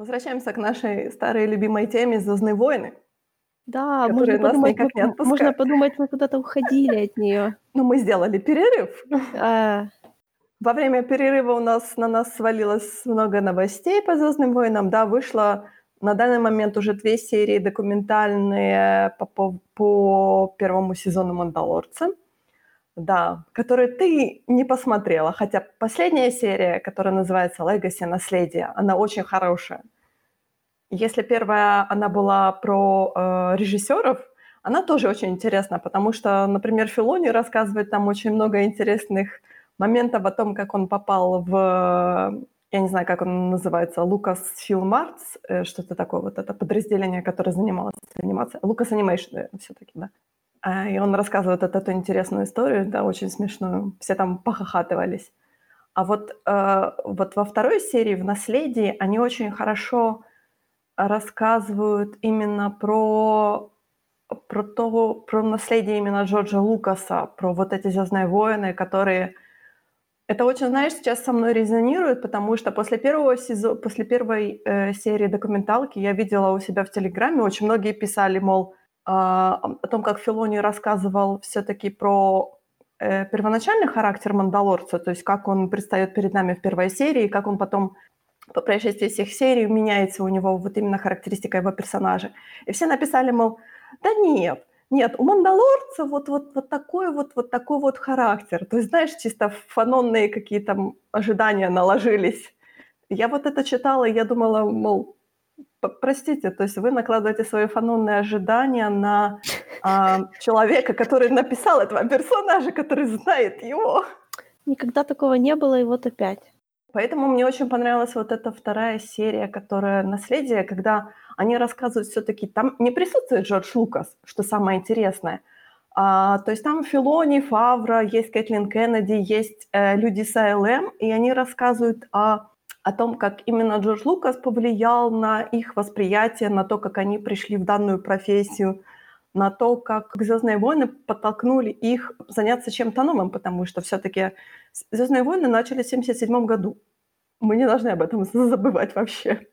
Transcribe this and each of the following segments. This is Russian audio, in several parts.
Возвращаемся к нашей старой любимой теме "Звездные войны", Да, можно нас подумать, никак не можно подумать, мы куда-то уходили от неё. Но мы сделали перерыв. Во время перерыва у нас на нас свалилось много новостей по "Звездным войнам". Да, вышло на данный момент уже 2 серии документальные по пов по 1 сезону "Мандалорца". Да, которые ты не посмотрела, хотя последняя серия, которая называется "Legacy: Наследие", она очень хорошая. Если 1 она была про, э, режиссёров, она тоже очень интересна, потому что, например, Филони рассказывает там очень много интересных моментов о том, как он попал в, я не знаю, как он называется, Lucasfilm Arts, э, что-то такое, вот это подразделение, которое занималось анимацией. Animation, наверно, всё-таки, да. А, и он рассказывает вот эту интересную историю, да, очень смешную. Все там похохатывались. А вот, э, вот во 2 серии, в "Наследии", они очень хорошо рассказывают именно про про то, про наследие именно Джорджа Лукаса, про вот эти "Звездные войны", которые Это очень, знаешь, сейчас со мной резонирует, потому что после 1 сезо после 1, э, серии документалки я видела у себя в "Телеграме", очень многие писали, мол, а, о том, как Филони рассказывал всё-таки про, э, первоначальный характер "Мандалорца", то есть как он предстаёт перед нами в 1 серии, как он потом по прошествии всех серий меняется у него вот именно характеристика его персонажа. И все написали, мол: "Да нет, нет, у "Мандалорца" вот вот вот такой вот вот такой вот характер". То есть, знаешь, чисто фанонные какие-то, ожидания наложились. Я вот это читала, и я думала, мол, простите, то есть вы накладываете свои фанонные ожидания на, а, человека, который написал этого персонажа, который знает его. Никогда такого не было, и вот опять. Поэтому мне очень понравилась вот эта 2 серия, которая "Наследие", когда они рассказывают всё-таки там не присутствует Джордж Лукас, что самое интересное. А, то есть там Филони, Фавро, есть Кэтлин Кеннеди, есть, э, люди с АЛМ, и они рассказывают о о том, как именно Джордж Лукас повлиял на их восприятие, на то, как они пришли в данную профессию, на то, как "Звездные войны" подтолкнули их заняться чем-то новым, потому что всё-таки с "Звездные войны" начались в 77 году. Мы не должны об этом забывать вообще.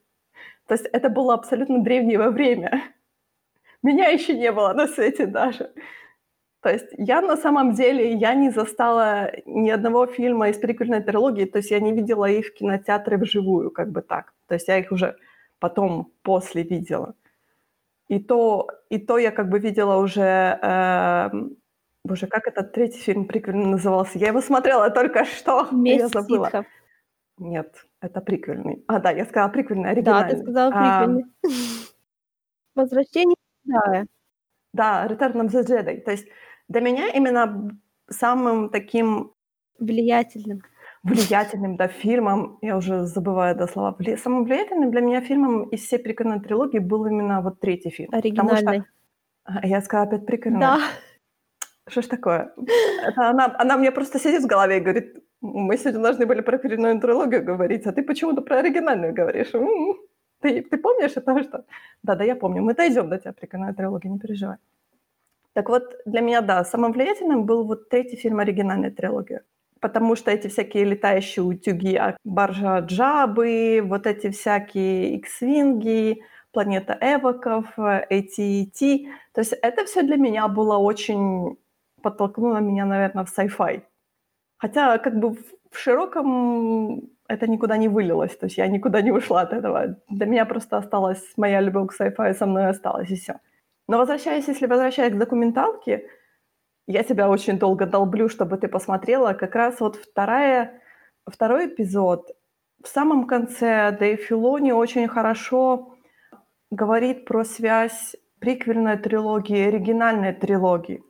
То есть это было абсолютно древнее время. Меня ещё не было на свете даже. То есть я на самом деле, я не застала ни одного фильма из приквельной трилогии, то есть я не видела их в кинотеатре вживую, как бы так. То есть я их уже потом, после видела. И то и то я как бы видела уже, эм, боже, как этот 3 фильм приквельный назывался? Я его смотрела только что, я "Месть забыла. ситхов". Нет, это приквельный. А, да, я сказала приквельный, Да, ты оригинальный. сказала Ам приквельный. "Возвращение джедая". Да, "Return of the Jedi". То есть для меня именно самым таким Влиятельным. влиятельным, да, фильмом, я уже забываю, да, слова, самым влиятельным для меня фильмом из всей приквельной трилогии был именно вот 3 фильм. Потому что Оригинальный. а, я сказала опять приквельный? Да. Что ж такое? Это она она мне просто сидит в голове и говорит: "М мы сегодня должны были про приквельную трилогию говорить, а ты почему-то про оригинальную говоришь. М. Ты ты помнишь это что?" Да-да, я помню. Мы дойдём до тебя, приквельная трилогия, не переживай. Так вот, для меня, да, самым влиятельным был вот 3 фильм оригинальной трилогии. Потому что эти всякие летающие утюги, а, баржа Джаббы, вот эти всякие икс-винги, планета эвоков, AT-AT. То есть это всё для меня было очень подтолкнуло меня, наверно, в sci-fi. Хотя как бы в широком это никуда не вылилось, то есть я никуда не ушла от этого. Для меня просто осталась моя любовь к sci-fi со мной осталась, и всё. Но возвращаясь, если возвращаясь к документалке, я тебя очень долго долблю, чтобы ты посмотрела. Как раз вот 2 2 эпизод, в самом конце Дэйв Филони очень хорошо говорит про связь приквельной трилогии и оригинальной трилогии.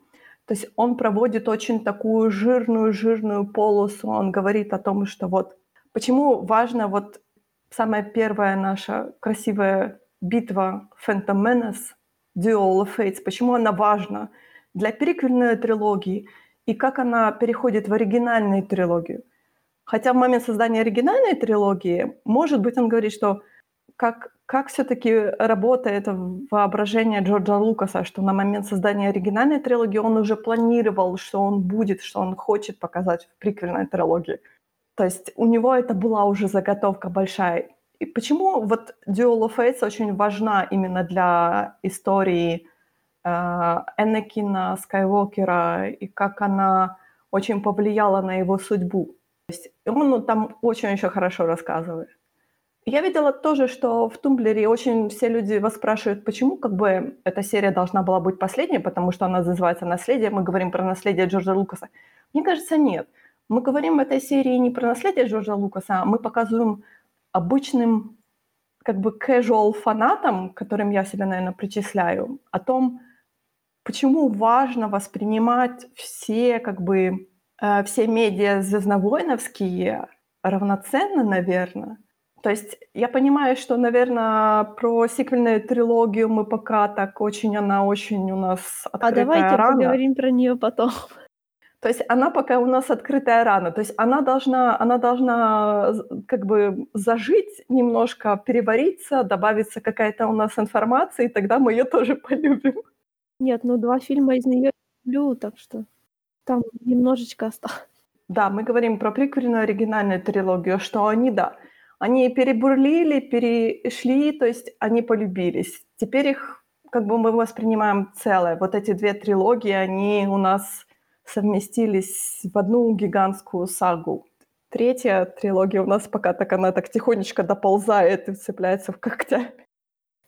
То есть он проводит очень такую жирную-жирную полосу. Он говорит о том, что вот почему важно вот самая 1 наша красивая битва Phantom Menace, Duel of Fates, почему она важна для приквельной трилогии и как она переходит в оригинальную трилогию. Хотя в момент создания оригинальной трилогии, может быть, он говорит, что как как всё-таки работает воображение Джорджа Лукаса, что на момент создания оригинальной трилогии он уже планировал, что он будет, что он хочет показать в приквельной трилогии. То есть у него это была уже заготовка большая. И почему вот Duel of Fates очень важна именно для истории э, Энакина Скайуокера и как она очень повлияла на его судьбу. То есть он ну, там очень еще хорошо рассказывает. Я видела тоже, что в Тумблере очень все люди вас спрашивают, почему как бы эта серия должна была быть последней, потому что она называется «Наследие», мы говорим про наследие Джорджа Лукаса. Мне кажется, нет. Мы говорим в этой серии не про наследие Джорджа Лукаса, а мы показываем обычным как бы casual фанатам, которым я себя, наверное, причисляю, о том, почему важно воспринимать все как бы э, все медиа звездновойновские равноценно, наверное. То есть я понимаю, что, наверное, про сиквельную трилогию мы пока так очень, она очень у нас открытая А давайте рана. поговорим про нее потом. То есть она пока у нас открытая рана. То есть она должна, она должна как бы зажить немножко, перевариться, добавиться какая-то у нас информация, и тогда мы ее тоже полюбим. Нет, ну два фильма из нее люблю, так что там немножечко осталось. Да, мы говорим про приквельную оригинальную трилогию, что они, да, они перебурлили, перешли, то есть они полюбились. Теперь их как бы мы воспринимаем целое. Вот эти две трилогии, они у нас совместились в одну гигантскую сагу. Третья трилогия у нас пока так она так тихонечко доползает и цепляется в когтями.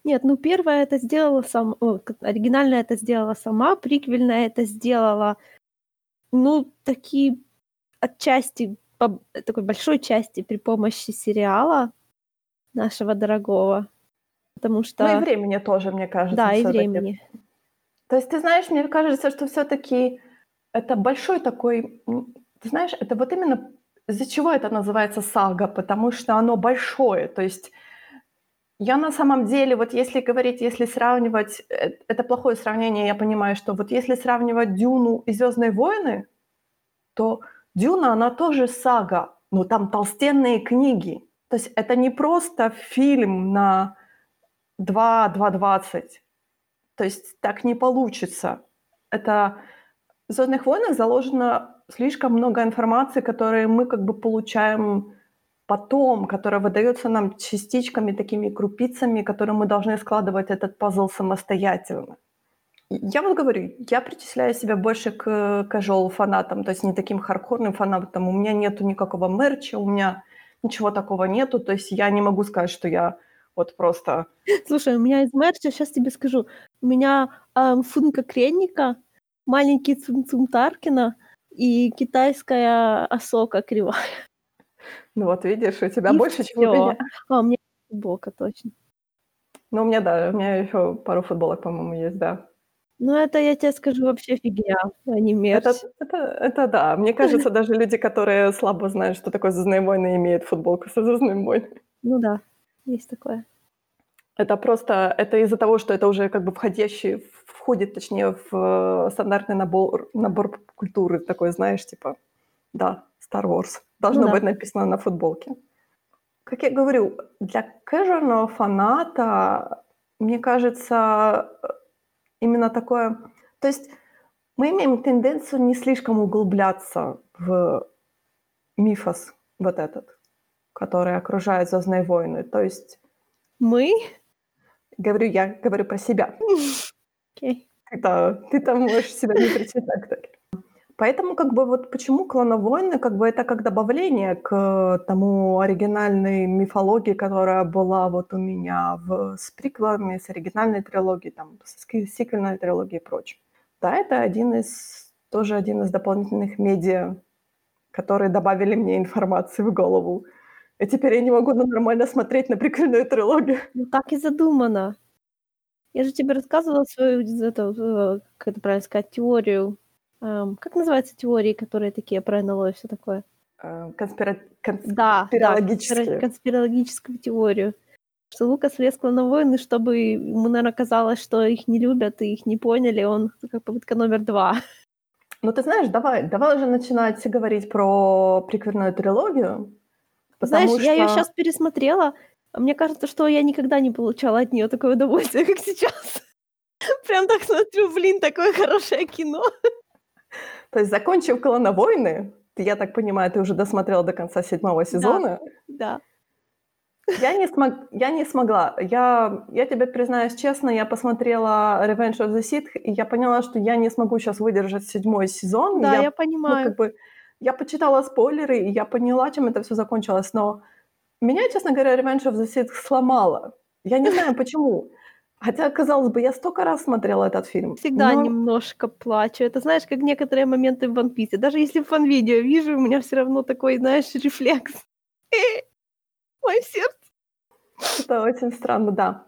Нет, ну первая это сделала сам, о, оригинальная это сделала сама, приквельная это сделала, ну, такие отчасти, по такой большой части при помощи сериала нашего дорогого. Потому что... Ну и времени тоже, мне кажется. Да, и времени. То есть, ты знаешь, мне кажется, что все таки это большой такой, ты знаешь, это вот именно из-за чего это называется сага, потому что оно большое, то есть я на самом деле, вот если говорить, если сравнивать, э, это плохое сравнение, я понимаю, что вот если сравнивать Дюну и Звездные войны, то Дюна, она тоже сага, но там толстенные книги. То есть это не просто фильм на 2-2.20. То есть так не получится. Это в «Звездных войнах» заложено слишком много информации, которую мы как бы получаем потом, которая выдается нам частичками, такими крупицами, которые мы должны складывать этот пазл самостоятельно. Я вот говорю, я причисляю себя больше к casual фанатам, то есть не таким хардкорным фанатам. У меня нету никакого мерча, у меня ничего такого нету, то есть я не могу сказать, что я вот просто... Слушай, у меня из мерча, сейчас тебе скажу, у меня э, функа кренника, маленький Цум-Цум Таркина и китайская осока кривая. Ну вот видишь, у тебя и больше, всё. чем у меня. А, у меня футболка, точно. Ну, у меня, да, у меня еще пару футболок, по-моему, есть, да. Ну, это, я тебе скажу, вообще фигня, а не мерч. Это, это, это да. Мне кажется, даже люди, которые слабо знают, что такое «Звездные войны», имеют футболку со «Звездными войнами». Ну да, есть такое. Это просто, это из-за того, что это уже как бы входящий, входит, точнее, в э, стандартный набор, набор культуры такой, знаешь, типа, да, Star Wars. Должно ну, да. быть написано на футболке. Как я говорю, для кэжуального фаната, мне кажется, именно такое... То есть мы имеем тенденцию не слишком углубляться в мифос вот этот, который окружает «Звездные войны». То есть... Мы? Говорю я, говорю про себя. Okay. Ты-то, ты там можешь себя не причитать. Поэтому как бы вот почему «Клоновойны» как бы это как добавление к тому оригинальной мифологии, которая была вот у меня в, с приквелами, с оригинальной трилогией, там, с сиквельной трилогией и прочее. Да, это один из, тоже один из дополнительных медиа, которые добавили мне информации в голову. И теперь я не могу нормально смотреть на приквельную трилогию. Ну так и задумано. Я же тебе рассказывала свою, это, э, как это правильно сказать, теорию Эм, как называются теории, которые такие про НЛО и все такое? Э, конспира... Конспирологические. Да, да, конспирологическую теорию. Что Лукас лез на войны, чтобы ему, наверное, казалось, что их не любят и их не поняли, он как попытка номер два. Ну, ты знаешь, давай, давай уже начинать говорить про приквельную трилогию. Знаешь, что... я ее сейчас пересмотрела, а мне кажется, что я никогда не получала от нее такое удовольствие, как сейчас. Прям так смотрю, блин, такое хорошее кино. То есть, закончив «Клоновойны», я так понимаю, ты уже досмотрела до конца седьмого сезона? Да. да. Я не, смог, я не смогла. Я, я тебе признаюсь честно, я посмотрела Revenge of the Sith, и я поняла, что я не смогу сейчас выдержать седьмой сезон. Да, я, я понимаю. Ну, как бы, я почитала спойлеры, и я поняла, чем это все закончилось, но меня, честно говоря, Revenge of the Sith сломала. Я не знаю, почему. Хотя, казалось бы, я столько раз смотрела этот фильм. Всегда но... немножко плачу. Это знаешь, как некоторые моменты в One Piece. Даже если фан-видео вижу, у меня все равно такой, знаешь, рефлекс. Мое сердце. Это очень странно, да.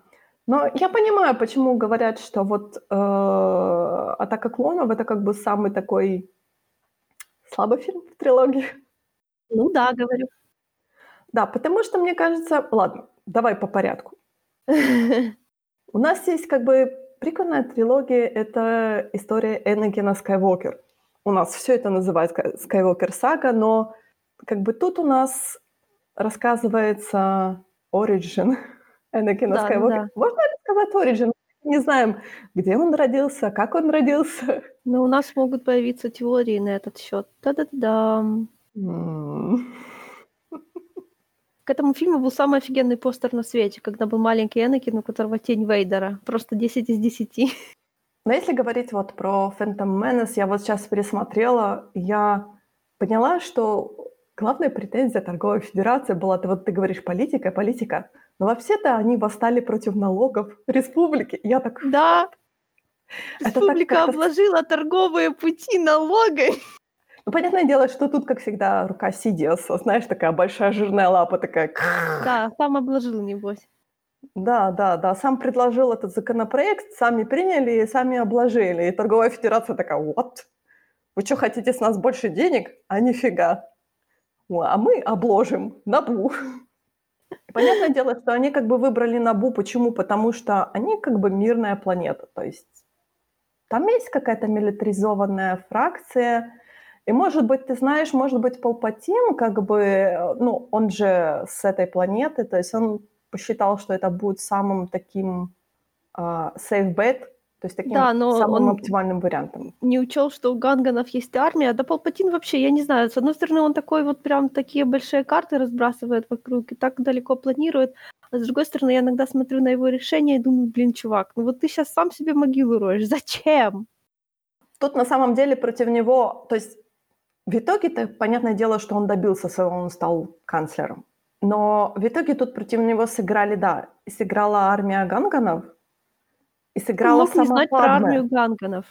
Но я понимаю, почему говорят, что вот э, «Атака клонов» — это как бы самый такой слабый фильм в трилогии. Ну да, говорю. Да, потому что, мне кажется... Ладно, давай по порядку. У нас есть как бы прикольная трилогия, это история Энакина Скайуокер. У нас все это называется Скайуокер сага, но как бы тут у нас рассказывается Origin Энакина Да, Скайуокер. да. Можно ли сказать Origin? Не знаем, где он родился, как он родился. Но у нас могут появиться теории на этот счет. Та-да-да. К этому фильму был самый офигенный постер на свете, когда был маленький Энакин, у которого тень Вейдера. Просто 10 из 10. Но если говорить вот про Phantom Menace, я вот сейчас пересмотрела, я поняла, что главная претензия торговой федерации была, ты вот ты говоришь политика, политика, но вообще-то они восстали против налогов республики. Я так, Да, Это так республика как-то- обложила торговые пути налогами. ну, понятное дело, что тут, как всегда, рука Сидиаса, знаешь, такая большая жирная лапа такая. Да, сам обложил, небось. Да, да, да, сам предложил этот законопроект, сами приняли и сами обложили. И торговая федерация такая, вот, вы что, хотите с нас больше денег? А нифига. А мы обложим Набу. Понятное дело, что они как бы выбрали Набу. Почему? Потому что они как бы мирная планета. То есть там есть какая-то милитаризованная фракция. И, может быть, ты знаешь, может быть, Палпатин, как бы, ну, он же с этой планеты, то есть он посчитал, что это будет самым таким а, safe bet, то есть таким Да, но самым он- оптимальным вариантом. Не учел, что у ганганов есть армия. Да Палпатин вообще, я не знаю, с одной стороны, он такой вот прям такие большие карты разбрасывает вокруг и так далеко планирует. А с другой стороны, я иногда смотрю на его решение и думаю, блин, чувак, ну вот ты сейчас сам себе могилу роешь. Зачем? Тут на самом деле против него, то есть в итоге-то, понятное дело, что он добился своего, он стал канцлером. Но в итоге тут против него сыграли, да, сыграла армия ганганов, и Он сыграла мог не сама знать про Падме. армию ганганов.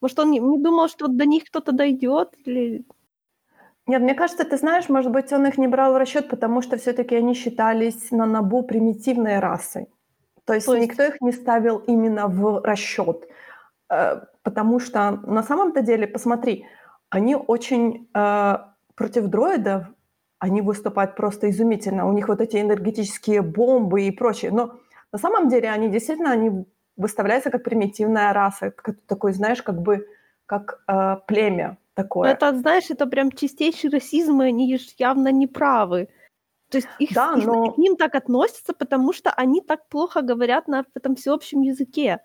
Может, он не, не думал, что до них кто-то дойдет? Или... Нет, мне кажется, ты знаешь, может быть, он их не брал в расчет, потому что все-таки они считались на Набу примитивной расой. То есть, То есть- никто их не ставил именно в расчет. Э, Потому что на самом-то деле, посмотри, они очень э, против дроидов, они выступают просто изумительно. У них вот эти энергетические бомбы и прочее. Но на самом деле они действительно они выставляются как примитивная раса, как такой, знаешь, как бы как э, племя такое. это, знаешь, это прям чистейший расизм, и они ж явно не правы. То есть их, Да, их- но- к ним так относятся, потому что они так плохо говорят на этом всеобщем языке.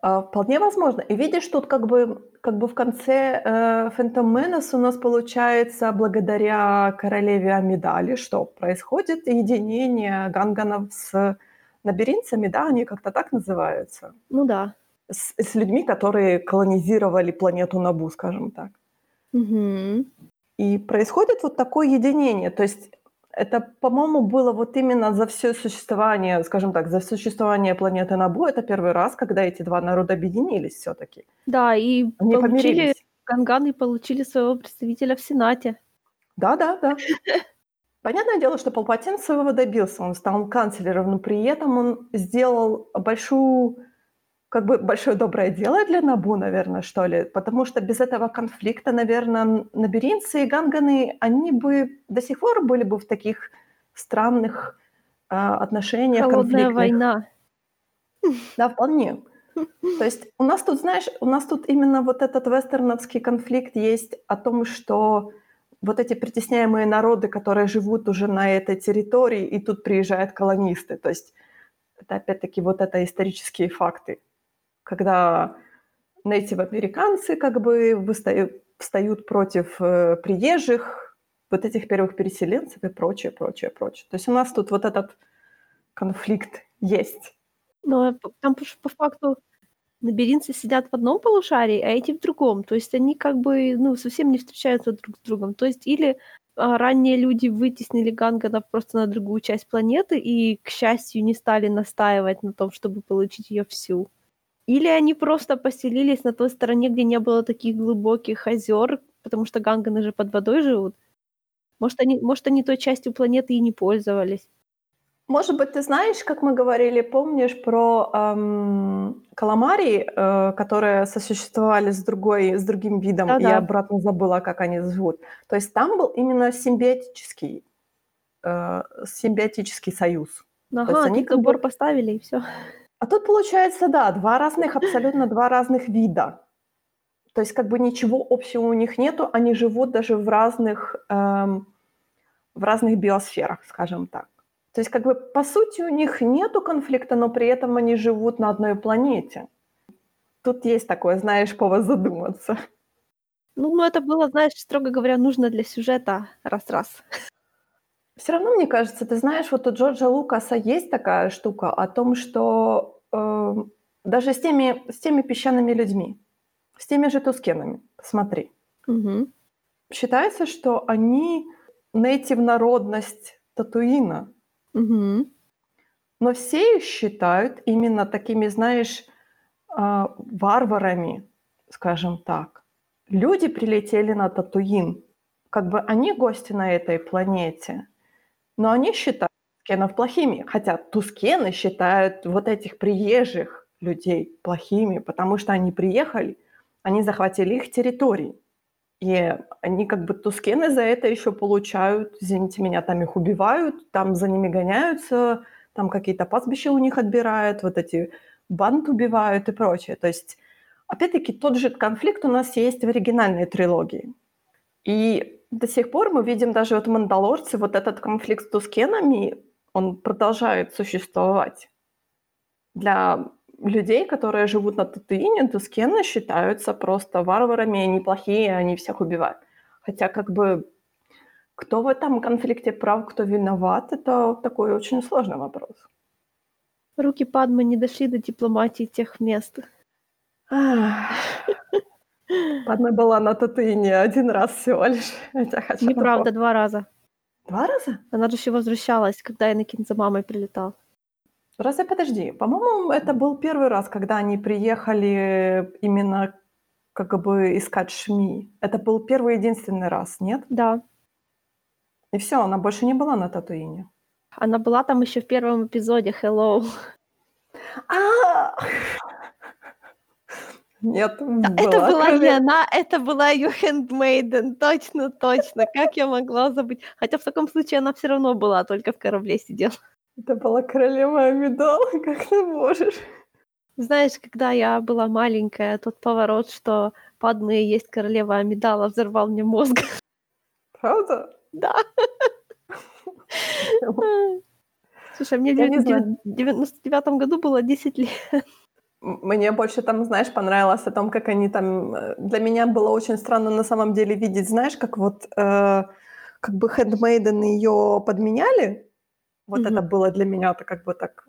А, Вполне возможно. И видишь, тут как бы, как бы в конце э, Phantom Menace у нас получается благодаря королеве Амидали, что происходит единение ганганов с лабиринцами, да, они как-то так называются, Ну да. с, с людьми, которые колонизировали планету Набу, скажем так. Мгм. И происходит вот такое единение. То есть это, по-моему, было вот именно за все существование, скажем так, за существование планеты Набу. Это первый раз, когда эти два народа объединились все-таки. Да, и Они получили, помирились. ганганы получили своего представителя в Сенате. Да, да, да. Понятное дело, что Палпатин своего добился, он стал канцлером, но при этом он сделал большую, как бы большое доброе дело для Набу, наверное, что ли, потому что без этого конфликта, наверное, наберинцы и ганганы, они бы до сих пор были бы в таких странных а, отношениях, Холодная конфликтных. война. Да, вполне. То есть у нас тут, знаешь, у нас тут именно вот этот вестерновский конфликт есть о том, что вот эти притесняемые народы, которые живут уже на этой территории, и тут приезжают колонисты. То есть это опять-таки вот это исторические факты, когда нейтив-американцы как бы встают против э, приезжих, вот этих первых переселенцев и прочее, прочее, прочее. То есть у нас тут вот этот конфликт есть. Но э, п там по факту лабиринцы сидят в одном полушарии, а эти в другом. То есть они как бы, ну, совсем не встречаются друг с другом. То есть или, а, ранние люди вытеснили Гангана просто на другую часть планеты и, к счастью, не стали настаивать на том, чтобы получить её всю. Или они просто поселились на той стороне, где не было таких глубоких озёр, потому что ганганы же под водой живут. Может, они может, они той частью планеты и не пользовались. Может быть, ты знаешь, как мы говорили, помнишь про, эм, каламарии, э, которые сосуществовали с другой с другим видом? Да-да. Я обратно забыла, как они живут. То есть там был именно симбиотический, э, симбиотический союз. То есть Ага, они как бы поставили и всё. А тут получается, да, 2 разных, абсолютно 2 разных вида. То есть как бы ничего общего у них нету, они живут даже в разных, эм, в разных биосферах, скажем так. То есть как бы по сути у них нету конфликта, но при этом они живут на одной планете. Тут есть такое, знаешь, повод задуматься. Ну ну, это было, знаешь, строго говоря, нужно для сюжета раз-раз. Всё равно, мне кажется, ты знаешь, вот у Джорджа Лукаса есть такая штука о том, что, э, даже с теми с теми песчаными людьми, с теми же тускенами, посмотри. Мгм. Считается, что они нейтив народность Татуина. Мгм. Но все их считают именно такими, знаешь, а, варварами, скажем так. Люди прилетели на Татуин. Как бы они гости на этой планете, но они считают тускенов плохими. Хотя тускены считают вот этих приезжих людей плохими, потому что они приехали, они захватили их территории. И они как бы тускены за это ещё получают, извините меня, там их убивают, там за ними гоняются, там какие-то пастбища у них отбирают, вот эти банд убивают и прочее. То есть, опять-таки, тот же конфликт у нас есть в оригинальной трилогии. И до сих пор мы видим даже вот в «Мандалорце» вот этот конфликт с тускенами, он продолжает существовать. Для людей, которые живут на Татуине, тускены считаются просто варварами, они плохие, они всех убивают. Хотя как бы кто в этом конфликте прав, кто виноват- это такой очень сложный вопрос. Руки Падмы не дошли до дипломатии тех мест. Падме была на Татуине 1 раз всего лишь. Неправда. 2 раза. 2 раза? Она же ещё возвращалась, когда Энакин за мамой прилетал. Разве подожди, по-моему, это был 1 раз, когда они приехали именно как бы искать Шми. Это был 1 единственный раз, нет? Да. И всё, она больше не была на Татуине? Она была там ещё в 1 эпизоде "Hello". А! Нет, Да, была это была не короле она, это была её хендмейден. Точно точно. Как я могла забыть? Хотя в таком случае она всё равно была, только в корабле сидела. Это была королева Амидала, как ты можешь? Знаешь, когда я была маленькая, тот поворот, что Падме и есть королева Амидала, взорвал мне мозг. Правда? Да. Слушай, мне в Я не девя знаю. в девяносто девятом году было 10 лет. Мне больше там, знаешь, понравилось о том, как они там э, для меня было очень странно на самом деле видеть, знаешь, как вот, э, как бы хендмейден её подменяли. Вот Мгм. это было для меня это как бы так,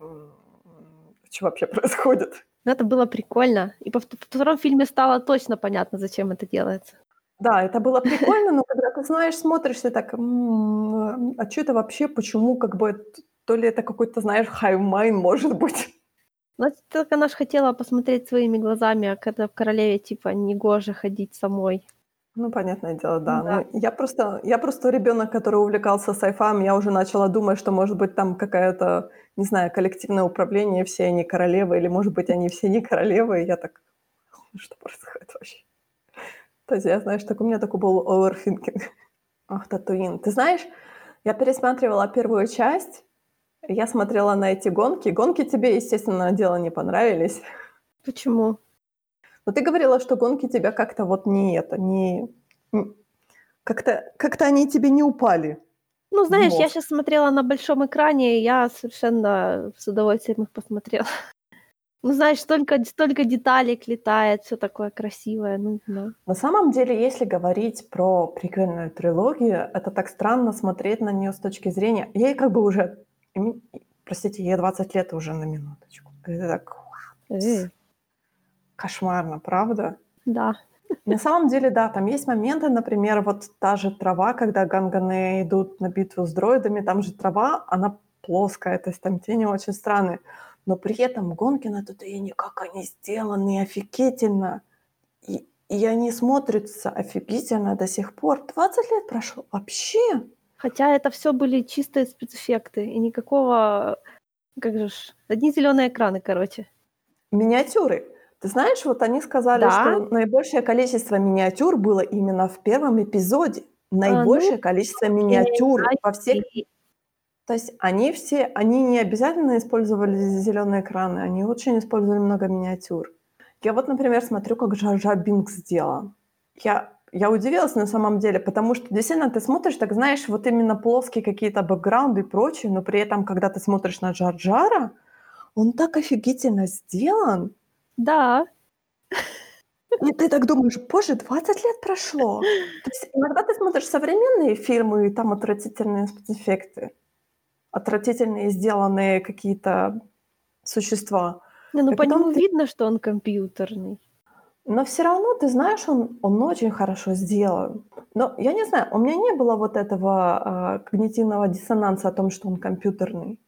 чё вообще происходит? Но это было прикольно. И по втором фильме стало точно понятно, зачем это делается. Да, это было прикольно, но когда ты знаешь, смотришь, ты так: "М, а чё это вообще? Почему как бы то ли это какой-то, знаешь, hive mind, может быть?" Значит, так она ж хотела посмотреть своими глазами, а когда в королеве типа негоже ходить самой. Ну, понятное дело, да. Да. Ну, я просто я просто ребёнок, который увлекался sci-fi. Я уже начала думать, что, может быть, там какая-то, не знаю, коллективное управление, все они королевы, или, может быть, они все не королевы. И я так: "Что происходит вообще?" То есть я, знаешь, так у меня такой был overthinking. Ах, Татуин. Ты знаешь, я пересматривала 1 часть, я смотрела на эти гонки. Гонки тебе, естественно, дело не понравились. Почему? Но ты говорила, что гонки тебя как-то вот не это, не как-то как-то они тебе не упали Ну, знаешь, я щас смотрела на большом экране, и я совершенно с удовольствием их посмотрела. Ну, знаешь, столько столько деталек летает, всё такое красивое, ну да. На самом деле, если говорить про приквельную трилогию, это так странно смотреть на неё с точки зрения ей как бы уже простите, ей 20 лет уже на минуточку. Это так кошмарно, правда? да. На самом деле, да, там есть моменты, например, вот та же трава, когда ганганы идут на битву с дроидами, там же трава, она плоская, то есть там тени очень странные. Но при этом гонки на Татуине, как они сделаны офигительно. И, и они смотрятся офигительно до сих пор. 20 лет прошло. Вообще. Хотя это все были чистые спецэффекты и никакого, как же ж, одни зеленые экраны, короче. Миниатюры. Ты знаешь, вот они сказали, Да. что наибольшее количество миниатюр было именно в первом эпизоде. Наибольшее количество миниатюр во всех И- То есть они все, они не обязательно использовали зеленые экраны, они очень использовали много миниатюр. Я вот, например, смотрю, как Джорджа Бинкс сделала. Я, я удивилась на самом деле, потому что действительно ты смотришь, так знаешь, вот именно плоские какие-то бэкграунды и прочее, но при этом, когда ты смотришь на Джорджара, он так офигительно сделан. Да, И ты так думаешь, боже, 20 лет прошло. То есть иногда ты смотришь современные фильмы, и там отвратительные спецэффекты, отвратительные сделанные какие-то существа. не, ну И по нему ты- видно, что он компьютерный. Но все равно, ты знаешь, он, он очень хорошо сделан. Но я не знаю, у меня не было вот этого а, когнитивного диссонанса о том, что он компьютерный.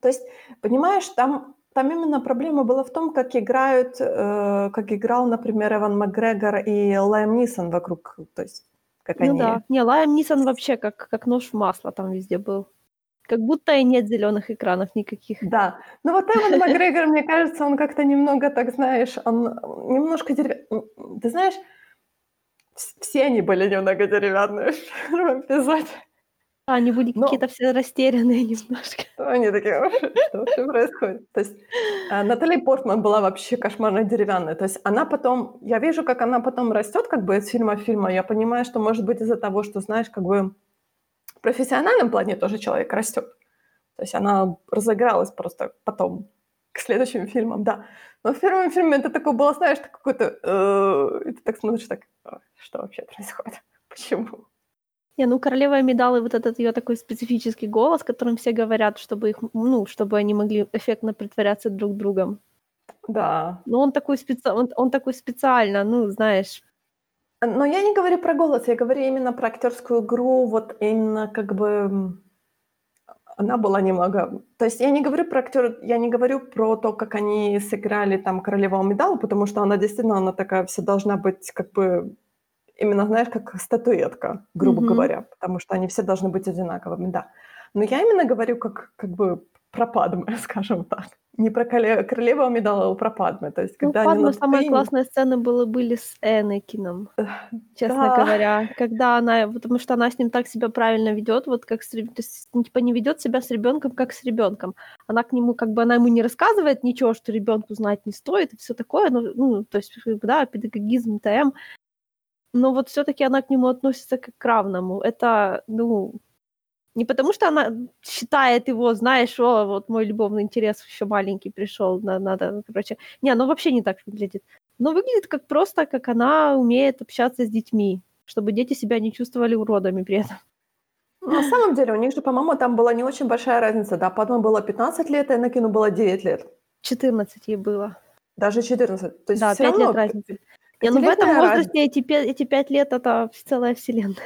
То есть, понимаешь, там, там именно проблема была в том, как играют, э, как играл, например, Эван Макгрегор и Лайм Нисон вокруг, то есть, как Ну они... да. Не, Лайм Нисон вообще как, как нож в масло там везде был. Как будто и нет зеленых экранов никаких. Да, ну вот Эван Макгрегор, мне кажется, он как-то немного, так знаешь, он немножко деревянный. Ты знаешь, вс- все они были немного деревянные в первом эпизоде. А, Они были Но- какие-то все растерянные немножко. Они такие, «Вообще, что вообще происходит? То есть а, Натали Портман была вообще кошмарно деревянная. То есть она потом, я вижу, как она потом растет как бы из фильма в фильма. Я понимаю, что может быть из-за того, что, знаешь, как бы в профессиональном плане тоже человек растет. То есть она разыгралась просто потом к следующим фильмам, да. Но в первом фильме это такое было, знаешь, так какой-то... э, и ты так смотришь, так, «А, что вообще происходит? Почему? Не, ну королева Медалы, вот этот ее такой специфический голос, которым все говорят, чтобы их, ну, чтобы они могли эффектно притворяться друг другом. Да, Но он такой специ... он, он такой специально, ну, знаешь, Но я не говорю про голос, я говорю именно про актерскую игру, вот именно как бы она была немного... То есть я не говорю про актер, я не говорю про то, как они сыграли там королеву Амидалу, потому что она действительно, она такая вся должна быть как бы именно, знаешь, как статуэтка, грубо Мгм. говоря, потому что они все должны быть одинаковыми, да. Но я именно говорю как, как бы про Падме, скажем так. Не про короле- королеву Амидалу, а про Падме. То есть, ну, когда они Падме на самые Татуине- классные сцены были, с Энакином, честно да. говоря. Когда она, потому что она с ним так себя правильно ведет, вот как с то есть, ну, типа не ведет себя с ребенком, как с ребенком. Она к нему, как бы она ему не рассказывает ничего, что ребенку знать не стоит и все такое, ну, ну, то есть, да, педагогизм, ТМ. Но вот все-таки она к нему относится как к равному. Это, ну, не потому что она считает его, знаешь, о, вот мой любовный интерес еще маленький пришел, надо, короче. Не, оно вообще не так выглядит. Но выглядит как просто, как она умеет общаться с детьми, чтобы дети себя не чувствовали уродами при этом. На самом деле, у них же, по-моему, там была не очень большая разница. Да, Падма было 15 лет, а Энакину было 9 лет. 14 ей было. Даже 14. То есть Да, всё 5 равно лет разницы. Не, ну в этом возрасте эти, эти 5 лет это целая вселенная.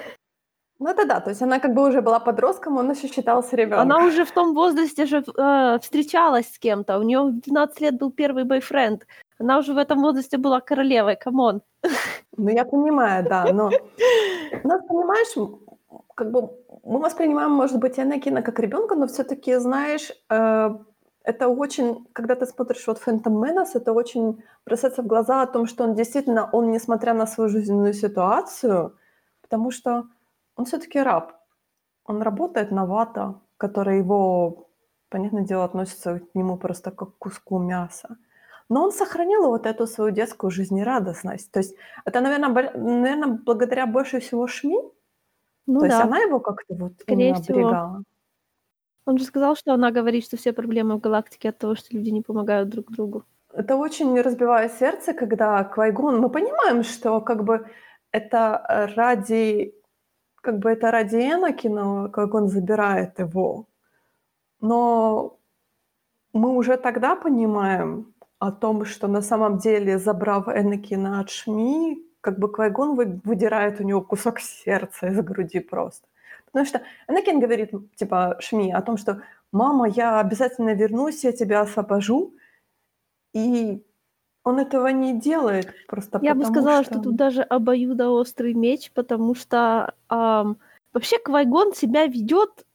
Ну это да, то есть она как бы уже была подростком, он еще считался ребенком. Она уже в том возрасте же э, встречалась с кем-то. У нее в 12 лет был первый бойфренд. Она уже в этом возрасте была королевой, come on. Ну я понимаю, да, но у нас, понимаешь, как бы мы воспринимаем, может быть, Энакина как ребенка, но все-таки, знаешь, э, это очень, когда ты смотришь вот Phantom Menace, это очень бросается в глаза о том, что он действительно, он, несмотря на свою жизненную ситуацию, потому что он все-таки раб, он работает на Ватто, который его, понятное дело, относится к нему просто как к куску мяса. Но он сохранил вот эту свою детскую жизнерадостность. То есть это, наверное, наверное благодаря больше всего Шми. Ну То есть да. она его как-то вот Скорее всего. оберегала. Он же сказал, что она говорит, что все проблемы в галактике от того, что люди не помогают друг другу. Это очень разбивает сердце, когда Квайгон... Мы понимаем, что как бы это ради... Как бы это ради Энакина Квайгон забирает его. Но мы уже тогда понимаем о том, что на самом деле, забрав Энакина от Шми, как бы Квайгон вы, выдирает у него кусок сердца из груди просто. Потому что Энакин говорит, типа, Шми о том, что «Мама, я обязательно вернусь, я тебя освобожу». И он этого не делает просто Я бы сказала, что... что тут даже обоюдоострый меч, потому что ам, вообще Квайгон себя ведет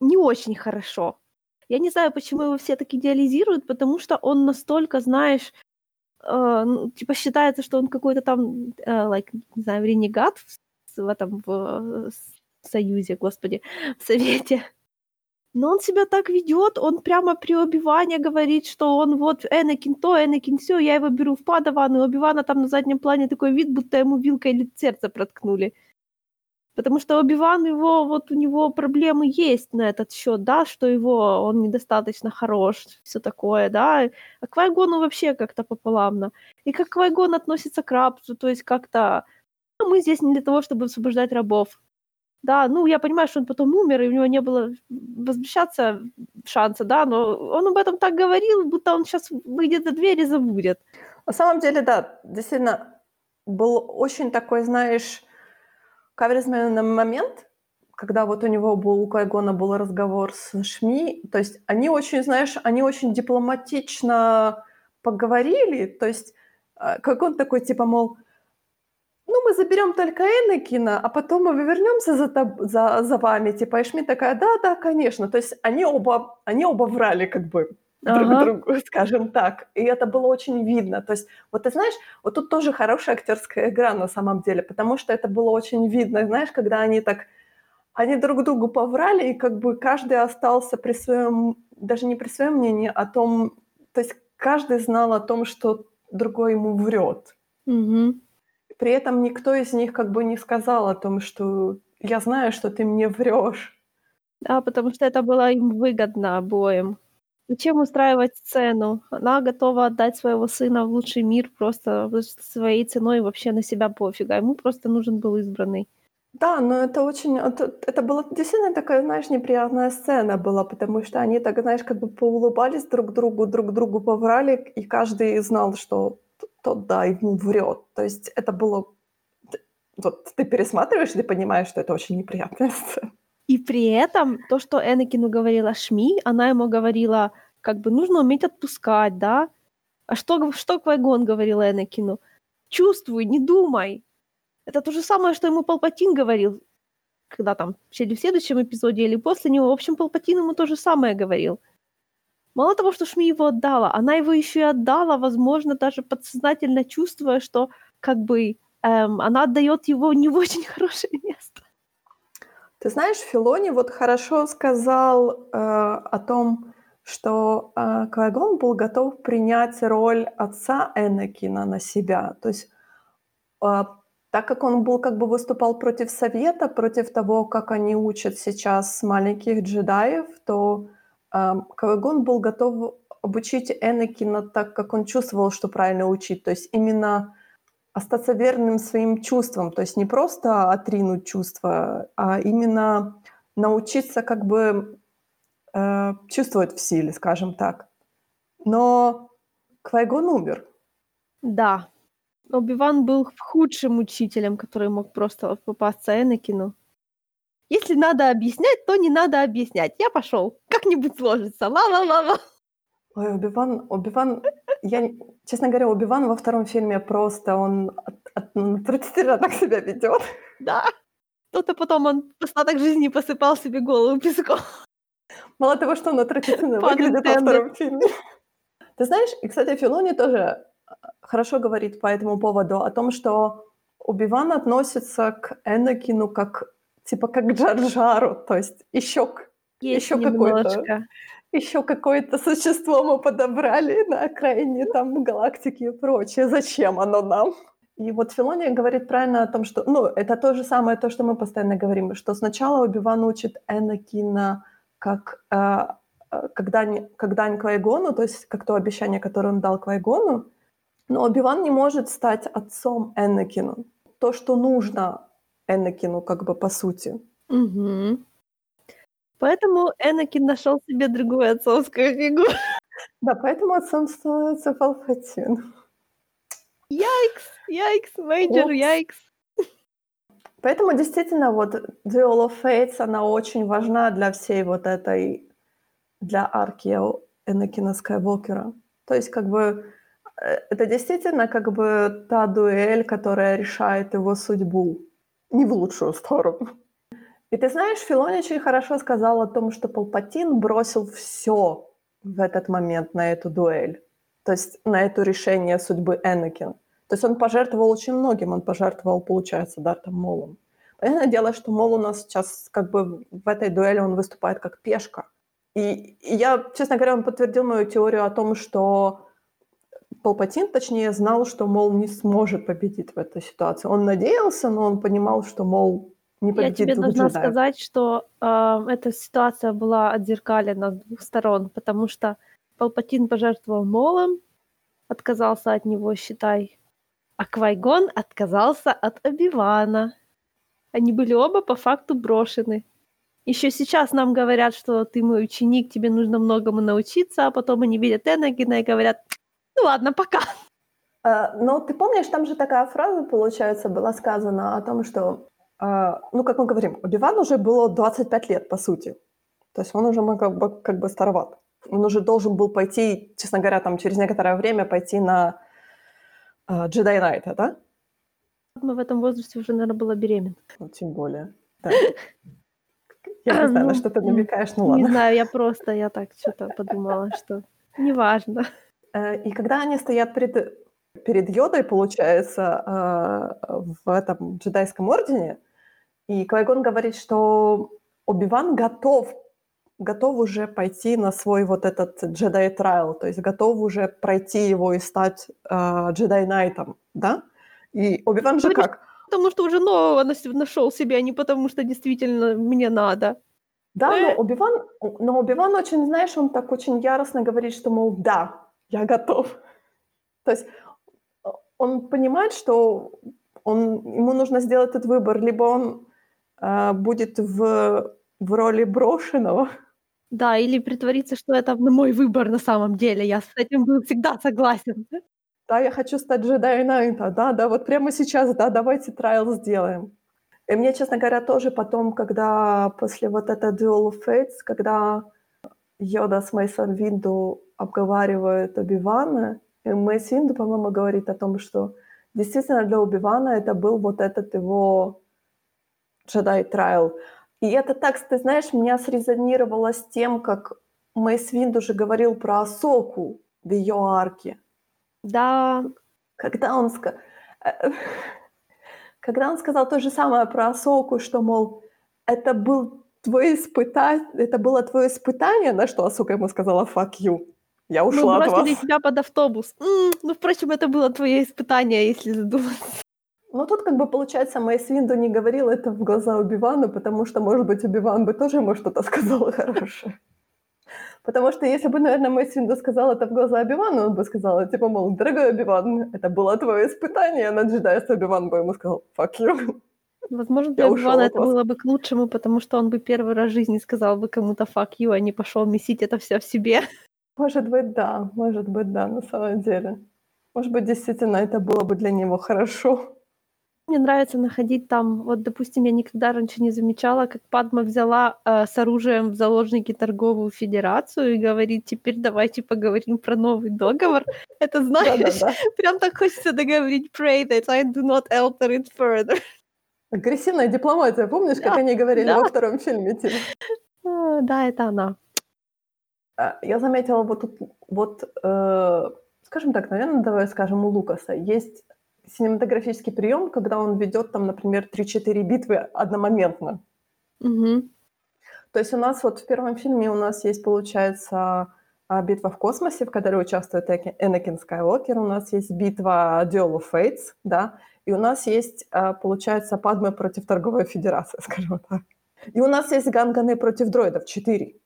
не очень хорошо. Я не знаю, почему его все так идеализируют, потому что он настолько, знаешь, э, ну, типа считается, что он какой-то там, э, like, не знаю, ренегат в, в этом в, союзе, господи, в совете. Но он себя так ведет, он прямо при Оби-Ване говорит, что он вот Энакин то, Энакин все, я его беру в Падаван, и Оби-Вана там на заднем плане такой вид, будто ему вилкой или сердце проткнули. Потому что Оби-Ван его, вот у него проблемы есть на этот счет, да, что его, он недостаточно хорош, все такое, да. А Квайгону вообще как-то пополамно. И как Квайгон относится к рабству, то есть как-то ну, мы здесь не для того, чтобы освобождать рабов. Да, ну я понимаю, что он потом умер, и у него не было возвращаться шанса, да, но он об этом так говорил, будто он сейчас выйдет за дверь и забудет. На самом деле, да, действительно, был очень такой, знаешь, каверзный момент, когда вот у него был, у Кайгона был разговор с Шми, то есть они очень, знаешь, они очень дипломатично поговорили, то есть э, как он такой, типа, мол, ну, мы заберем только Энакина, а потом мы вернемся за, за, за вами, типа, и Шми такая, да, да, конечно, то есть они оба, они оба врали, как бы, друг Ага. другу, скажем так. И это было очень видно. То есть, вот ты знаешь, вот тут тоже хорошая актерская игра на самом деле, потому что это было очень видно, знаешь, когда они так, они друг другу поврали, и как бы каждый остался при своем, даже не при своем мнении, о том, то есть каждый знал о том, что другой ему врет. Мгм. При этом никто из них как бы не сказал о том, что я знаю, что ты мне врешь. Да, потому что это было им выгодно обоим. Зачем устраивать сцену? Она готова отдать своего сына в лучший мир просто своей ценой вообще на себя пофиг. А ему просто нужен был избранный. Да, но это очень, это, это была действительно такая, знаешь, неприятная сцена была, потому что они так, знаешь, как бы поулыбались друг другу, друг другу поврали, и каждый знал, что т- тот, да, ему врет. То есть это было... Вот ты пересматриваешь, и ты понимаешь, что это очень неприятная сцена. И при этом то, что Энакину говорила Шми, она ему говорила, как бы нужно уметь отпускать, да? А что, что Квайгон говорил Энакину? Чувствуй, не думай. Это то же самое, что ему Палпатин говорил, когда там, в следующем эпизоде, или после него. В общем, Палпатин ему то же самое говорил. Мало того, что Шми его отдала, она его еще и отдала, возможно, даже подсознательно чувствуя, что как бы эм, она отдает его не в очень хорошее место. Ты знаешь, Филони вот хорошо сказал э, о том, что э, Квайгон был готов принять роль отца Энакина на себя. То есть э, так как он был как бы выступал против Совета, против того, как они учат сейчас маленьких джедаев, то Квайгон был готов обучить Энакина так, как он чувствовал, что правильно учить. То есть именно остаться верным своим чувствам, то есть не просто отринуть чувства, а именно научиться как бы э, чувствовать в силе, скажем так. Но Квайгон умер. Да. Оби-Ван был худшим учителем, который мог просто попасться Энакину. Если надо объяснять, то не надо объяснять. Я пошел. Как-нибудь сложится. Ла-ла-ла-ла. Ой, Оби-Ван, Оби-Ван, я, честно говоря, Оби-Ван во втором фильме просто, он от, от, ну, отвратительно так себя ведет. Да. Кто-то потом он остаток жизни посыпал себе голову песком. Мало того, что он отвратительно выглядит во втором фильме. Ты знаешь, и, кстати, Филони тоже э, хорошо говорит по этому поводу, о том, что Убиван относится к Энакину как, типа, как Джарджару, то есть еще, Есть еще какой-то, еще какое-то существо мы подобрали на окраине там галактики и прочее. Зачем оно нам? И вот Филония говорит правильно о том, что, ну, это то же самое, то, что мы постоянно говорим, что сначала Убиван учит Энакина как э, э, как дань Квайгону, то есть как то обещание, которое он дал Квайгону, но Оби-Ван не может стать отцом Энакину. То, что нужно Энакину, как бы по сути. Мгм. Поэтому Энакин нашел себе другую отцовскую фигуру. Да, поэтому отцом становится Палпатин. Yikes, yikes, major yikes. Поэтому действительно вот Duel of Fates, она очень важна для всей вот этой, для арки Энакина Скайуокера. То есть как бы э, это действительно как бы та дуэль, которая решает его судьбу. Не в лучшую сторону. И ты знаешь, Филони очень хорошо сказал о том, что Палпатин бросил все в этот момент на эту дуэль. То есть на это решение судьбы Энакин. То есть он пожертвовал очень многим. Он пожертвовал, получается, Дартом Молом. Понятное дело, что Мол у нас сейчас как бы в этой дуэли он выступает как пешка. И, и я, честно говоря, он подтвердил мою теорию о том, что Палпатин, точнее, знал, что Мол не сможет победить в этой ситуации. Он надеялся, но он понимал, что Мол не победит Я тебе должна джедаев. сказать, что э, эта ситуация была отзеркалена с двух сторон, потому что Палпатин пожертвовал Молом, отказался от него, считай, а Квайгон отказался от Обивана. Они были оба по факту брошены. Еще сейчас нам говорят, что ты мой ученик, тебе нужно многому научиться, а потом они видят Энагина и говорят, ну ладно, пока. А, но ты помнишь, там же такая фраза, получается, была сказана о том, что, а, ну, как мы говорим, Убиван уже было 25 лет, по сути. То есть он уже как бы, как бы староват. Он уже должен был пойти, честно говоря, там через некоторое время пойти на Джедай Найта, да? Мы в этом возрасте уже, наверное, была беременна. Ну, тем более. Да. Я не знаю, Ну, на что ты намекаешь, ну Не ладно. знаю, я просто, я так что-то подумала, что неважно. Э, И когда они стоят перед, перед Йодой, получается, э, в этом джедайском ордене, и Квайгон говорит, что Оби-Ван готов, готов уже пойти на свой вот этот джедай трайл, то есть готов уже пройти его и стать э, джедай найтом, да? И Оби-Ван же как? Потому что уже нового нашел себе, а не потому что действительно мне надо. Да, но Оби-Ван, но Оби-Ван очень, знаешь, он так очень яростно говорит, что, мол, да, я готов. То есть э, он понимает, что он, ему нужно сделать этот выбор, либо он э, будет в, в роли брошенного, Да, или притвориться, что это мой выбор на самом деле. Я с этим был всегда согласен. да, я хочу стать джедай Найта, да, да, вот прямо сейчас, да, давайте трайл сделаем. И мне, честно говоря, тоже потом, когда после вот этого Duel of Fates, когда Йода с Мейсон Винду обговаривают Оби-Вана, и Мейс Винду, по-моему, говорит о том, что действительно для Оби-Вана это был вот этот его джедай трайл. И это так, ты знаешь, меня срезонировало с тем, как Мейс Винду уже говорил про Асоку в ее арке. Да, Когда он, э, когда он сказал то же самое про Асоку, что, мол, это был твое испытание, это было твое испытание, на что Асока ему сказала «fuck you». Я мы ушла от бросили вас. тебя под автобус. М, ну, впрочем, это было твое испытание, если задуматься. Но тут, как бы, получается, Мейс Винду не говорил это в глаза Убивану, потому что, может быть, Убиван бы тоже ему что-то сказал хорошее. Потому что если бы, наверное, Мейс Винду сказал это в глаза Убивану, он бы сказал, типа, мол, дорогой Убиван, это было твое испытание на джедайство. Убиван бы ему сказал, fuck you. Возможно, для ушёл Ивана от это было бы к лучшему, потому что он бы первый раз в жизни сказал бы кому-то fuck you, а не пошел месить это все в себе. Может быть, да, может быть, да, на самом деле. Может быть, действительно, это было бы для него хорошо. Мне нравится находить там, вот, допустим, я никогда раньше не замечала, как Падма взяла э, с оружием в заложники торговую федерацию и говорит, теперь давайте поговорим про новый договор. Это знаешь, прям так хочется договорить, pray that I do not alter it further. Агрессивная дипломатия, помнишь, как они говорили во втором фильме? Типа? А, да, это она. А, Я заметила вот тут, вот, э, скажем так, наверное, давай скажем, у Лукаса есть синематографический прием, когда он ведет там, например, 3-4 битвы одномоментно. Мгм. То есть у нас вот в первом фильме у нас есть, получается, а, битва в космосе, в которой участвует Энакин Скайуокер, у нас есть битва Duel of Fates, да, и у нас есть, а, получается, Падме против Торговой Федерации, скажем так. И у нас есть Ганганы против дроидов, 4.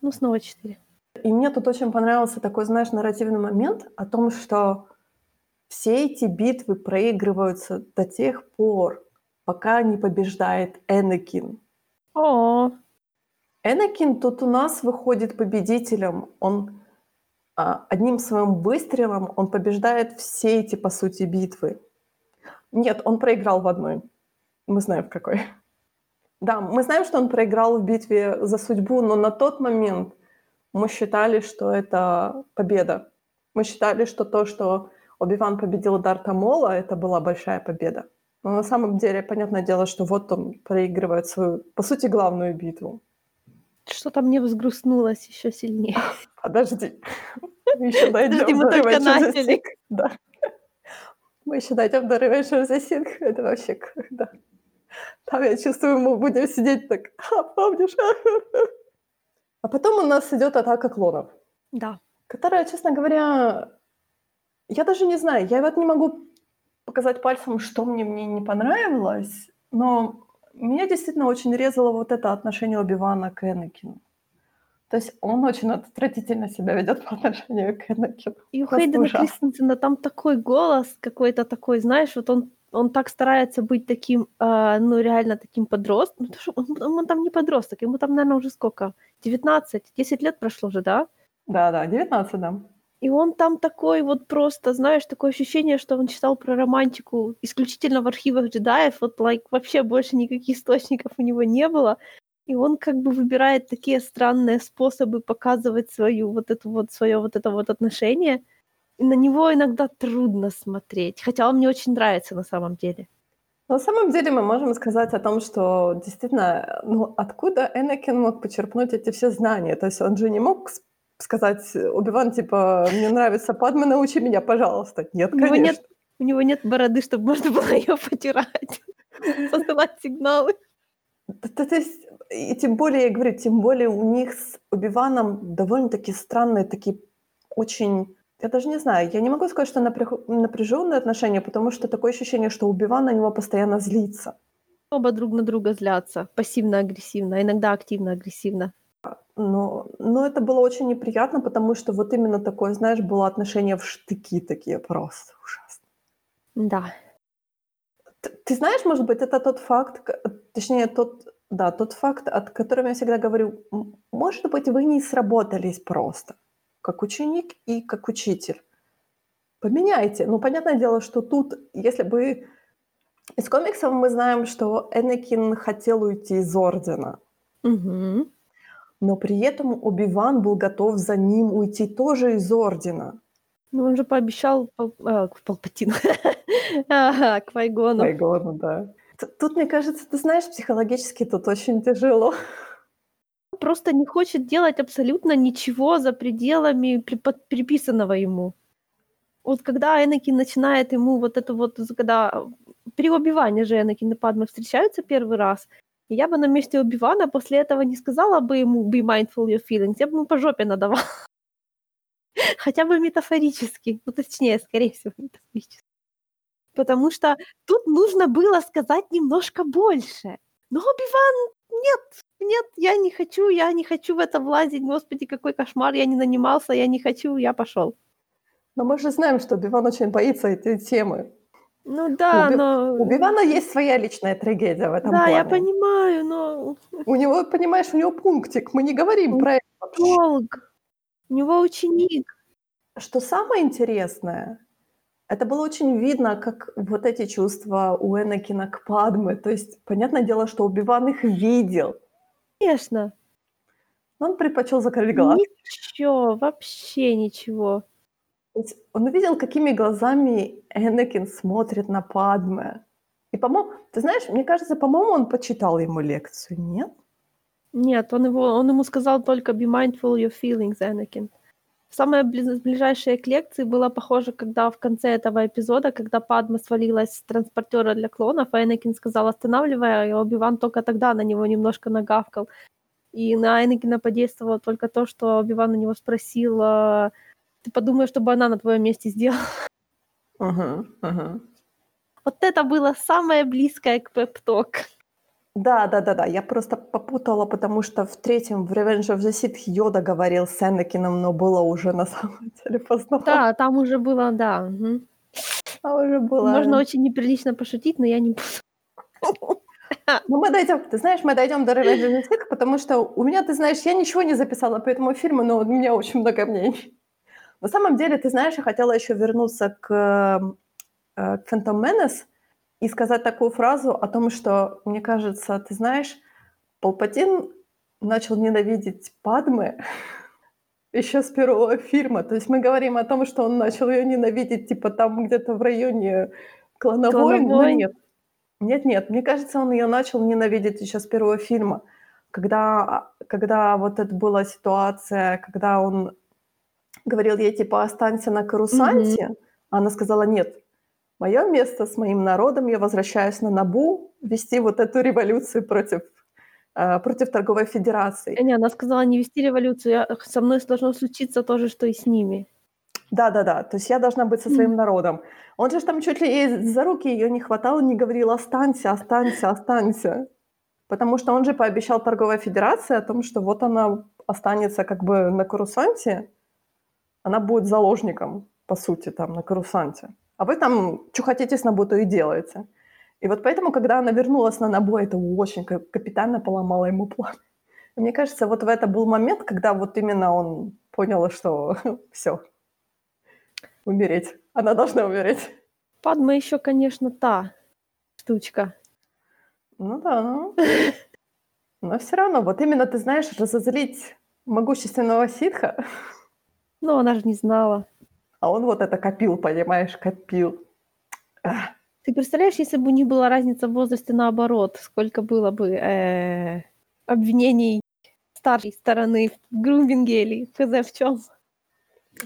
Ну, снова четыре. И мне тут очень понравился такой, знаешь, нарративный момент о том, что все эти битвы проигрываются до тех пор, пока не побеждает Энакин. О, Энакин тут у нас выходит победителем. Он а, одним своим выстрелом он побеждает все эти, по сути, битвы. Нет, он проиграл в одной. Мы знаем в какой. Да, мы знаем, что он проиграл в битве за судьбу, но на тот момент мы считали, что это победа. Мы считали, что то, что Оби-Ван победил Дарта Мола, это была большая победа. Но на самом деле, понятное дело, что вот он проигрывает свою, по сути, главную битву. что-то мне взгрустнулось еще сильнее. Подожди. Мы еще дойдем Подожди, мы до только начали. Да. Мы еще дойдем до Revenge of the Sith. Это вообще когда. Там, я чувствую, мы будем сидеть так, а, помнишь? А потом у нас идет атака клонов, Да. которая, честно говоря, я даже не знаю, я вот не могу показать пальцем, что мне в ней не понравилось, но меня действительно очень резало вот это отношение Оби-Вана к Энакину. То есть он очень отвратительно себя ведет по отношению к Энакину. И у Хейдена. Кристенсена там такой голос какой-то такой, знаешь, вот он, он так старается быть таким, а, ну, реально таким подростком. Ну, что он, он там не подросток, ему там, наверное, уже сколько? 19, 10 лет прошло же, да? Да-да, 19, да. И он там такой вот просто, знаешь, такое ощущение, что он читал про романтику исключительно в архивах джедаев, вот, like, вообще больше никаких источников у него не было. И он как бы выбирает такие странные способы показывать свою вот эту вот, свое вот это вот отношение. И на него иногда трудно смотреть, хотя он мне очень нравится на самом деле. На самом деле мы можем сказать о том, что действительно, ну откуда Энакин мог почерпнуть эти все знания? То есть он же не мог сказать, Убиван, типа, мне нравится Падма, научи меня, пожалуйста. Нет, У него конечно. нет, у него нет бороды, чтобы можно было ее потирать, посылать сигналы. То есть, и тем более, я говорю, тем более у них с Убиваном довольно-таки странные, такие очень... Я даже не знаю, я не могу сказать, что напряженные отношения, потому что такое ощущение, что Убиван на него постоянно злится. Оба друг на друга злятся, пассивно-агрессивно, а иногда активно-агрессивно. Но, но это было очень неприятно, потому что вот именно такое, знаешь, было отношение в штыки такие просто ужасно. Да. Т- Ты знаешь, может быть, это тот факт, точнее, тот, да, тот факт, от которого я всегда говорю, может быть, вы не сработались просто, как ученик и как учитель. Поменяйте. Ну, понятное дело, что тут, если бы... Из комиксов мы знаем, что Энакин хотел уйти из Ордена, Мгм. но при этом Оби-Ван был готов за ним уйти тоже из Ордена. Ну, он же пообещал Пал- а, Палпатину. Ага, к Вайгону. Байгону, да. Тут, мне кажется, ты знаешь, психологически тут очень тяжело. Просто не хочет делать абсолютно ничего за пределами приписанного ему. Вот когда Энакин начинает ему вот это вот, когда при Оби-Ване же Энакин и Падма встречаются первый раз, я бы на месте Оби-Вана после этого не сказала бы ему be mindful your feelings, я бы ему по жопе надавала. Хотя бы метафорически, ну точнее, скорее всего, метафорически. Потому что тут нужно было сказать немножко больше. Но Оби-Ван, нет, нет, я не хочу, я не хочу в это влазить, господи, какой кошмар, я не нанимался, я не хочу, я пошел. Но мы же знаем, что Оби-Ван очень боится этой темы. Ну да, Оби- но... У Оби-Вана есть своя личная трагедия в этом Да, я плане. понимаю, но У него, понимаешь, у него пунктик. Мы не говорим Ну, про это долг. У него ученик. Что самое интересное, это было очень видно, как вот эти чувства у Энакина к Падме. То есть, понятное дело, что Оби-Ван их видел. Конечно. Но он предпочел закрыть глаз. Ничего, вообще ничего. Он видел, какими глазами Энакин смотрит на Падме. И, по-моему, ты знаешь, мне кажется, по-моему, он почитал ему лекцию, нет? Нет, он, его, он ему сказал только be mindful your feelings, Anakin. Самое близ- ближайшее к лекции было похоже, когда в конце этого эпизода, когда Падма свалилась с транспортера для клонов, а Энакин сказал останавливая, и Оби-Ван только тогда на него немножко нагавкал. И на Энакина подействовало только то, что Оби-Ван на него спросил, а, ты подумаешь, чтобы она на твоем месте сделала. Угу, угу. Вот это было самое близкое к пеп-ток. Да, да, да, да. Я просто попутала, потому что в третьем, в Revenge of the Sith, Йода говорил с Энакином, но было уже на самом деле поздно. Да, там уже было, да. мгм. А уже было... Можно очень неприлично пошутить, но я не буду. Ну, мы дойдем, ты знаешь, мы дойдем до Ревенджа Ситх, потому что у меня, ты знаешь, я ничего не записала по этому фильму, но у меня очень много мнений. На самом деле, ты знаешь, я хотела еще вернуться к, э, к Phantom Menace и сказать такую фразу о том, что, мне кажется, ты знаешь, Палпатин начал ненавидеть Падмы еще с первого фильма. То есть мы говорим о том, что он начал ее ненавидеть, типа там где-то в районе Клана Войн, но нет. Нет-нет, мне кажется, он ее начал ненавидеть еще с первого фильма. Когда, когда вот это была ситуация, когда он говорил ей, типа, останься на Карусанте, mm-hmm. она сказала, нет, мое место с моим народом, я возвращаюсь на Набу вести вот эту революцию против Э, против торговой федерации. Не, она сказала не вести революцию, со мной должно случиться то же, что и с ними. Да-да-да, то есть я должна быть со своим mm. народом. Он же там чуть ли ей за руки ее не хватал, не говорил «останься, останься, останься». Потому что он же пообещал торговой федерации о том, что вот она останется как бы на Карусанте, она будет заложником, по сути, там, на Карусанте. А вы там, что хотите с Набу, то и делаете. И вот поэтому, когда она вернулась на набой, это очень капитально поломало ему план. И мне кажется, вот в это был момент, когда вот именно он понял, что все, умереть. Она должна умереть. Падма еще, конечно, та штучка. Ну да. Но все равно, вот именно, ты знаешь, разозлить могущественного ситха. Ну, она же не знала. А он вот это копил, понимаешь, копил. Ах. Ты представляешь, если бы не была разница в возрасте наоборот, сколько было бы э, обвинений старшей стороны в груминге или хз в чем?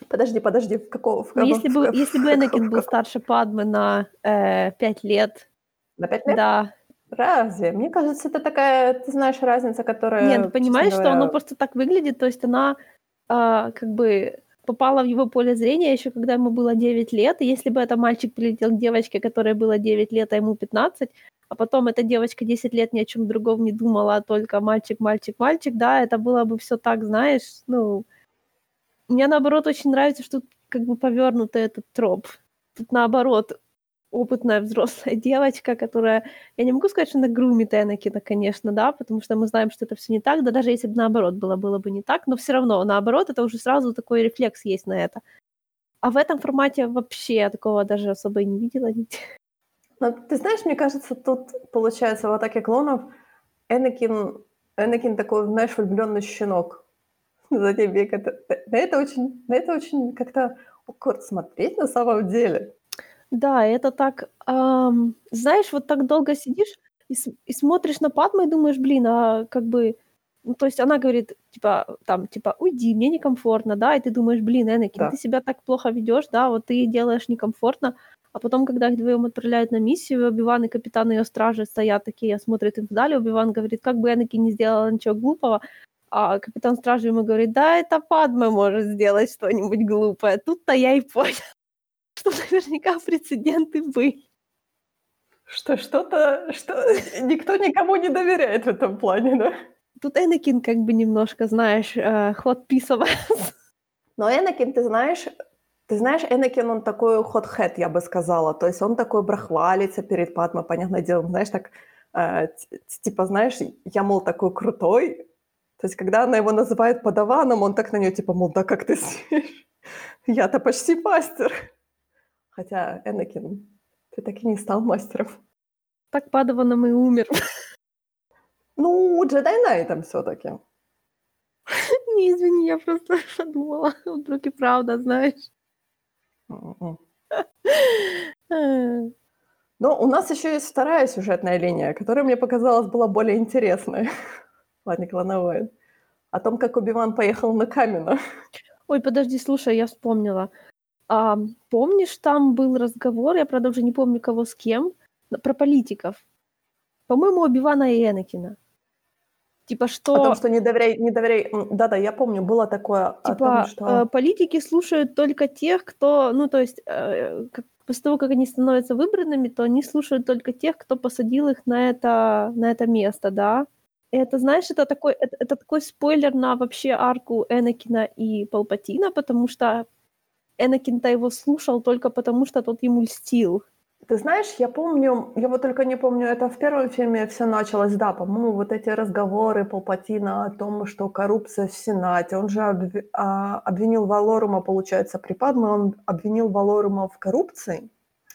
Подожди, подожди, в какого? В ну, какого если, бы, в, если бы Энакин был старше Падмы на э, 5 лет. На 5 лет? Да. Разве? Мне кажется, это такая, ты знаешь, разница, которая... Нет, понимаешь, говоря... что оно просто так выглядит, то есть она э, как бы попала в его поле зрения еще когда ему было 9 лет, и если бы это мальчик прилетел к девочке, которой было 9 лет, а ему 15, а потом эта девочка 10 лет ни о чем другом не думала, а только мальчик, мальчик, мальчик, да, это было бы все так, знаешь, ну... Мне наоборот очень нравится, что тут как бы повернутый этот троп. Тут наоборот, опытная взрослая девочка, которая... Я не могу сказать, что она грумит Энакина, конечно, да, потому что мы знаем, что это все не так, да даже если бы наоборот было, было бы не так, но все равно, наоборот, это уже сразу такой рефлекс есть на это. А в этом формате вообще я такого даже особо и не видела. Но ты знаешь, мне кажется, тут получается в «Атаке клонов» Энакин, Энакин такой, знаешь, влюбленный щенок. Затем век это, на это очень, на это очень как-то укорт смотреть на самом деле. Да, это так, ам, знаешь, вот так долго сидишь и, с- и смотришь на Падму и думаешь, блин, а как бы, ну, то есть она говорит, типа, там, типа, уйди, мне некомфортно, да, и ты думаешь, блин, Энакин, Да. ты себя так плохо ведешь, да, вот ты делаешь некомфортно, а потом, когда их вдвоем отправляют на миссию, Оби-Ван и капитан ее стражи стоят такие, смотрят им вдали, Оби-Ван говорит, как бы Энакин не сделала ничего глупого, а капитан стражи ему говорит, да, это Падма может сделать что-нибудь глупое. Тут-то я и понял что наверняка прецеденты были. Что что-то, что никто никому не доверяет в этом плане, да? Тут Энакин как бы немножко, знаешь, э, ход писова. Но Энакин, ты знаешь, ты знаешь, Энакин, он такой ход-хет, я бы сказала. То есть он такой брахвалится перед Падма, понятное дело, знаешь, так, э, типа, знаешь, я, мол, такой крутой. То есть когда она его называет подаваном, он так на нее, типа, мол, да как ты смеешь? Я-то почти мастер. Хотя, Энакин, ты так и не стал мастером. Так Падаваном и умер. Ну, Джедай Найтом все таки Не, извини, я просто подумала, вдруг и правда, знаешь. М-м. Но у нас еще есть вторая сюжетная линия, которая мне показалась была более интересной. Ладно, Клановой. О том, как Убиван поехал на Камено. Ой, подожди, слушай, я вспомнила. А, помнишь, там был разговор, я, правда, уже не помню, кого с кем, про политиков. По-моему, Оби-Вана и Энакина. Типа что... О том, что не доверяй, не доверяй... Да-да, я помню, было такое Типа о том, что... э, политики слушают только тех, кто... Ну, то есть, э, как, после того, как они становятся выбранными, то они слушают только тех, кто посадил их на это, на это место, да? И это, знаешь, это такой, это, это такой спойлер на вообще арку Энакина и Палпатина, потому что Энакин-то его слушал только потому, что тот ему льстил. Ты знаешь, я помню, я вот только не помню, это в первом фильме все началось, да, по-моему, вот эти разговоры Палпатина о том, что коррупция в Сенате, он же обви- а, обвинил Валорума, получается, при Падме, он обвинил Валорума в коррупции.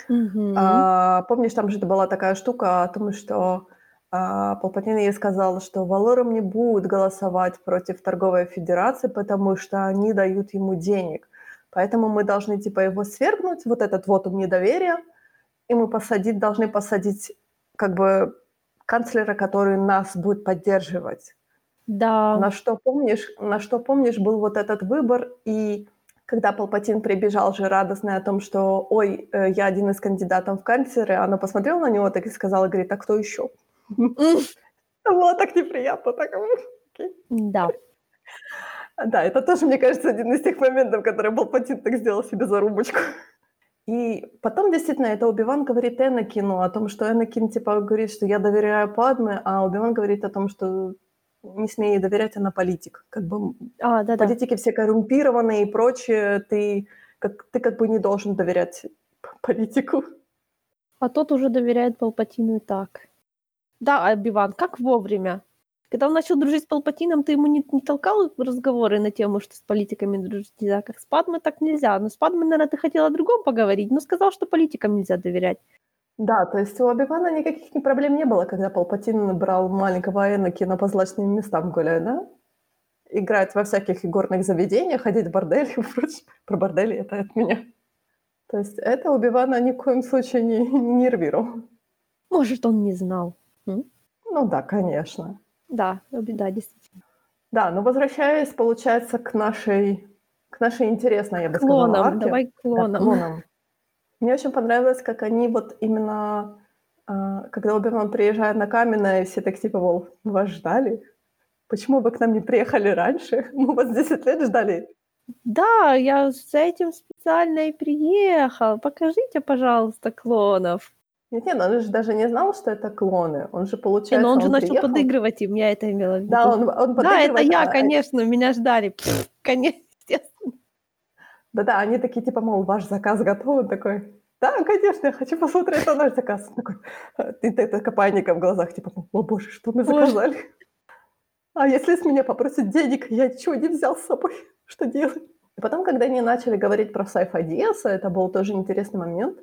Мгм. А, помнишь, там же была такая штука о том, что а, Палпатин ей сказал, что Валорум не будет голосовать против торговой федерации, потому что они дают ему денег. Поэтому мы должны типа его свергнуть, вот этот вот недоверия, и мы посадить, должны посадить как бы канцлера, который нас будет поддерживать. Да. На что помнишь, на что помнишь, был вот этот выбор, и когда Палпатин прибежал же радостный о том, что «Ой, э, я один из кандидатов в канцлеры», она посмотрела на него так и сказала, говорит, «А кто еще?» М, Было так неприятно, так. Да. Да, это тоже, мне кажется, один из тех моментов, который Палпатин так сделал себе зарубочку. И потом действительно это Убиван говорит Энакину о том, что Энакин типа говорит, что я доверяю Падме, а Убиван говорит о том, что не смей ей доверять, она политик. Как бы А, да-да. политики все коррумпированные и прочее, ты как, ты как бы не должен доверять политику. А тот уже доверяет Палпатину и так. Да, Обиван, как вовремя. Когда он начал дружить с Палпатином, ты ему не, не толкал разговоры на тему, что с политиками дружить нельзя, как с Падме так нельзя. Но с Падме, наверное, ты хотела о другом поговорить, но сказал, что политикам нельзя доверять. Да, то есть у Оби-Вана никаких ни проблем не было, когда Палпатин брал маленького Энакина по злачным местам гулять, да? Играть во всяких игорных заведениях, ходить в бордель и прочее. Про бордели это от меня. То есть это Оби-Вана ни в коем случае не, не нервировал. Может, он не знал. М? Ну да, конечно. Да, да, действительно. Да, но возвращаясь, получается, к нашей, к нашей интересной, я бы сказала, Клоном, арке. давай к Да, клонам. клонам. Мне очень понравилось, как они вот именно, а, когда Оби-Ван приезжает на Каменное, все так типа, мол, мы вас ждали? Почему вы к нам не приехали раньше? Мы вас 10 лет ждали. Да, я с этим специально и приехал. Покажите, пожалуйста, клонов. Нет, нет, он же даже не знал, что это клоны. Он же, Не, получается, ну он же начал приехал- подыгрывать им, я это имела в виду. Да, он, он Да, это я, а- конечно, меня ждали. Конечно. Да-да, они такие, типа, мол, ваш заказ готов. Он такой, да, конечно, я хочу посмотреть на наш заказ. Он Такой, ты это копайника в глазах, типа, о боже, что мы Боже. заказали? А если с меня попросят денег, я чего не взял с собой? Что делать? И потом, когда они начали говорить про Сайфа Диаса, это был тоже интересный момент,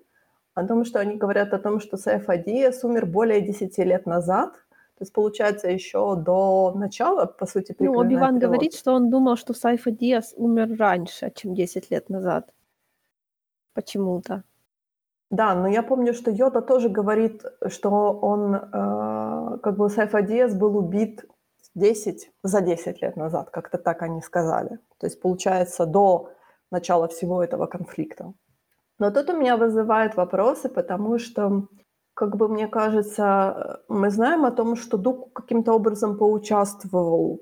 о том, что они говорят о том, что Сайфа Диас умер более 10 лет назад, то есть, получается, еще до начала, по сути, Ну, Оби-Ван говорит, что он думал, что Сайфа Диас умер раньше, чем 10 лет назад. Почему-то. Да, но я помню, что Йода тоже говорит, что он, э, как бы Сайфа Диас был убит 10, за 10 лет назад, как-то так они сказали. То есть, получается, до начала всего этого конфликта. Но тут у меня вызывает вопросы, потому что, как бы мне кажется, мы знаем о том, что Дуку каким-то образом поучаствовал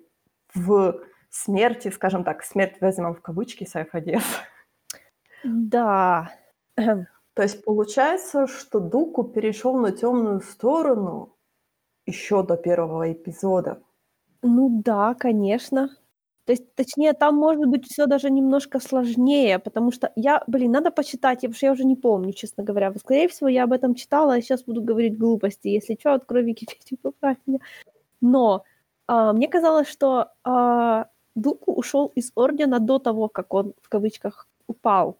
в смерти, скажем так, смерть возьмем в кавычки Диаса. Да. То есть получается, что Дуку перешел на темную сторону еще до первого эпизода. Ну да, конечно. То есть, точнее, там может быть все даже немножко сложнее, потому что я, блин, надо почитать, потому что я уже не помню, честно говоря. Скорее всего, я об этом читала, а сейчас буду говорить глупости. Если что, открой Википедию, поправь меня. Но а, мне казалось, что а, Дуку ушел из Ордена до того, как он, в кавычках, упал.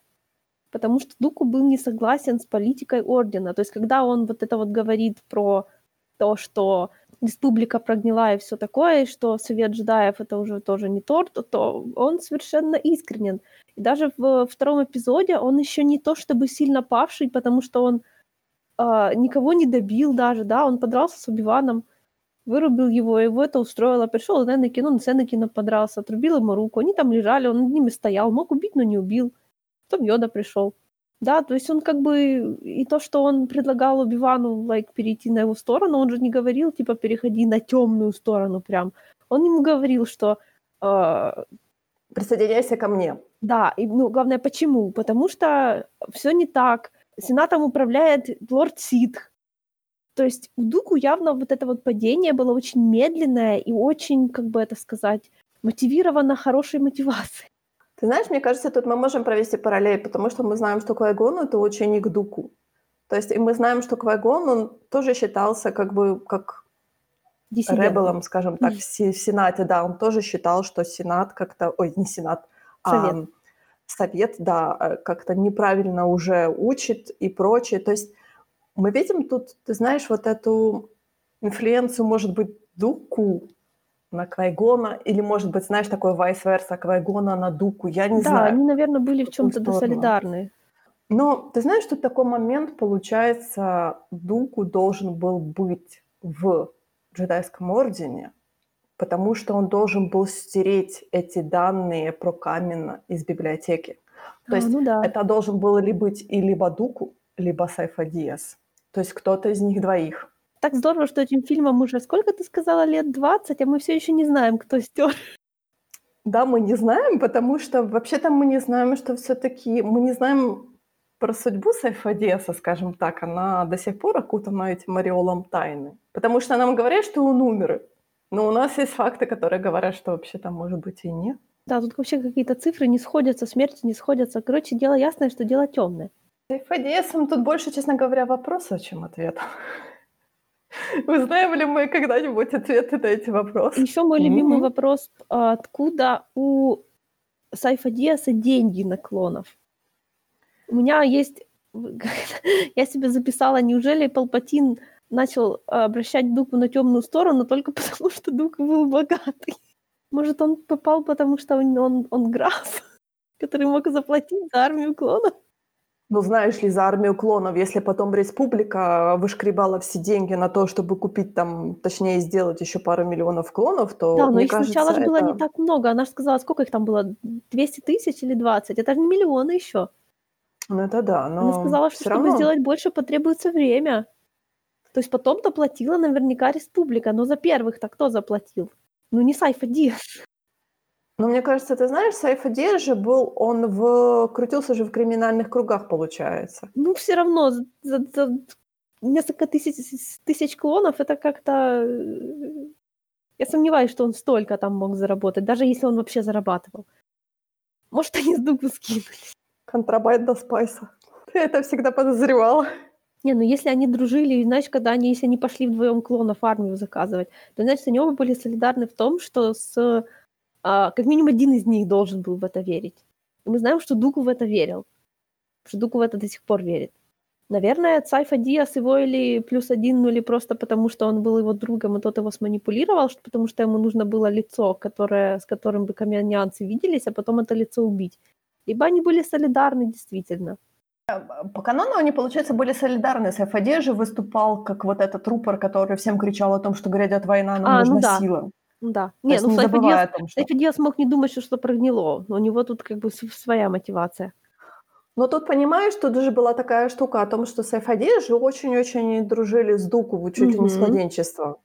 Потому что Дуку был не согласен с политикой Ордена. То есть, когда он вот это вот говорит про то, что республика прогнила и все такое, и что совет джедаев это уже тоже не торт, то он совершенно искренен. И даже в втором эпизоде он еще не то чтобы сильно павший, потому что он а, никого не добил даже, да, он подрался с Убиваном, вырубил его, его это устроило, пришел Энакин, он с Энакином подрался, отрубил ему руку, они там лежали, он над ними стоял, мог убить, но не убил. Потом Йода пришел. Да, то есть он как бы и то, что он предлагал Убивану like, перейти на его сторону, он же не говорил, типа, переходи на темную сторону прям. Он ему говорил, что э, Присоединяйся ко мне. да, и ну, главное, почему? Потому что все не так. Сенатом управляет лорд Ситх. То есть у Дуку явно вот это вот падение было очень медленное и очень, как бы это сказать, мотивировано хорошей мотивацией. Ты знаешь, мне кажется, тут мы можем провести параллель, потому что мы знаем, что Куайгон — это ученик Дуку. То есть и мы знаем, что Квайгон, он тоже считался как бы как Диссидентом. ребелом, скажем так, Мгм. в Се- в Сенате, да, он тоже считал, что Сенат как-то, ой, не Сенат, а Совет. Совет, да, э, как-то неправильно уже учит и прочее. То есть мы видим тут, ты знаешь, вот эту инфлюенцию, может быть, Дуку на Квайгона, или, может быть, знаешь, такой vice-versa, Квайгона на Дуку, я не Да, знаю. они, наверное, были в чем-то сторону. солидарны. Но ты знаешь, тут такой момент, получается, Дуку должен был быть в джедайском ордене, потому что он должен был стереть эти данные про Камина из библиотеки. То А, есть ну да. это должен был ли быть и либо Дуку, либо Сайфа Диас. То есть кто-то из них двоих. Так здорово, что этим фильмом уже сколько ты сказала лет 20, а мы все еще не знаем, кто стер. Да, мы не знаем, потому что вообще-то мы не знаем, что все-таки мы не знаем про судьбу Сайфа Диаса, скажем так. Она до сих пор окутана этим ореолом тайны. Потому что нам говорят, что он умер. Но у нас есть факты, которые говорят, что вообще-то, может быть, и нет. Да, тут вообще какие-то цифры не сходятся, смерти не сходятся. Короче, дело ясное, что дело темное. Сайфа Диасом тут больше, честно говоря, вопросов, чем ответов. Узнаем ли мы когда-нибудь ответы на эти вопросы? Еще мой любимый Мгм. вопрос, а, откуда у Сайфа Диаса деньги на клонов? У меня есть... Я себе записала, неужели Палпатин начал а, обращать Дуку на темную сторону только потому, что Дук был богатый? Может, он попал, потому что он, он, он граф, который мог заплатить за армию клонов? Ну, знаешь ли, за армию клонов, если потом республика вышкребала все деньги на то, чтобы купить там, точнее, сделать еще пару миллионов клонов, то, Да, но мне их кажется, сначала же было это... не так много. Она же сказала, сколько их там было? 200 тысяч или 20? Это же не миллионы еще. Ну, это да, но Она сказала, что чтобы равно... сделать больше, потребуется время. То есть потом-то платила наверняка республика. Но за первых-то кто заплатил? Ну, не Сайфа Диас. Но мне кажется, ты знаешь, Сайф же был, он в... крутился же в криминальных кругах, получается. Ну, все равно за, за- несколько тысяч, тысяч клонов это как-то... э, Я сомневаюсь, что он столько там мог заработать, даже если он вообще зарабатывал. Может, они с дугу скинули. Контрабанда спайса. Ты это всегда подозревала. Не, ну если они дружили, и, знаешь, когда они, если они пошли вдвоем клонов армию заказывать, то, значит, они оба были солидарны в том, что с, как минимум один из них должен был в это верить. И мы знаем, что Дуку в это верил. Что Дуку в это до сих пор верит. Наверное, Цайфа Диас его или плюс один, ну или просто потому, что он был его другом, и тот его сманипулировал, потому что ему нужно было лицо, которое, с которым бы каменянцы виделись, а потом это лицо убить. Либо они были солидарны действительно. По канону они, получается, были солидарны. Сайф Адир же выступал как вот этот рупор, который всем кричал о том, что грядет война, нам А, ну нужна да. сила. Да. То Не, есть ну не Сайфа забывая Диас о том, что... Сайфа Диас мог не думать, что что прогнило. У него тут как бы своя мотивация. Но тут, понимаешь, тут же была такая штука о том, что Сайфади же очень-очень дружили с Дуку чуть ли не с младенчества.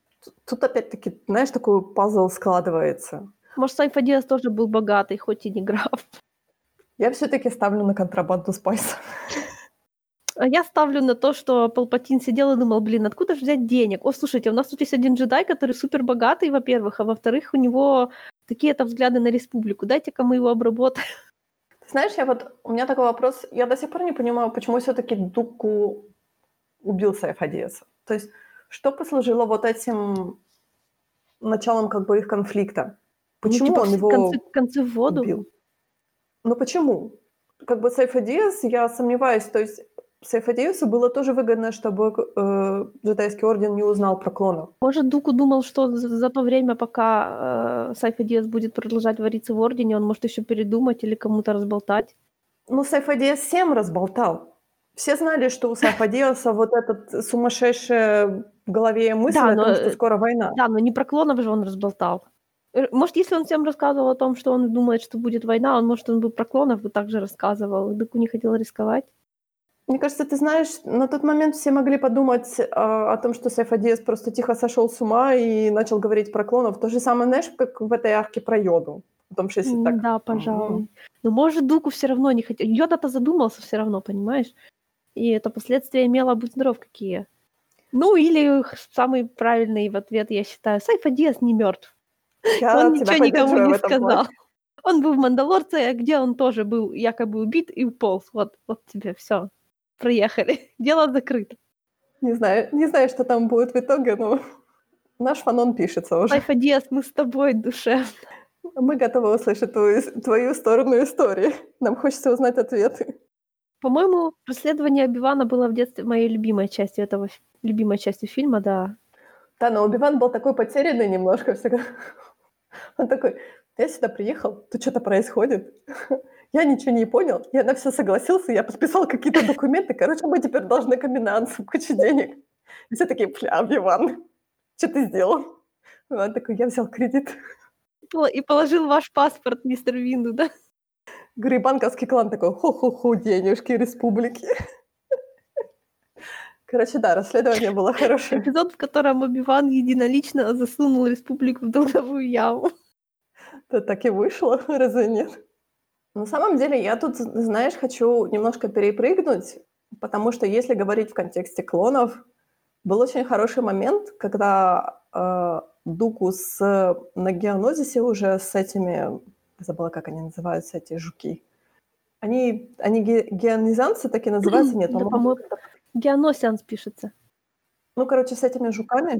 Тут опять-таки, знаешь, такой пазл складывается. Может, Сайфа Диас тоже был богатый, хоть и не граф. Я все-таки ставлю на контрабанду спайса. А я ставлю на то, что Палпатин сидел и думал, блин, откуда же взять денег? О, слушайте, у нас тут есть один джедай, который супер богатый, во-первых, а во-вторых, у него такие-то взгляды на республику. Дайте-ка мы его обработаем. Знаешь, я вот, у меня такой вопрос, я до сих пор не понимаю, почему все-таки Дуку убил Сайфадиеса. То есть, что послужило вот этим началом как бы их конфликта? Почему ну, типа, он его конце, конце в воду. убил? Ну почему? Как бы Сайфадиес, я сомневаюсь, то есть Сайфадиесу было тоже выгодно, чтобы э, джедайский орден не узнал про клонов. Может, Дуку думал, что за, то время, пока э, Сайфа Диас будет продолжать вариться в Ордене, он может еще передумать или кому-то разболтать. Ну, Сайфадиес всем разболтал. Все знали, что у Сайфадиеса вот этот сумасшедшая в голове мысль Да, о но, том, что э, скоро война. Да, но не про клонов же он разболтал. Может, если он всем рассказывал о том, что он думает, что будет война, он, может, он бы про клонов бы также рассказывал. Дуку не хотел рисковать. Мне кажется, ты знаешь, на тот момент все могли подумать а, о том, что Сайфадиес просто тихо сошел с ума и начал говорить про клонов. То же самое, знаешь, как в этой арке про йоду. О том, что если так... Да, пожалуй. м, Но может, Дуку все равно не хотел. Йода-то задумался все равно, понимаешь? И это последствия имело быть здоров какие. Ну, или самый правильный в ответ, я считаю, Сайфа Диас не мертв. Я он ничего никому в не сказал. плане. Он был в Мандалорце, где он тоже был якобы убит и уполз. Вот, вот тебе все. Проехали. Дело закрыто. Не знаю, не знаю, что там будет в итоге, но наш фанон пишется уже. Life Ideas, мы с тобой душевно. Мы готовы услышать твою, твою сторону истории. Нам хочется узнать ответы. По-моему, расследование Обивана было в детстве моей любимой частью этого, любимой частью фильма, да. Да, но Убиван был такой потерянный немножко всегда. Он такой, я сюда приехал, тут что-то происходит. Я ничего не понял, я на все согласился, я подписал какие-то документы. Короче, мы теперь должны комбинансам кучу денег. И все такие, бля, Убиван, что ты сделал? И Он такой, я взял кредит. И положил ваш паспорт, мистер Винду, да? Говорю, банковский клан такой, ху-ху-ху, денежки республики. Короче, да, расследование было хорошее. Эпизод, в котором Обиван единолично засунул республику в долговую яму. Это так и вышло, разве нет? На самом деле, я тут, знаешь, хочу немножко перепрыгнуть, потому что если говорить в контексте клонов, был очень хороший момент, когда э, Дуку с, на Геонозисе уже с этими, забыла, как они называются, эти жуки. Они, они ге- геонизанцы так и называются? Нет, Да, по-моему, Геоносианс пишется. Ну, короче, с этими жуками,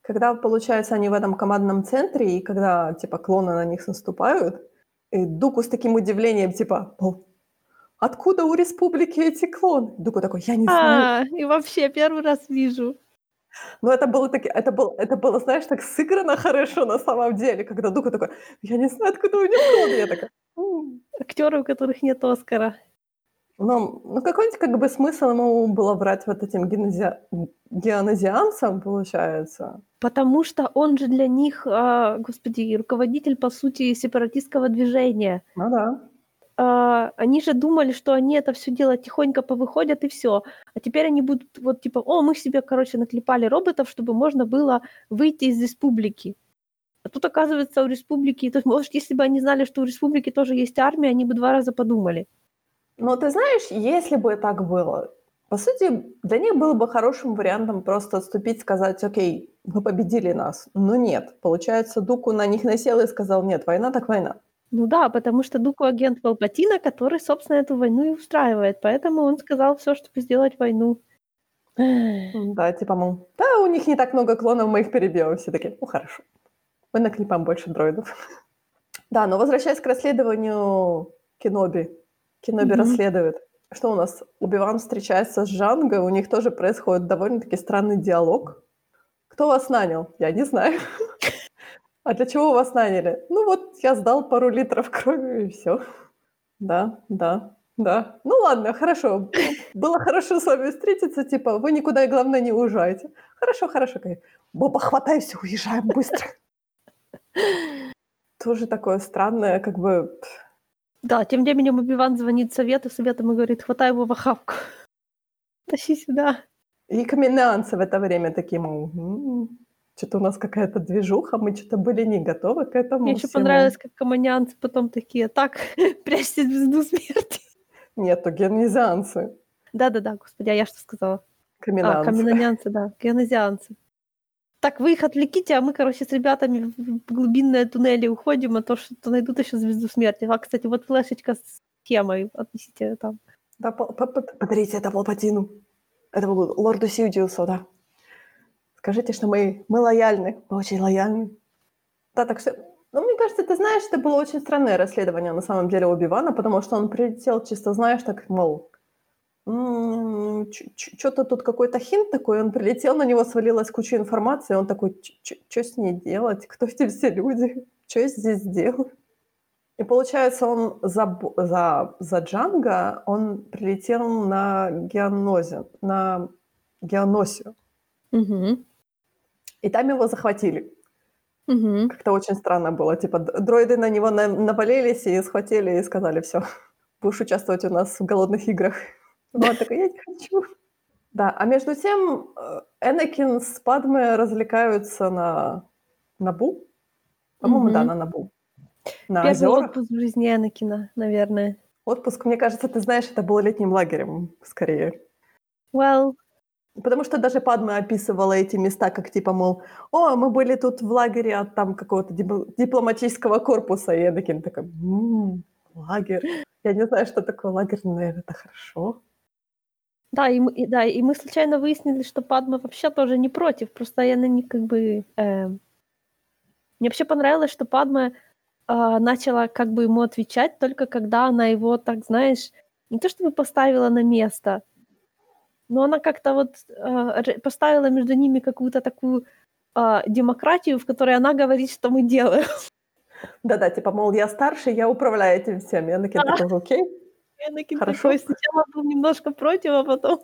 когда, получается, они в этом командном центре, и когда, типа, клоны на них наступают, и Дуку с таким удивлением, типа, «Мол, откуда у республики эти клоны? Дуку такой, я не знаю. А, и вообще, первый раз вижу. Но это было, таки, это, было, это было, знаешь, так сыграно хорошо на самом деле, когда Дуку такой, я не знаю, откуда у них клоны. Я такая. Актеры, у которых нет Оскара. Ну, ну, какой-нибудь как бы смысл ему было брать вот этим генези- геонезианцам, получается. Потому что он же для них, а, господи, руководитель, по сути, сепаратистского движения. Ну да. А, они же думали, что они это все дело тихонько повыходят и все. А теперь они будут вот типа, о, мы себе, короче, наклепали роботов, чтобы можно было выйти из республики. А тут, оказывается, у республики... То есть, может, если бы они знали, что у республики тоже есть армия, они бы два раза подумали. Но ты знаешь, если бы так было, по сути, для них было бы хорошим вариантом просто отступить, сказать, окей, вы победили нас. Но нет, получается, Дуку на них насел и сказал, нет, война так война. Ну да, потому что Дуку агент Палпатина, который, собственно, эту войну и устраивает. Поэтому он сказал все, чтобы сделать войну. Да, типа, мол, да, у них не так много клонов, мы их перебьем. Все такие, ну хорошо, мы наклепаем больше дроидов. Да, но возвращаясь к расследованию Кеноби. Кеноби Мгм. расследует. Что у нас? Убиван встречается с Джанго, у них тоже происходит довольно-таки странный диалог. Кто вас нанял? Я не знаю. А для чего вас наняли? Ну вот, я сдал пару литров крови и все. Да, да, да. Ну ладно, хорошо. Было хорошо с вами встретиться, типа, вы никуда, главное, не уезжаете. Хорошо, хорошо. Боба, хватайся, уезжаем быстро. Тоже такое странное, как бы... Да, тем временем Убиван звонит совету, совет ему говорит, хватай его в охапку. Тащи сюда. И каменеанцы в это время такие, мол, «М, что-то у нас какая-то движуха, мы что-то были не готовы к этому. Мне еще всему». понравилось, как коммунианцы потом такие, так, прячься в звезду смерти. Нет, то генезианцы. Да-да-да, господи, а я что сказала? А, Каменеанцы. каменонянцы, да, генезианцы. Так, вы их отвлеките, а мы, короче, с ребятами в глубинные туннели уходим, а то что найдут еще звезду смерти. А, кстати, вот флешечка с темой, отнесите там. Да, по- по- по- подарите это Палпатину. Это был лорду Сиудиусу, да. Скажите, что мы, мы лояльны, мы очень лояльны. Да, так что... Ну, мне кажется, ты знаешь, это было очень странное расследование на самом деле Оби-Вана, потому что он прилетел чисто, знаешь, так, мол, что-то тут какой-то хинт такой, он прилетел, на него свалилась куча информации, он такой, что с ней делать, кто эти все люди, что я здесь делаю? И получается, он за, за, за Джанго, он прилетел на Геонозе, на Геоносию. Угу. И там его захватили. Угу. Как-то очень странно было. Типа дроиды на него на- навалились и схватили и сказали, все, будешь участвовать у нас в голодных играх. Он такой, я не хочу. Да, а между тем э, Энакин с Падме развлекаются на Набу. По-моему, да, Мгм. на Набу. На Первый озерах. отпуск в жизни Энакина, наверное. Отпуск, мне кажется, ты знаешь, это было летним лагерем, скорее. Well, Потому что даже Падма описывала эти места, как типа, мол, о, мы были тут в лагере от там какого-то дип- дипломатического корпуса. И я таким такой, «М, лагерь. Я не знаю, что такое лагерь, но, наверное, это хорошо. Да, и мы, и, да, и мы случайно выяснили, что Падма вообще тоже не против, просто я на них как бы... Э, мне вообще понравилось, что Падма э, начала как бы ему отвечать только когда она его, так знаешь, не то чтобы поставила на место, но она как-то вот э, поставила между ними какую-то такую э, демократию, в которой она говорит, что мы делаем. Да-да, типа, мол, я старше, я управляю этим всем. Я такой, такой, окей. Энакин Хорошо. такой сначала был немножко против, а потом...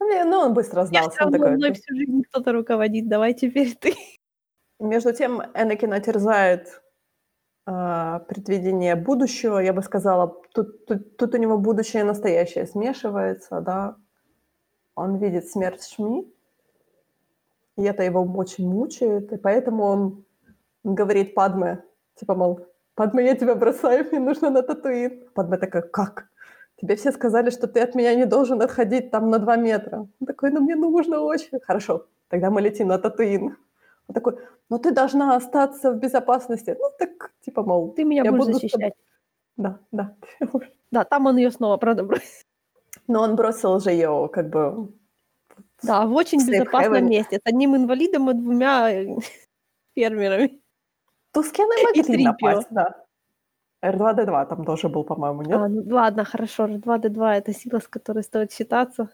Не, ну, он быстро сдался. Я он такой, мной всю жизнь кто-то руководит, давай теперь ты. Между тем, Энакина терзает э, предвидение будущего. Я бы сказала, тут, тут, тут у него будущее и настоящее смешивается, да. Он видит смерть Шми, и это его очень мучает, и поэтому он говорит Падме, типа, мол, Падме, я тебя бросаю, мне нужно на Татуин. Падме такая, как? Тебе все сказали, что ты от меня не должен отходить там на два метра. Он такой, ну мне нужно очень. Хорошо, тогда мы летим на Татуин. Он такой, ну ты должна остаться в безопасности. Ну так, типа, мол... Ты меня будешь буду защищать. Да, да. Да, там он ее снова, правда, бросил. Но он бросил же ее, как бы... Да, в очень в безопасном месте. С одним инвалидом и двумя фермерами. Тускены могли напасть, да. R2-D2 там тоже был, по-моему, нет? А, ну, ладно, хорошо, R2-D2 — это сила, с которой стоит считаться.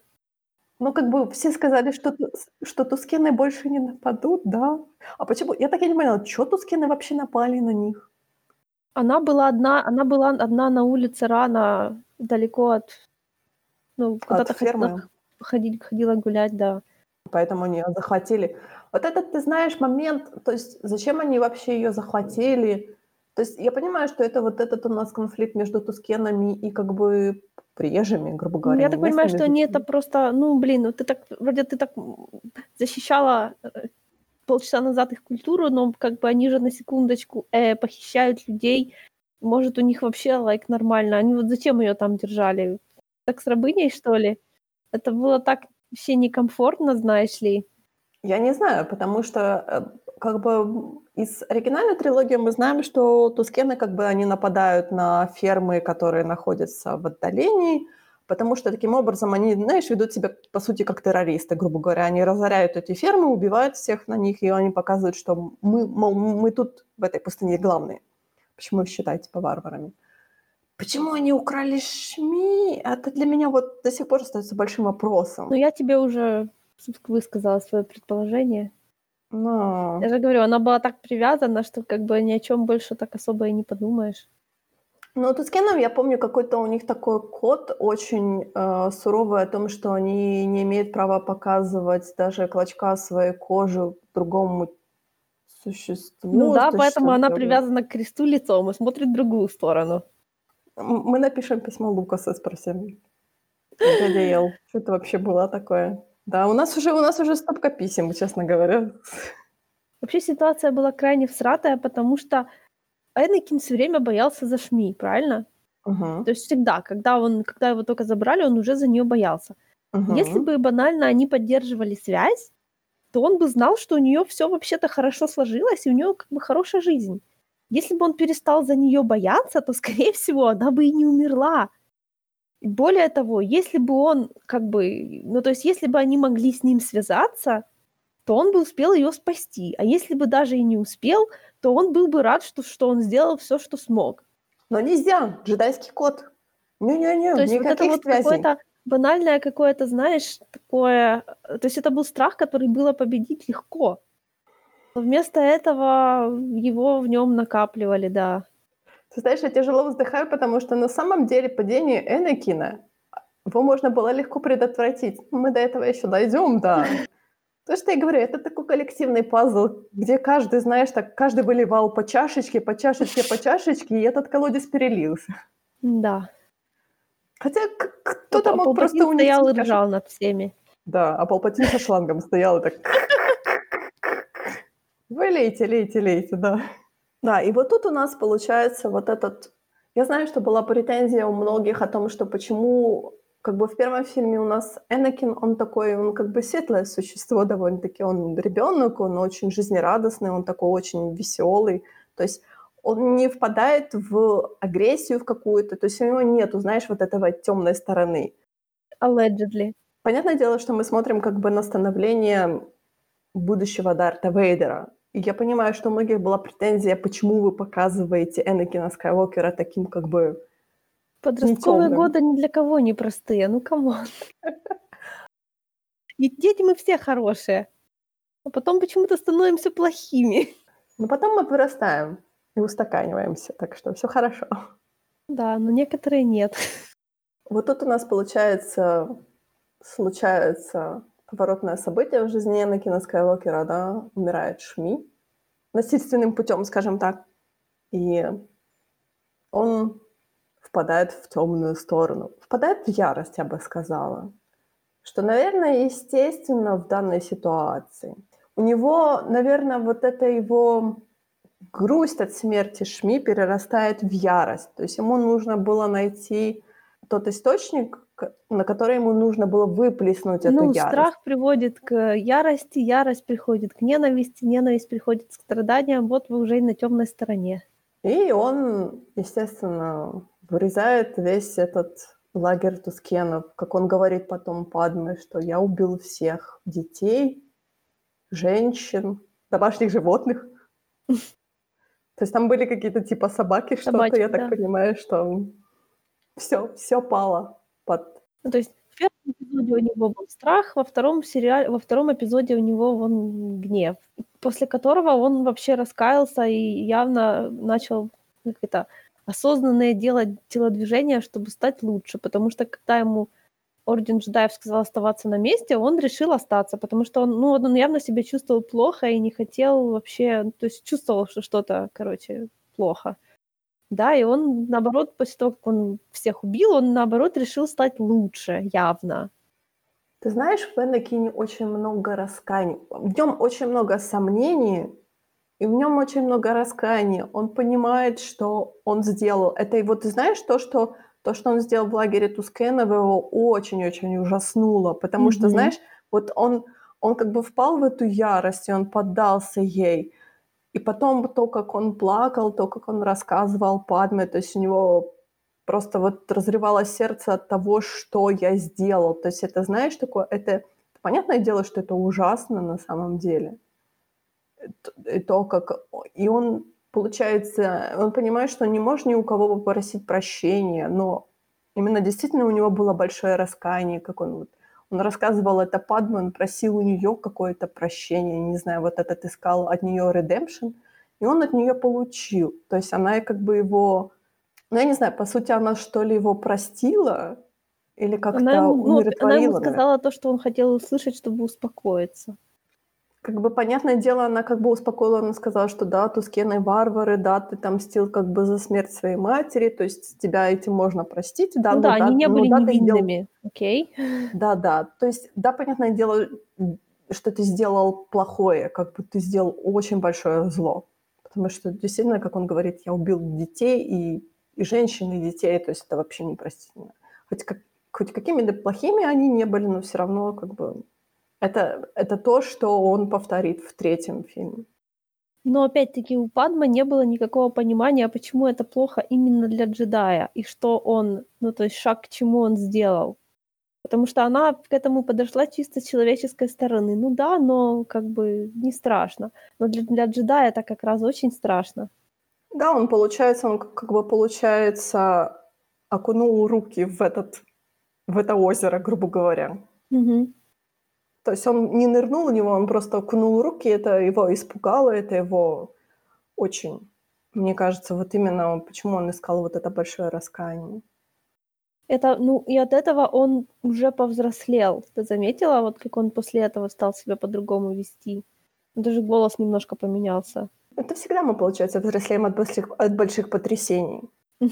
Ну, как бы все сказали, что, что тускены больше не нападут, да? А почему? Я так и не поняла, что тускены вообще напали на них? Она была одна, она была одна на улице рано, далеко от... Ну, куда-то фермы? Ходить, ходила гулять, да. Поэтому они ее захватили. Вот этот, ты знаешь, момент, то есть зачем они вообще ее захватили? То есть я понимаю, что это вот этот у нас конфликт между тускенами и как бы приезжими, грубо говоря. Я так понимаю, что они это просто, ну, блин, ну ты так, вроде ты так защищала э, полчаса назад их культуру, но как бы они же на секундочку э, похищают людей, может, у них вообще лайк нормально. Они вот зачем ее там держали? Так с рабыней, что ли? Это было так вообще некомфортно, знаешь ли. Я не знаю, потому что э, как бы из оригинальной трилогии мы знаем, что тускены как бы они нападают на фермы, которые находятся в отдалении, потому что таким образом они, знаешь, ведут себя по сути как террористы, грубо говоря. Они разоряют эти фермы, убивают всех на них, и они показывают, что мы, мол, мы тут в этой пустыне главные. Почему их считаете типа варварами? Почему они украли Шми? Это для меня вот до сих пор остается большим вопросом. Ну, я тебе уже высказала свое предположение. Но... Я же говорю, она была так привязана, что как бы ни о чем больше так особо и не подумаешь. Ну, тут с Кеном я помню какой-то у них такой код очень э, суровый о том, что они не имеют права показывать даже клочка своей кожи другому существу. Ну да, поэтому она привязана к кресту лицом и смотрит в другую сторону. Мы напишем письмо Лукаса, спросим. Дядя Ел, что это вообще было такое? Да, у нас уже, у нас уже стопка писем, честно говоря. Вообще ситуация была крайне всратая, потому что Энакин все время боялся за Шми, правильно? Угу. То есть всегда, когда, он, когда его только забрали, он уже за нее боялся. Угу. Если бы банально они поддерживали связь, то он бы знал, что у нее все вообще-то хорошо сложилось, и у нее как бы хорошая жизнь. Если бы он перестал за нее бояться, то, скорее всего, она бы и не умерла. Более того, если бы он как бы, ну то есть если бы они могли с ним связаться, то он бы успел ее спасти. А если бы даже и не успел, то он был бы рад, что, что он сделал все, что смог. Но нельзя, джедайский код. Не-не-не, То есть вот это вот какое-то банальное какое-то, знаешь, такое... То есть это был страх, который было победить легко. Но вместо этого его в нем накапливали, да. Ты знаешь, я тяжело вздыхаю, потому что на самом деле падение Энакина, его можно было легко предотвратить. Мы до этого еще дойдем, да. То, что я говорю, это такой коллективный пазл, где каждый, знаешь, так, каждый выливал по чашечке, по чашечке, по чашечке, и этот колодец перелился. Да. Хотя кто-то мог просто у стоял и ржал над всеми. Да, а Палпатин со шлангом стоял и так... Вы лейте, лейте, лейте, да. Да, и вот тут у нас получается вот этот... Я знаю, что была претензия у многих о том, что почему как бы в первом фильме у нас Энакин, он такой, он как бы светлое существо довольно-таки, он ребенок, он очень жизнерадостный, он такой очень веселый, то есть он не впадает в агрессию в какую-то, то есть у него нету, знаешь, вот этого темной стороны. Allegedly. Понятное дело, что мы смотрим как бы на становление будущего Дарта Вейдера. И я понимаю, что у многих была претензия, почему вы показываете Энакина Скайуокера таким как бы Подростковые годы ни для кого не простые, ну come on. Ведь дети мы все хорошие, а потом почему-то становимся плохими. Но потом мы вырастаем и устаканиваемся, так что все хорошо. Да, но некоторые нет. Вот тут у нас получается, случается поворотное событие в жизни Энакина Скайуокера, да, умирает Шми насильственным путем, скажем так, и он впадает в темную сторону, впадает в ярость, я бы сказала, что, наверное, естественно в данной ситуации. У него, наверное, вот эта его грусть от смерти Шми перерастает в ярость. То есть ему нужно было найти тот источник, на который ему нужно было выплеснуть эту Ну, ярость. страх приводит к ярости, ярость приходит к ненависти, ненависть приходит к страданиям. Вот вы уже и на темной стороне. И он, естественно, вырезает весь этот лагерь Тускенов, как он говорит потом Падме, что я убил всех детей, женщин, домашних животных. То есть там были какие-то типа собаки, что-то, я так понимаю, что все, все пало под... Ну, то есть в первом эпизоде у него был страх, во втором сериале, во втором эпизоде у него вон гнев, после которого он вообще раскаялся и явно начал как это осознанное делать телодвижения, чтобы стать лучше, потому что когда ему Орден джедаев сказал оставаться на месте, он решил остаться, потому что он, ну, он явно себя чувствовал плохо и не хотел вообще, то есть чувствовал, что что-то, короче, плохо. Да, и он, наоборот, после того, как он всех убил, он, наоборот, решил стать лучше, явно. Ты знаешь, в Энакине очень много раскаяний. В нем очень много сомнений, и в нем очень много раскаяния. Он понимает, что он сделал. Это его, ты знаешь, то, что, то, что он сделал в лагере Тускенов, его очень-очень ужаснуло. Потому что, Мгм. знаешь, вот он, он как бы впал в эту ярость, и он поддался ей. И потом то, как он плакал, то, как он рассказывал Падме, то есть у него просто вот разрывалось сердце от того, что я сделал. То есть это, знаешь, такое, это понятное дело, что это ужасно на самом деле. И то, как... И он, получается, он понимает, что не может ни у кого попросить прощения, но именно действительно у него было большое раскаяние, как он вот он рассказывал это Падме, он просил у нее какое-то прощение, не знаю, вот этот искал от нее redemption, и он от нее получил. То есть она как бы его, ну я не знаю, по сути она что ли его простила или как-то Она ну, она ему наверное. сказала то, что он хотел услышать, чтобы успокоиться. Как бы, понятное дело, она как бы успокоила, она сказала, что да, Тускены варвары, да, ты там мстил как бы за смерть своей матери, то есть тебя этим можно простить, да, ну да, они не ну были да, невинными, окей? Да, да. То есть, да, понятное дело, что ты сделал плохое, как бы ты сделал очень большое зло. Потому что действительно, как он говорит, я убил детей и, и женщин, и детей, то есть это вообще непростительно. Хоть, как, хоть какими-то плохими они не были, но все равно как бы это, это то, что он повторит в третьем фильме. Но опять-таки у Падма не было никакого понимания, почему это плохо именно для джедая, и что он, ну то есть шаг к чему он сделал. Потому что она к этому подошла чисто с человеческой стороны. Ну да, но как бы не страшно. Но для, для джедая это как раз очень страшно. Да, он получается, он как бы получается окунул руки в этот в это озеро, грубо говоря. Мгм. То есть он не нырнул в него, он просто окунул руки, это его испугало, это его очень, мне кажется, вот именно почему он искал вот это большое раскаяние. Это, ну, и от этого он уже повзрослел. Ты заметила, вот как он после этого стал себя по-другому вести? Даже голос немножко поменялся. Это всегда мы, получается, взрослеем от больших, от больших потрясений.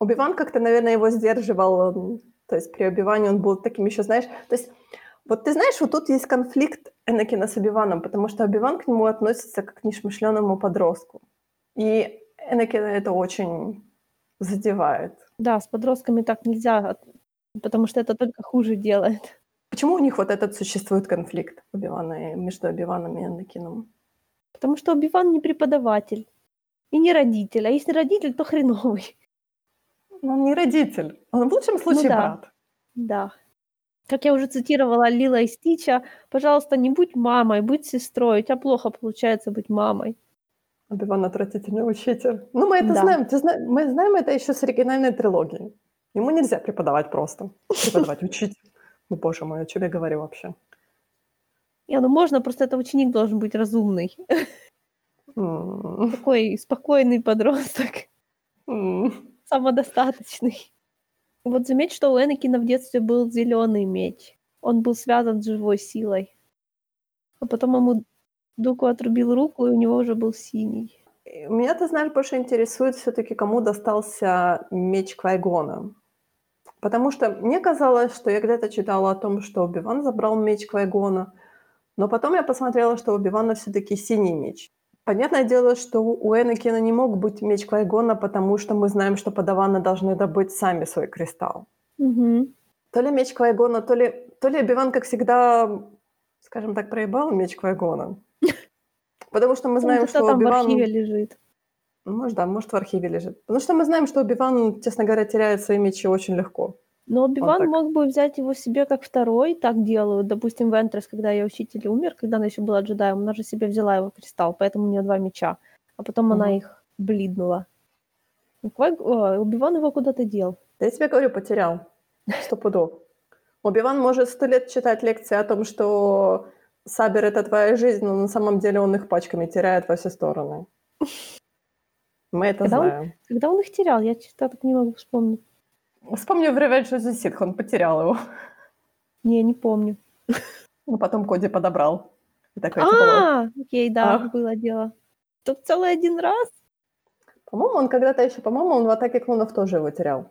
Убиван как-то, наверное, его сдерживал. То есть при Убиване он был таким еще, знаешь... То есть вот ты знаешь, вот тут есть конфликт Энакина с Убиваном, потому что Убиван к нему относится как к нешмышленному подростку. И Энакина это очень задевает. Да, с подростками так нельзя, от- потому что это только хуже делает. Почему у них вот этот существует конфликт Убивана и между Убиваном и Энакином? Потому что Убиван не преподаватель и не родитель. А если родитель, то хреновый. Ну, Он не родитель, он в лучшем случае да. брат. Да. Как я уже цитировала Лила и Стича, пожалуйста, не будь мамой, будь сестрой. У тебя плохо получается быть мамой. Обиван отвратительный учитель. Ну, мы это Да. знаем. Ты зна- Мы знаем это еще с оригинальной трилогии. Ему нельзя преподавать просто. Преподавать, учить. Ну, боже мой, о чем я говорю вообще? Не, ну можно, просто это ученик должен быть разумный. Такой спокойный подросток, самодостаточный. Вот заметь, что у Энакина в детстве был зеленый меч. Он был связан с живой силой. А потом ему Дуку отрубил руку, и у него уже был синий. Меня, ты знаешь, больше интересует все-таки, кому достался меч Квайгона. Потому что мне казалось, что я где-то читала о том, что Убиван забрал меч Квайгона, но потом я посмотрела, что у Убивана все-таки синий меч. Понятное дело, что у Энакина не мог быть меч Квайгона, потому что мы знаем, что подаваны должны добыть сами свой кристалл. Мгм. То ли меч Квайгона, то ли, то ли Убиван, как всегда, скажем так, проебал меч Квайгона. Потому что мы знаем, что там в Убиван... архиве лежит. Может, да, может, в архиве лежит. Потому что мы знаем, что Убиван, честно говоря, теряет свои мечи очень легко. Но Оби-Ван так. мог бы взять его себе как второй, так делают. Допустим, Вентрес, когда ее учитель умер, когда она еще была джедаем, она же себе взяла его кристалл, поэтому у нее два меча. А потом она Мгм. их блиднула. Ну, Квай- о, Оби-Ван его куда-то дел. Да я тебе говорю, потерял. Сто пудов. Убиван может сто лет читать лекции о том, что Сабер — это твоя жизнь, но на самом деле он их пачками теряет во все стороны. Мы это Когда он- знаем. Когда он их терял, я что-то так не могу вспомнить. Вспомню в Revenge of the Sith, он потерял его. Не, не помню. Но потом Коди подобрал. И такой, типа. А, окей, да, А. было дело. Тут целый один раз? По-моему, он когда-то еще, по-моему, он в атаке клонов тоже его терял.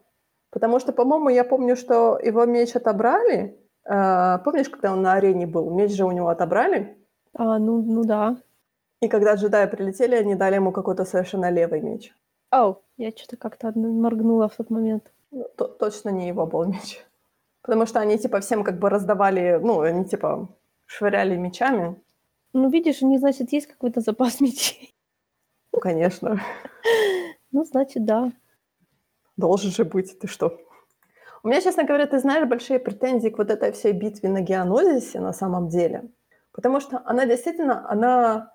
Потому что, по-моему, я помню, что его меч отобрали. А, помнишь, когда он на арене был? Меч же у него отобрали. А, ну, ну да. И когда джедаи прилетели, они дали ему какой-то совершенно левый меч. Оу, я что-то как-то моргнула в тот момент. Ну, то- точно не его был меч. Потому что они, типа, всем как бы раздавали, ну, они, типа, швыряли мечами. Ну, видишь, у них, значит, есть какой-то запас мечей. Ну, конечно, Ну, значит, да. должен же быть, ты что? У меня, честно говоря, ты знаешь, большие претензии к вот этой всей битве на Геонозисе на самом деле. Потому что она действительно, она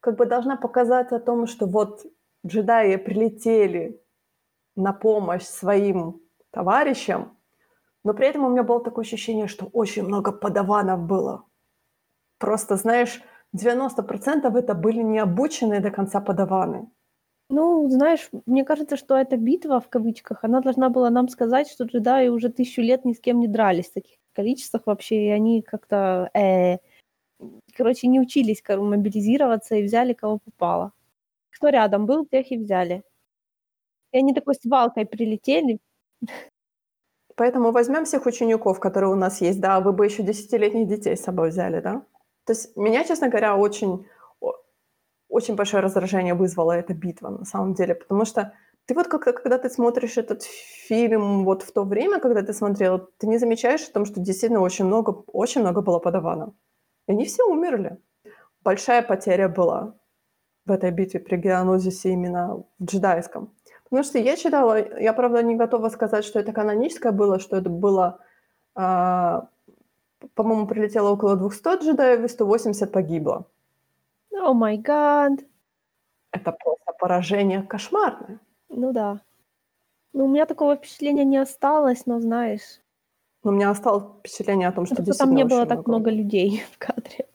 как бы должна показать о том, что вот джедаи прилетели на помощь своим товарищам, но при этом у меня было такое ощущение, что очень много подаванов было. Просто, знаешь, 90% это были необученные до конца подаваны. Ну, знаешь, мне кажется, что эта битва, в кавычках, она должна была нам сказать, что джедаи уже тысячу лет ни с кем не дрались в таких количествах вообще, и они как-то, э, короче, не учились мобилизироваться и взяли кого попало. Кто рядом был, тех и взяли. И они такой с валкой прилетели. Поэтому возьмем всех учеников, которые у нас есть, да, вы бы еще десятилетних детей с собой взяли, да? То есть меня, честно говоря, очень, очень большое раздражение вызвала эта битва на самом деле, потому что ты вот как когда ты смотришь этот фильм вот в то время, когда ты смотрел, ты не замечаешь о том, что действительно очень много, очень много было подаванов. И они все умерли. Большая потеря была в этой битве при Геонозисе именно в джедайском. Потому что я читала, я, правда, не готова сказать, что это каноническое было, что это было, а, по-моему, прилетело около 200 джедаев и 180 погибло. О май гад. Это просто поражение кошмарное. Ну да. Ну, у меня такого впечатления не осталось, но знаешь, Но у меня осталось впечатление о том, что просто там не было так много людей в кадре.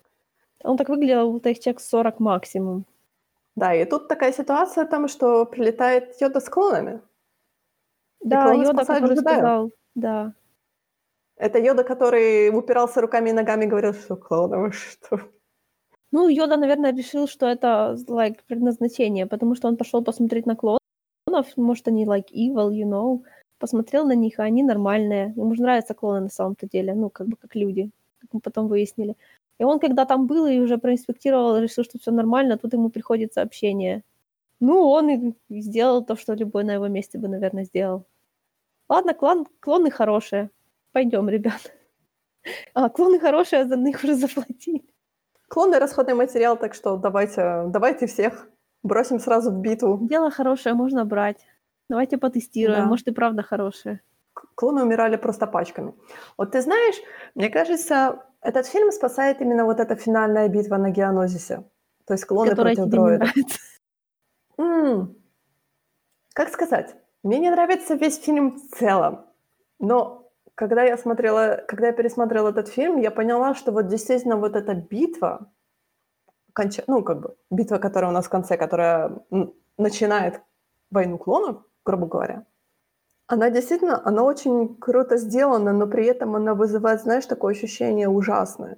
Он так выглядел, будто их человек 40 максимум. Да, и тут такая ситуация там, что прилетает Йода с клонами. Да, клоны Йода, который джедаев. сказал, да. Это Йода, который упирался руками и ногами и говорил, что клоны, что? Ну, Йода, наверное, решил, что это, like, предназначение, потому что он пошел посмотреть на клонов, может, они, like, evil, you know, посмотрел на них, а они нормальные. Ему же нравятся клоны на самом-то деле, ну, как бы как люди, как мы потом выяснили. И он, когда там был и уже проинспектировал, решил, что все нормально, тут ему приходит сообщение. Ну, он и сделал то, что любой на его месте бы, наверное, сделал. Ладно, клон, клоны хорошие. Пойдем, ребят. А, клоны хорошие, а за них уже заплатили. Клоны – расходный материал, так что давайте, давайте всех бросим сразу в битву. Дело хорошее, можно брать. Давайте потестируем, Да. может и правда хорошее. Клоны умирали просто пачками. Вот ты знаешь, мне кажется, этот фильм спасает именно вот эта финальная битва на Геонозисе. То есть клоны Которая против дроидов. нравится. М, Как сказать? Мне не нравится весь фильм в целом. Но когда я смотрела, когда я пересмотрела этот фильм, я поняла, что вот действительно вот эта битва, конча- ну, как бы, битва, которая у нас в конце, которая начинает войну клонов, грубо говоря, она действительно, она очень круто сделана, но при этом она вызывает, знаешь, такое ощущение ужасное.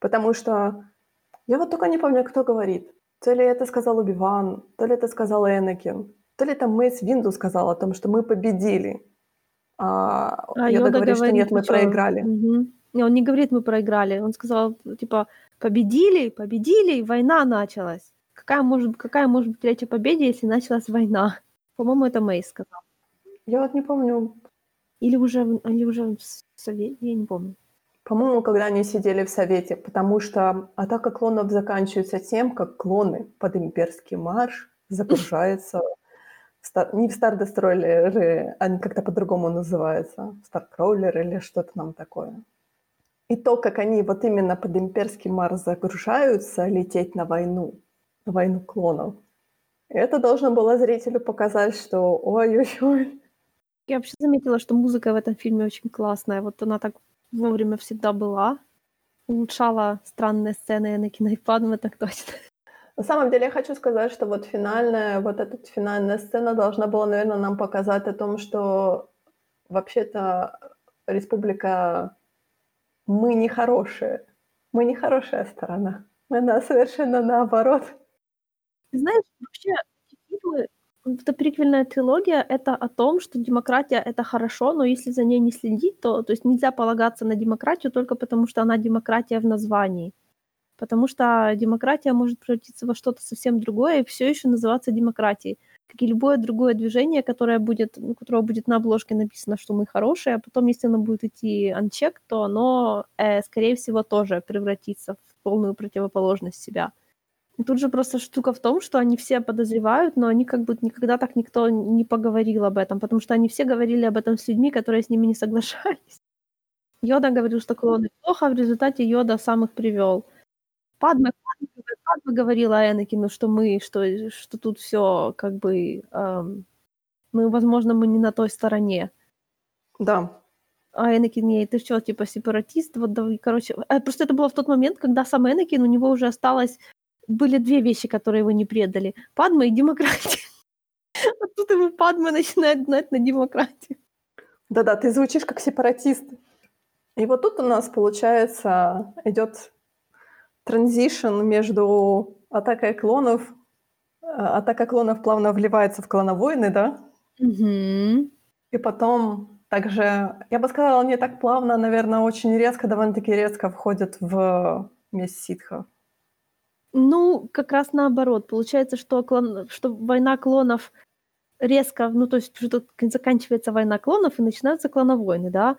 Потому что я вот только не помню, кто говорит. То ли это сказал Убиван, то ли это сказал Энакин, то ли это Мейс Винду сказал о том, что мы победили. А, А Йода Йода говорит, что нет, мы ты чё? проиграли. Мгм. Не, он не говорит, мы проиграли. Он сказал, типа, победили, победили, война началась. Какая может, какая может быть речь о победе, если началась война? По-моему, это Мэй сказал. Я вот не помню, Или уже, или уже в совете, я не помню. по-моему, когда они сидели в Совете, потому что атака клонов заканчивается тем, как клоны под имперский марш загружаются не в Стардестроллеры, они как-то по-другому называются, Старкроллер или что-то там такое. И то, как они вот именно под имперский марш загружаются лететь на войну, на войну клонов, это должно было зрителю показать, что ой-ой-ой, Я вообще заметила, что музыка в этом фильме очень классная. Вот она так вовремя всегда была. Улучшала странные сцены Энакина и Падмы, так точно. На самом деле я хочу сказать, что вот финальная, вот эта финальная сцена должна была, наверное, нам показать о том, что вообще-то республика мы не хорошие, мы не хорошая сторона, она совершенно наоборот. Знаешь, вообще фильмы, эта приквельная трилогия — это о том, что демократия — это хорошо, но если за ней не следить, то, то есть нельзя полагаться на демократию только потому, что она демократия в названии. Потому что демократия может превратиться во что-то совсем другое и все еще называться демократией. Как и любое другое движение, которое будет, у которого будет на обложке написано, что мы хорошие, а потом, если оно будет идти анчек, то оно, э, скорее всего, тоже превратится в полную противоположность себя. Тут же просто штука в том, что они все подозревают, но они как бы никогда так никто не поговорил об этом, потому что они все говорили об этом с людьми, которые с ними не соглашались. Йода говорил, что клоны плохо, а в результате Йода сам их привел. Падме, Падме, Падме говорила Энакину, что мы, что, что тут все как бы, эм, мы, возможно, мы не на той стороне. Да, А Энакин ей, ты что, типа сепаратист? Вот, да, короче, э, просто это было в тот момент, когда сам Энакин, у него уже осталось, были две вещи, которые его не предали. Падма и демократия. А тут ему Падма начинает гнать на демократию. да-да, ты звучишь как сепаратист. И вот тут у нас, получается, идет транзишн между атакой клонов, атака клонов плавно вливается в клоновойны, да, Угу. И потом также, я бы сказала, не так плавно, наверное, очень резко, довольно-таки резко входят в месть ситхов. Ну, как раз наоборот. Получается, что, клон, что война клонов резко, ну, то есть что заканчивается война клонов и начинаются клоновойны, да?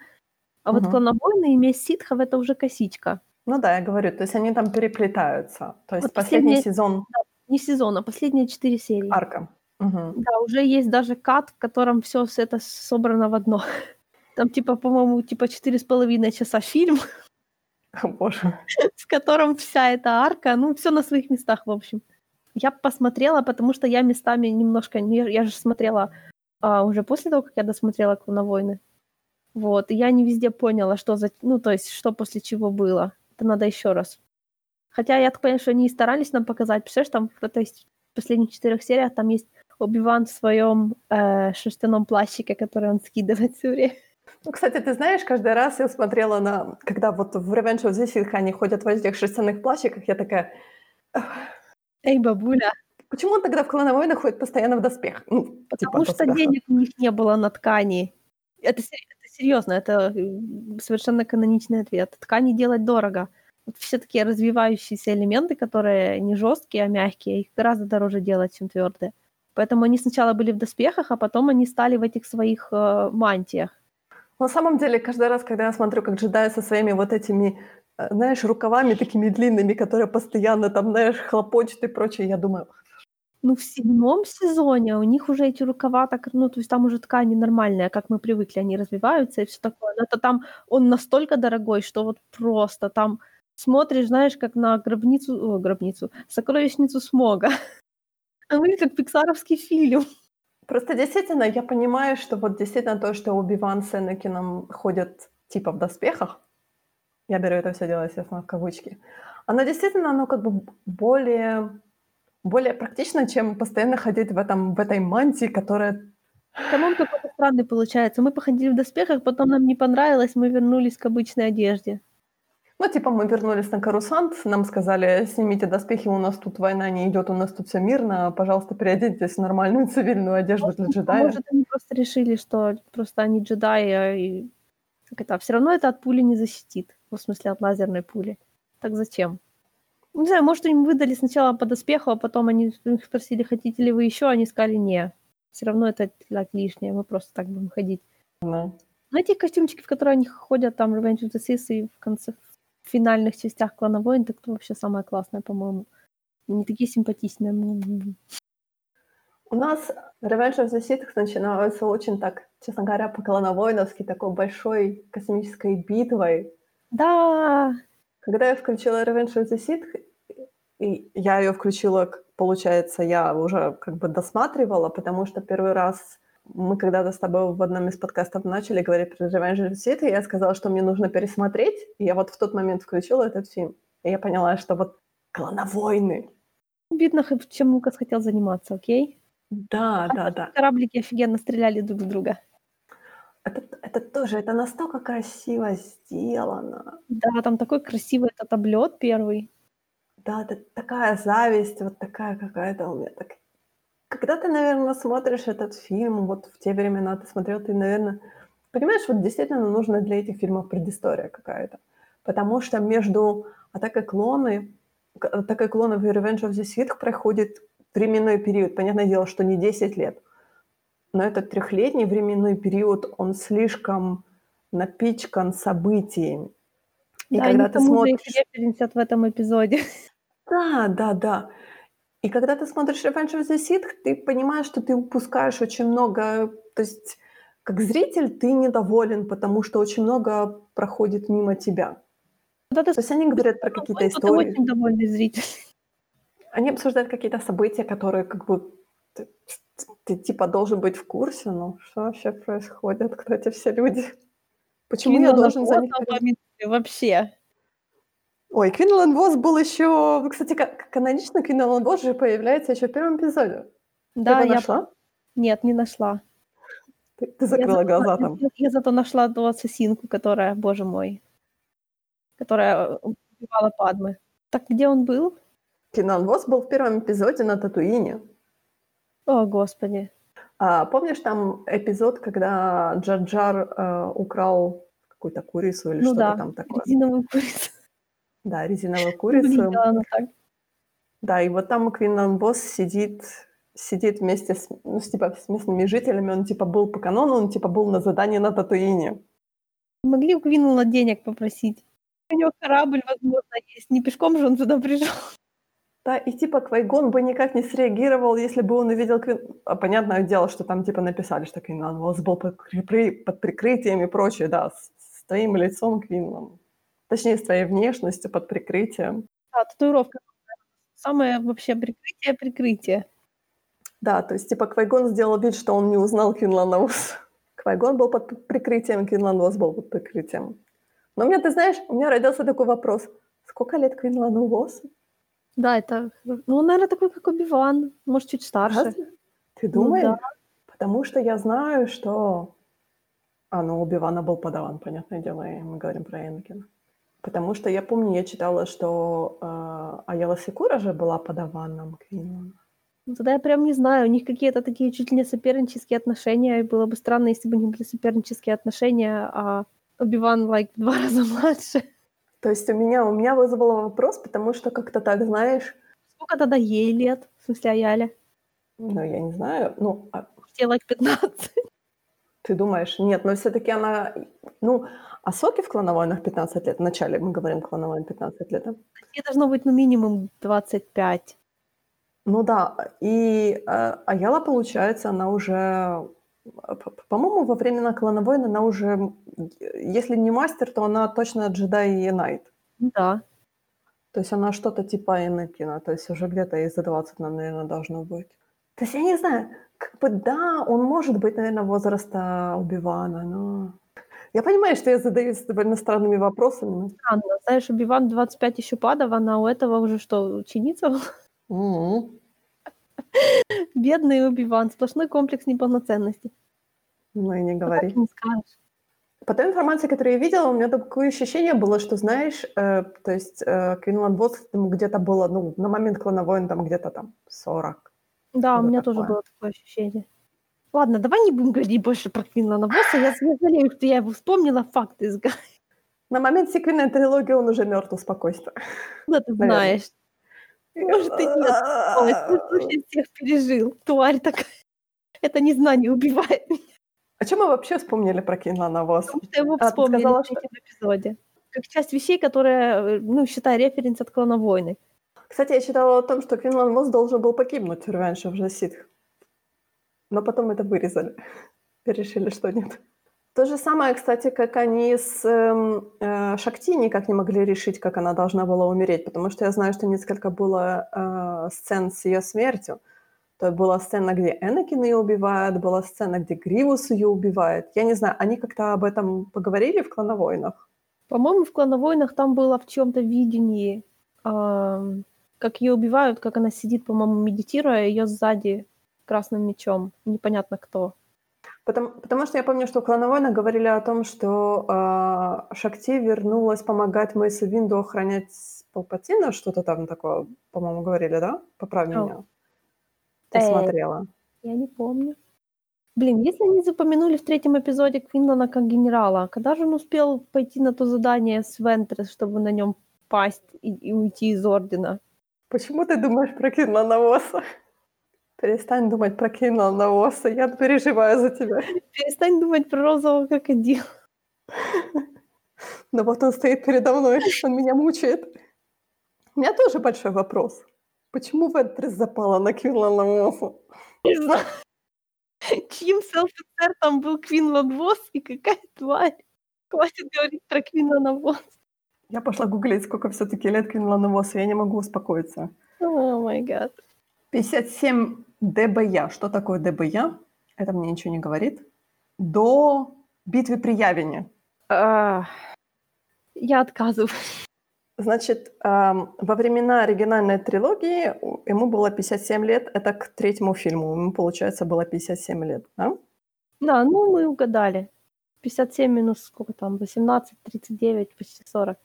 А вот Мгм. клоновойны и месть ситхов — это уже косичка. Ну да, я говорю, то есть они там переплетаются. То есть Вот последний сезон Не сезон, а последние четыре серии. арка. Мгм. Да, уже есть даже кат, в котором все это собрано в одно. Там, типа, по-моему, типа четыре с половиной часа фильм, боже. в котором вся эта арка, ну, все на своих местах, в общем. Я посмотрела, потому что я местами немножко... не- Я же смотрела а, уже после того, как я досмотрела «Клоновойны». Вот, и я не везде поняла, что за... Ну, то есть, что после чего было. Это надо еще раз. Хотя я так понимаю, что они старались нам показать. Представляешь, там в этой с- последних четырех сериях там есть Оби-Ван в своем э, шерстяном плащике, который он скидывает все время. Ну, кстати, ты знаешь, каждый раз я смотрела на... Когда вот в Revenge of the Sith они ходят в этих шерстяных плащиках, я такая... Эй, бабуля, Почему он тогда в клоновойнах ходит постоянно в доспех? Ну, потому типа, что денег у них не было на ткани. Это, это серьезно, это совершенно каноничный ответ. Ткани делать дорого. Вот все такие развивающиеся элементы, которые не жесткие, а мягкие, их гораздо дороже делать, чем твердые. Поэтому они сначала были в доспехах, а потом они стали в этих своих э, мантиях. На самом деле, каждый раз, когда я смотрю, как джедаи со своими вот этими, э, знаешь, рукавами такими длинными, которые постоянно там, знаешь, хлопочут и прочее, я думаю, Ну, в седьмом сезоне у них уже эти рукава так, ну, то есть там уже ткани нормальные, как мы привыкли, они развиваются и всё такое. Но это там он настолько дорогой, что вот просто там смотришь, знаешь, как на гробницу, о, гробницу, сокровищницу Смога. А выглядит как пиксаровский фильм. Просто действительно, я понимаю, что вот действительно то, что Оби-Ван с Энакином ходят типа в доспехах, я беру это всё дело, естественно, в кавычки, оно действительно, оно как бы более более практично, чем постоянно ходить в этом в этой мантии, которая Там он какой-то странный получается. Мы походили в доспехах, потом нам не понравилось, мы вернулись к обычной одежде. Ну, типа мы вернулись на Карусант, нам сказали: "Снимите доспехи, у нас тут война не идёт, у нас тут всё мирно, пожалуйста, переоденьтесь в нормальную цивильную одежду для джедая". Может, они просто решили, что просто они джедаи, а, и как это, всё равно это от пули не защитит, ну, в смысле, от лазерной пули. Так зачем? Не знаю, может, им выдали сначала по доспеху, а потом они спросили: "Хотите ли вы ещё?" Они сказали: "Не, всё равно это так лишнее, мы просто так будем ходить". Да. Ну, эти костюмчики, в которые они ходят, там, Revenge of the Sith и в конце, финальных частях Клана Войн, так это вообще самое классное, по-моему. Они такие симпатичные. У нас Revenge of the Sith начинается очень так, честно говоря, по-клановойновски, такой большой космической битвой. Да! Когда я включила Revenge of the Sith, и я её включила, получается, я уже как бы досматривала, потому что первый раз мы когда-то с тобой в одном из подкастов начали говорить про Revenge of the и я сказала, что мне нужно пересмотреть. И я вот в тот момент включила этот фильм, и я поняла, что вот клановойны. Видно, чем Лукас хотел заниматься, окей? Да, А да, да. кораблики офигенно стреляли друг в друга. Это это тоже, это настолько красиво сделано. Да, там такой красивый этот облёт первый. Да, это такая зависть, вот такая какая-то у меня так. Когда ты, наверно, смотришь этот фильм, вот в те времена ты смотрел, ты, наверно, понимаешь, вот действительно нужна для этих фильмов предыстория какая-то. Потому что между "Атакой клоны" "Атакой клонов" и "Revenge of the Sith" проходит временной период. Понятное дело, что не 10 лет. Но этот трёхлетний временной период, он слишком напичкан событиями. И Да, когда ты смотришь референсят в этом эпизоде. Да, да, да. И когда ты смотришь Revenge of the Sith, ты понимаешь, что ты упускаешь очень много. То есть как зритель ты недоволен, потому что очень много проходит мимо тебя. Когда ты То есть они говорят про какие-то то ты истории. очень довольный зритель. Они обсуждают какие-то события, которые как бы ты ты типа должен быть в курсе, но что вообще происходит, кто эти все люди? Почему я Квинлана должен за них вообще. Ой, Квинлан Вос был ещё кстати, ка канонично Квинлан Вос же появляется ещё в первом эпизоде. Да, я нашла? Нет, не нашла. Ты ты Я закрыла зато глаза я там. я зато нашла ту ассасинку, которая, боже мой, которая, э, убивала Падме. Так где он был? Квинлан Вос был в первом эпизоде на Татуине. О, господи. А помнишь там эпизод, когда Джар-Джар, э, украл какую-то курицу или Ну что-то да, там такое? курицу. Да, резиновую курицу. Выглядела она так. Да, и вот там Квинлан Вос сидит сидит вместе с, ну, с типа с местными жителями. Он типа был по канону, он типа был на задании на Татуине. Могли у Квинлана денег попросить. У него корабль, возможно, есть. Не пешком же он туда пришёл. Да, и типа Квайгон бы никак не среагировал, если бы он увидел Квин А понятное дело, что там типа написали, что Квинлан Вос был под прикры под прикрытием и прочее, да, с с твоим лицом, Квинлан. Точнее, с твоей внешностью под прикрытием. Да, татуировка самое вообще прикрытие прикрытия. Да, то есть типа Квайгон сделал вид, что он не узнал Квинлана Воса. Квайгон был под прикрытием, Квинлан Вос был под прикрытием. Но у меня, ты знаешь, у меня родился такой вопрос: сколько лет Квинлану Восу? Да, это, ну, он, наверно, такой, как Оби-Ван, может, чуть старше. Разве? Ты Ну думаешь? да. Потому что я знаю, что А, ну, Оби-Вана был падаван, понятное дело, и мы говорим про Энакина. Потому что я помню, я читала, что, э, Аяла Секура же была падаваном Квинлана. Ну, тогда я прям не знаю, у них какие-то такие чуть ли не сопернические отношения, и было бы странно, если бы у них были сопернические отношения, а Оби-Ван, like, в 2 раза младше. То есть у меня у меня вызвало вопрос, потому что как-то так, знаешь Сколько тогда ей лет? В смысле, Аяле? Ну, я не знаю, ну, а ей like 15? Ты думаешь? Нет, но всё-таки она, ну, Асоке в "Клан Войнах" 15 лет. В начале мы говорим "Клан Войн" 15 лет, да? Ей должно быть, ну, минимум 25. Ну да, и э, Аяла, получается, она уже, э, по-моему, во времена Клана Войн она уже, если не мастер, то она точно джедай и найт. Да. То есть она что-то типа Энакина, то есть уже где-то ей за 20 нам, наверное, должно быть. То есть я не знаю, как бы да, он может быть, наверное, возраста Убивана, но... Я понимаю, что я задаюсь довольно странными вопросами. но- Странно. Знаешь, Убиван 25 еще падован, а у этого уже что, ученица? была? Бедный Убиван. Сплошной комплекс неполноценности. Ну и не Ну, говори. и не скажешь. По той информации, которую я видела, у меня такое ощущение было, что, знаешь, э, то есть э, Квинланд ему где-то было, ну, на момент клана войн там где-то там 40. Да, у меня тоже такое. было такое ощущение. Ладно, давай не будем говорить больше про Квинлана Босса. Я, я жалею, что я его вспомнила, факты из На момент сиквельной трилогии он уже мертв, успокойся. Откуда ты Наверное. знаешь? Может, и нет. Ты вообще всех пережил. Тварь такая. Это незнание убивает меня. А чем мы вообще вспомнили про Кинлана Восса? Потому что его А, ты вспомнили сказала, в третьем эпизоде. Как часть вещей, которая, э, ну, считай, референс от клана войны. Кстати, я читала о том, что Квинлан Восс должен был погибнуть в Revenge of the Sith. Но потом это вырезали. И решили, что нет. То же самое, кстати, как они с эм, э, Шакти никак не могли решить, как она должна была умереть, потому что я знаю, что несколько было э, сцен с ее смертью. То была сцена, где Энакин ее убивает, была сцена, где Гривус ее убивает. Я не знаю, они как-то об этом поговорили в «Клановойнах»? По-моему, в клановойнах там было в чем-то видении, ам, как ее убивают, как она сидит, по-моему, медитируя, ее сзади красным мечом. Непонятно кто. Потому, потому что я помню, что в «Клановойнах» говорили о том, что э, Шакти вернулась помогать Мейсу Винду охранять Палпатина, что-то там такое, по-моему, говорили, да? Поправь меня. Ты Э, смотрела. Я не помню. Блин, если они запомянули в третьем эпизоде Квинлана как генерала, когда же он успел пойти на то задание с Вентрес, чтобы на нем пасть и, и уйти из Ордена? Почему ты думаешь про Кинлана Восса? Перестань думать про Кинлана Восса, я переживаю за тебя. Перестань думать про розового крокодила. Но вот он стоит передо мной, он меня мучает. У меня тоже большой вопрос. Почему Вентрес запала на Кинлана Восса? Не знаю, чьим селф-инсертом был Квинлан Восс и какая тварь. Хватит говорить про Квинлана Восс. Я пошла гуглить, сколько все таки лет Кинлану Воссу, я не могу успокоиться. О май гад. 57 ДБЯ. Что такое ДБЯ? Это мне ничего не говорит. До битвы при Явине. А, Я отказываюсь. Значит, эм, во времена оригинальной трилогии ему было 57 лет. Это к третьему фильму. Ему, получается, было 57 лет. Да? Да, ну мы угадали. 57 минус сколько там, 18, 39, почти 40.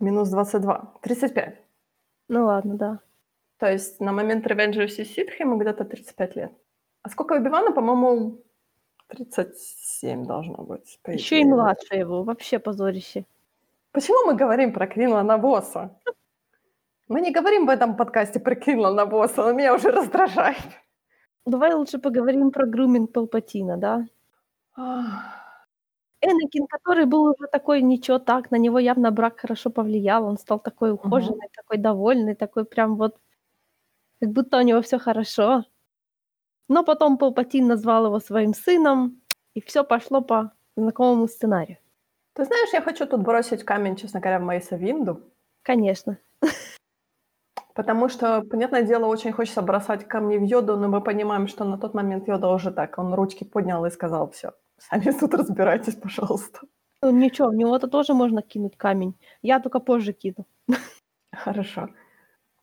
Минус 22. 35. Ну ладно, да. То есть на момент Revenge of ему где-то 35 лет. А сколько у Бивана, по-моему, 37 должно быть. Еще и младше его, вообще позорище. Почему мы говорим про Квинлана Босса? Мы не говорим в этом подкасте про Квинлана Босса, он меня уже раздражает. Давай лучше поговорим про груминг Палпатина, да? Энакин, который был уже такой ничего так, на него явно брак хорошо повлиял, он стал такой ухоженный, такой довольный, такой прям вот, как будто у него все хорошо. Но потом Палпатин назвал его своим сыном, и все пошло по знакомому сценарию. Ты знаешь, я хочу тут бросить камень, честно говоря, в Мейса Винду, Конечно. потому что, понятное дело, очень хочется бросать камни в Йоду, но мы понимаем, что на тот момент Йода уже так, он ручки поднял и сказал, все, сами тут разбирайтесь, пожалуйста. Ну ничего, в него-то тоже можно кинуть камень. Я только позже кину. Хорошо.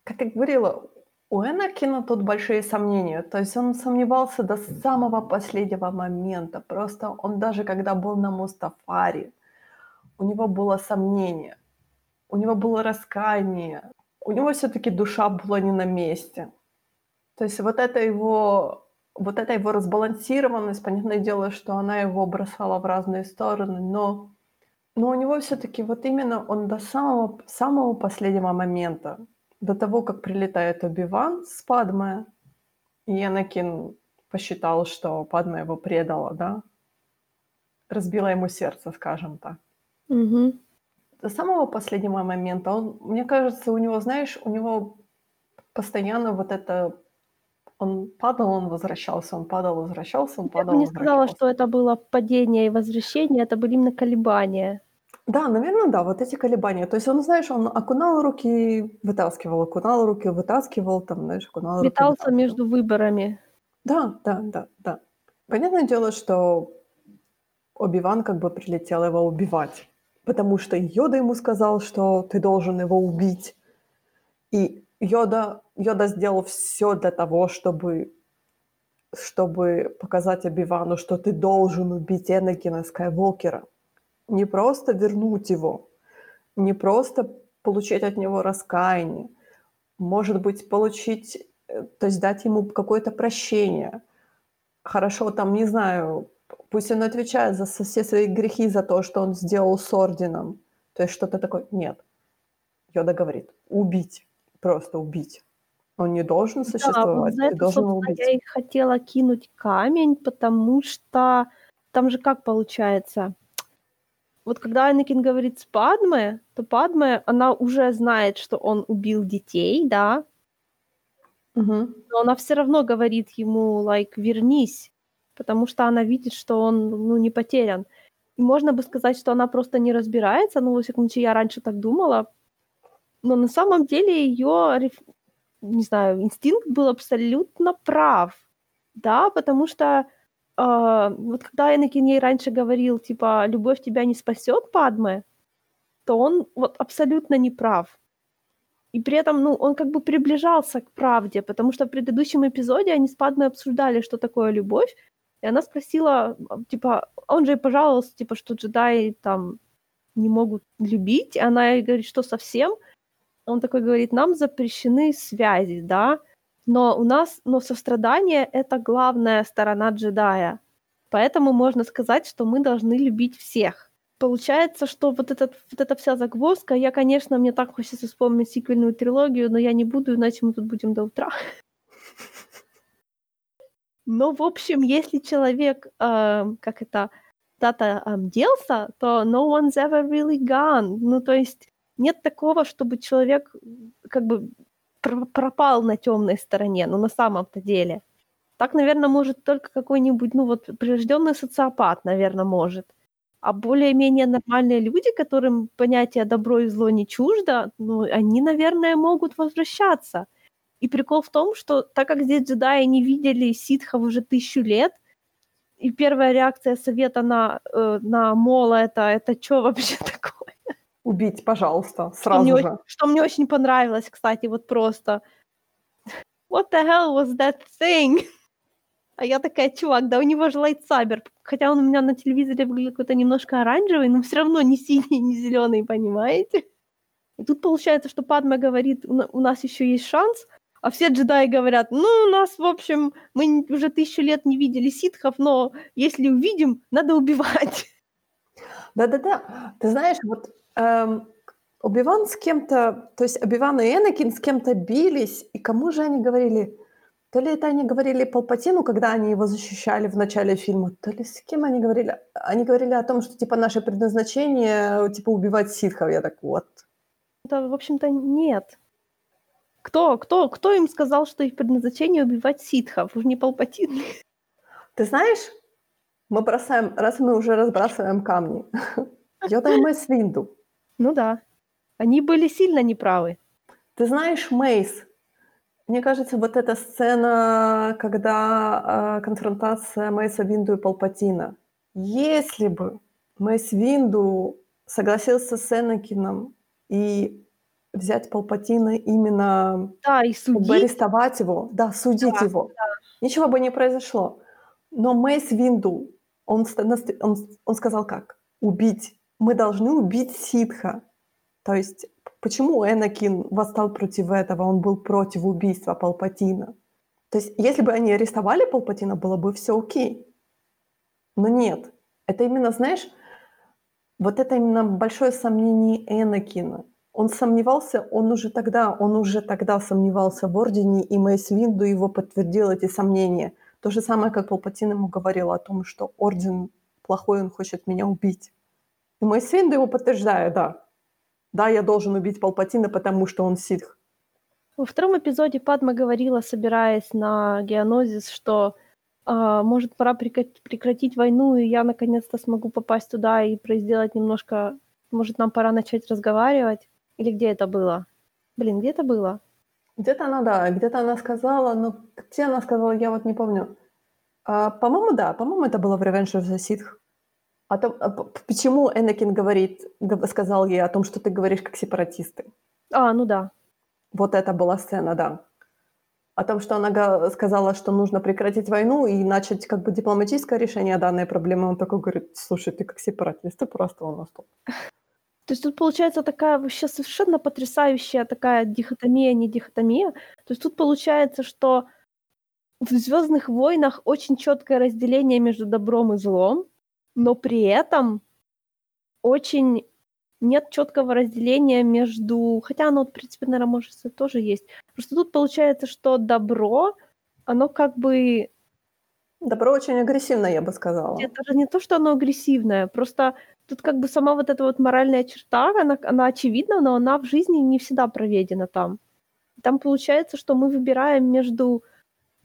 Как я говорила, у Энакина тут большие сомнения. То есть он сомневался до самого последнего момента. Просто он даже когда был на Мустафаре, у него было сомнение, у него было раскаяние, у него все-таки душа была не на месте. То есть вот это его, вот эта его разбалансированность, понятное дело, что она его бросала в разные стороны, но, но у него все-таки вот именно он до самого, самого последнего момента, до того, как прилетает Оби-Ван с Падме, и Энакин посчитал, что Падме его предала, да, разбила ему сердце, скажем так. Угу. До самого последнего момента, он, мне кажется, у него, знаешь, у него постоянно вот это Он падал, он возвращался, он падал, возвращался, он Я падал, бы не сказала, что это было падение и возвращение, это были именно колебания. Да, наверное, да, вот эти колебания. То есть он, знаешь, он окунал руки, вытаскивал, окунал руки, вытаскивал, там, знаешь, окунал руки, Метался между выборами. Да, да, да, да. Понятное дело, что Оби-Ван как бы прилетел его убивать, потому что Йода ему сказал, что ты должен его убить. И Йода, Йода сделал все для того, чтобы, чтобы показать Оби-Вану, что ты должен убить Энакина Скайуокера. Не просто вернуть его, не просто получить от него раскаяние, может быть, получить, э, то есть дать ему какое-то прощение. Хорошо, там, не знаю, пусть он отвечает за все свои грехи, за то, что он сделал с орденом. То есть что-то такое. Нет. Йода говорит, убить, просто убить. Он не должен Да, вот существовать, за ты это, должен убить. я и хотела кинуть камень, потому что там же как получается? Вот когда Анакин говорит с Падме, то Падме, она уже знает, что он убил детей, да, Мгм. но она все равно говорит ему, like, вернись, потому что она видит, что он, ну, не потерян. И можно бы сказать, что она просто не разбирается, ну, во всяком случае, я раньше так думала, но на самом деле ее, не знаю, инстинкт был абсолютно прав, да, потому что а, вот когда Энакин ей раньше говорил, типа, любовь тебя не спасет, Падме, то он вот абсолютно не прав. И при этом, ну, он как бы приближался к правде, потому что в предыдущем эпизоде они с Падмой обсуждали, что такое любовь, и она спросила, типа, он же и пожаловался, типа, что джедаи там не могут любить, и она ей говорит, что совсем? Он такой говорит, нам запрещены связи, да, но у нас, но сострадание — это главная сторона джедая. Поэтому можно сказать, что мы должны любить всех. Получается, что вот, этот, вот эта вся загвоздка, я, конечно, мне так хочется вспомнить сиквельную трилогию, но я не буду, иначе мы тут будем до утра. Но, в общем, если человек, э, как это, куда-то э, делся, то no one's ever really gone. Ну, то есть нет такого, чтобы человек как бы пропал на темной стороне, ну, на самом-то деле. Так, наверное, может только какой-нибудь, ну, вот, прирожденный социопат, наверное, может. А более-менее нормальные люди, которым понятие добро и зло не чуждо, ну, они, наверное, могут возвращаться. И прикол в том, что так как здесь джедаи не видели ситхов уже тысячу лет, и первая реакция совета на, э, на Мола это, это что вообще такое? Убить, пожалуйста, Что сразу мне, же. очень, что мне очень понравилось, кстати, вот просто. What the hell was that thing? А я такая, чувак, да у него же лайтсабер. Хотя он у меня на телевизоре выглядит какой-то немножко оранжевый, но все равно не синий, не зеленый, понимаете? И тут получается, что Падма говорит, у, на- у нас еще есть шанс, а все джедаи говорят, ну, у нас, в общем, мы уже тысячу лет не видели ситхов, но если увидим, надо убивать. Да-да-да. Ты знаешь, вот эм, Оби-Ван с кем-то, то есть Оби-Ван и Энакин с кем-то бились, и кому же они говорили? То ли это они говорили Палпатину, когда они его защищали в начале фильма, то ли с кем они говорили? Они говорили о том, что, типа, наше предназначение, типа, убивать ситхов. Я так, вот. Это, в общем-то, нет. Кто, кто, кто им сказал, что их предназначение убивать ситхов? Уж не Палпатин. Ты знаешь, мы бросаем, раз мы уже разбрасываем камни, Йода и Мэйс Винду. Ну да. Они были сильно неправы. Ты знаешь, Мейс, мне кажется, вот эта сцена, когда э, конфронтация Мейса Винду и Палпатина. Если бы Мейс Винду согласился с Энакином и взять Палпатина именно, Да, и судить. арестовать его, да, судить Да, его, ничего бы не произошло. Но Мейс Винду, он, он, он сказал как? Убить. Мы должны убить ситха. То есть почему Энакин восстал против этого? Он был против убийства Палпатина. То есть если бы они арестовали Палпатина, было бы все окей. Но нет. Это именно, знаешь, вот это именно большое сомнение Энакина. Он сомневался, он уже тогда, он уже тогда сомневался в Ордене, и Мейс Винду его подтвердил эти сомнения. То же самое, как Палпатин ему говорил о том, что Орден плохой, он хочет меня убить. И Мейс Винду его подтверждает, да. Да, я должен убить Палпатина, потому что он ситх. Во втором эпизоде Падма говорила, собираясь на Геонозис, что а, может пора прекратить войну, и я наконец-то смогу попасть туда и сделать немножко... Может, нам пора начать разговаривать? Или где это было? Блин, где это было? Где-то она, да, где-то она сказала, но где она сказала, я вот не помню. А, по-моему, да, по-моему, это было в Revenge of the Sith. А то, а, почему Энакин говорит, сказал ей о том, что ты говоришь как сепаратисты? А, ну да. Вот это была сцена, да. О том, что она сказала, что нужно прекратить войну и начать как бы дипломатическое решение данной проблемы. Он такой говорит, слушай, ты как сепаратист, ты просто у нас тут. То есть тут получается такая вообще совершенно потрясающая такая дихотомия, не дихотомия. То есть тут получается, что в Звездных войнах очень четкое разделение между добром и злом, но при этом очень нет четкого разделения между... Хотя оно, в принципе, наверное, может, тоже есть. Просто тут получается, что добро, оно как бы... Добро очень агрессивное, я бы сказала. Нет, даже не то, что оно агрессивное, просто тут как бы сама вот эта вот моральная черта, она, она очевидна, но она в жизни не всегда проведена там. Там получается, что мы выбираем между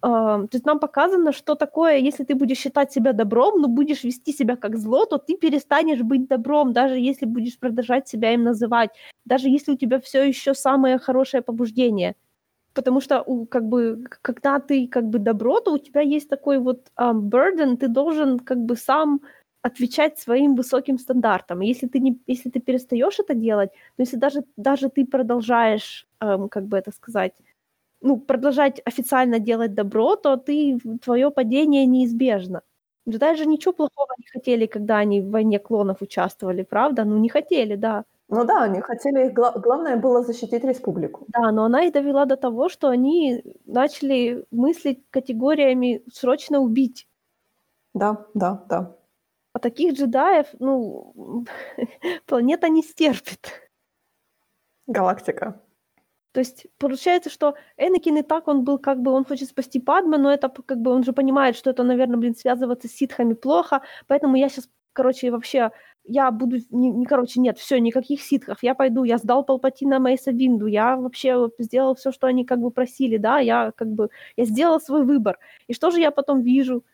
то есть нам показано, что такое, если ты будешь считать себя добром, но будешь вести себя как зло, то ты перестанешь быть добром, даже если будешь продолжать себя им называть, даже если у тебя все еще самое хорошее побуждение. Потому что как бы, когда ты как бы добро, то у тебя есть такой вот um, burden, ты должен как бы сам отвечать своим высоким стандартам. Если ты, не, если ты перестаешь это делать, то если даже, даже ты продолжаешь, um, как бы это сказать, ну, продолжать официально делать добро, то ты, твое падение неизбежно. Джедаи же ничего плохого не хотели, когда они в войне клонов участвовали, правда? Ну, не хотели, да. Ну да, они хотели, гла- главное было защитить республику. Да, но она их довела до того, что они начали мыслить категориями «срочно убить». Да, да, да. А таких джедаев, ну, планета не стерпит. Галактика. То есть получается, что Энакин и так, он был как бы, он хочет спасти Падме, но это как бы, он же понимает, что это, наверное, блин, связываться с ситхами плохо, поэтому я сейчас, короче, вообще, я буду, не, не короче, нет, все, никаких ситхов, я пойду, я сдал Палпатина Мейса Винду, я вообще сделал все, что они как бы просили, да, я как бы, я сделал свой выбор. И что же я потом вижу?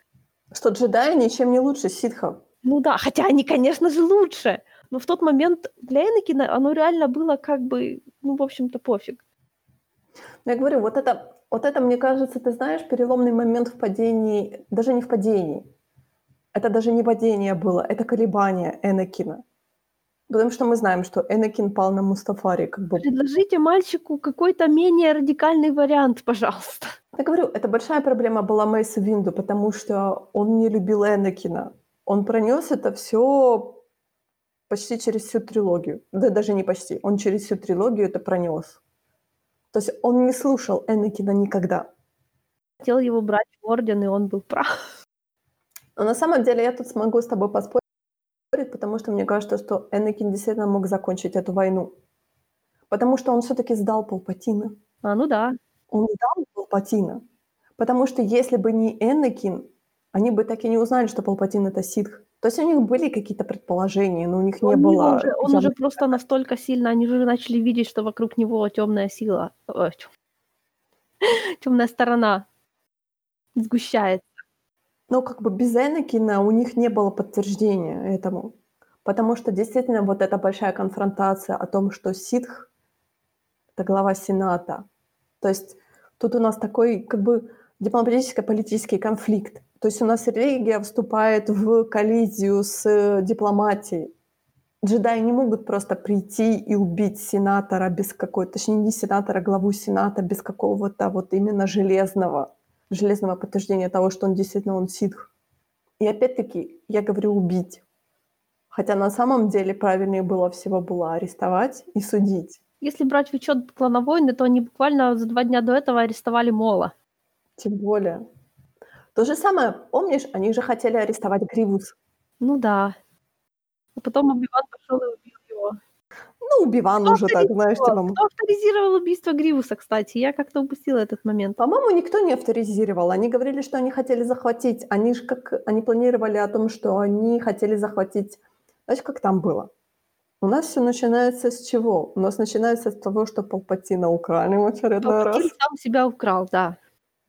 Что джедаи ничем не лучше ситхов. Ну да, хотя они, конечно же, лучше. Но в тот момент для Энакина оно реально было как бы, ну, в общем-то, пофиг. Я говорю, вот это, вот это, мне кажется, ты знаешь, переломный момент в падении, даже не в падении. Это даже не падение было, это колебание Энакина. Потому что мы знаем, что Энакин пал на Мустафаре. Как бы... Предложите мальчику какой-то менее радикальный вариант, пожалуйста. Я говорю, это большая проблема была Мейса Винду, потому что он не любил Энакина. Он пронес это все почти через всю трилогию. Да даже не почти. Он через всю трилогию это пронес. То есть он не слушал Энакина никогда. Хотел его брать в орден, и он был прав. Но на самом деле я тут смогу с тобой поспорить, потому что мне кажется, что Энакин действительно мог закончить эту войну. Потому что он все-таки сдал Палпатина. А, ну да. Он сдал Палпатина. Потому что если бы не Энакин, они бы так и не узнали, что Палпатин — это ситх. То есть у них были какие-то предположения, но у них он не было... Уже, он уже просто настолько сильно, они уже начали видеть, что вокруг него темная сила, темная сторона сгущается. Но как бы без Энакина у них не было подтверждения этому. Потому что действительно вот эта большая конфронтация о том, что ситх — это глава Сената. То есть тут у нас такой как бы дипломатическо-политический конфликт. То есть у нас религия вступает в коллизию с дипломатией. Джедаи не могут просто прийти и убить сенатора без какой-то, точнее не сенатора, а главу сената без какого-то вот именно железного, железного подтверждения того, что он действительно он ситх. И опять-таки, я говорю убить. Хотя на самом деле правильнее было всего было арестовать и судить. Если брать в учет клановойны, то они буквально за два дня до этого арестовали Мола. Тем более. То же самое, помнишь, они же хотели арестовать Гривус. Ну да. А потом Убиван пошел и убил его. Ну, Убиван уже так, знаешь, типа... Кто авторизировал убийство Гривуса, кстати? Я как-то упустила этот момент. По-моему, никто не авторизировал. Они говорили, что они хотели захватить. Они же как... Они планировали о том, что они хотели захватить... Знаешь, как там было? У нас все начинается с чего? У нас начинается с того, что Палпатина украли в очередной Палпатин раз. сам себя украл, да.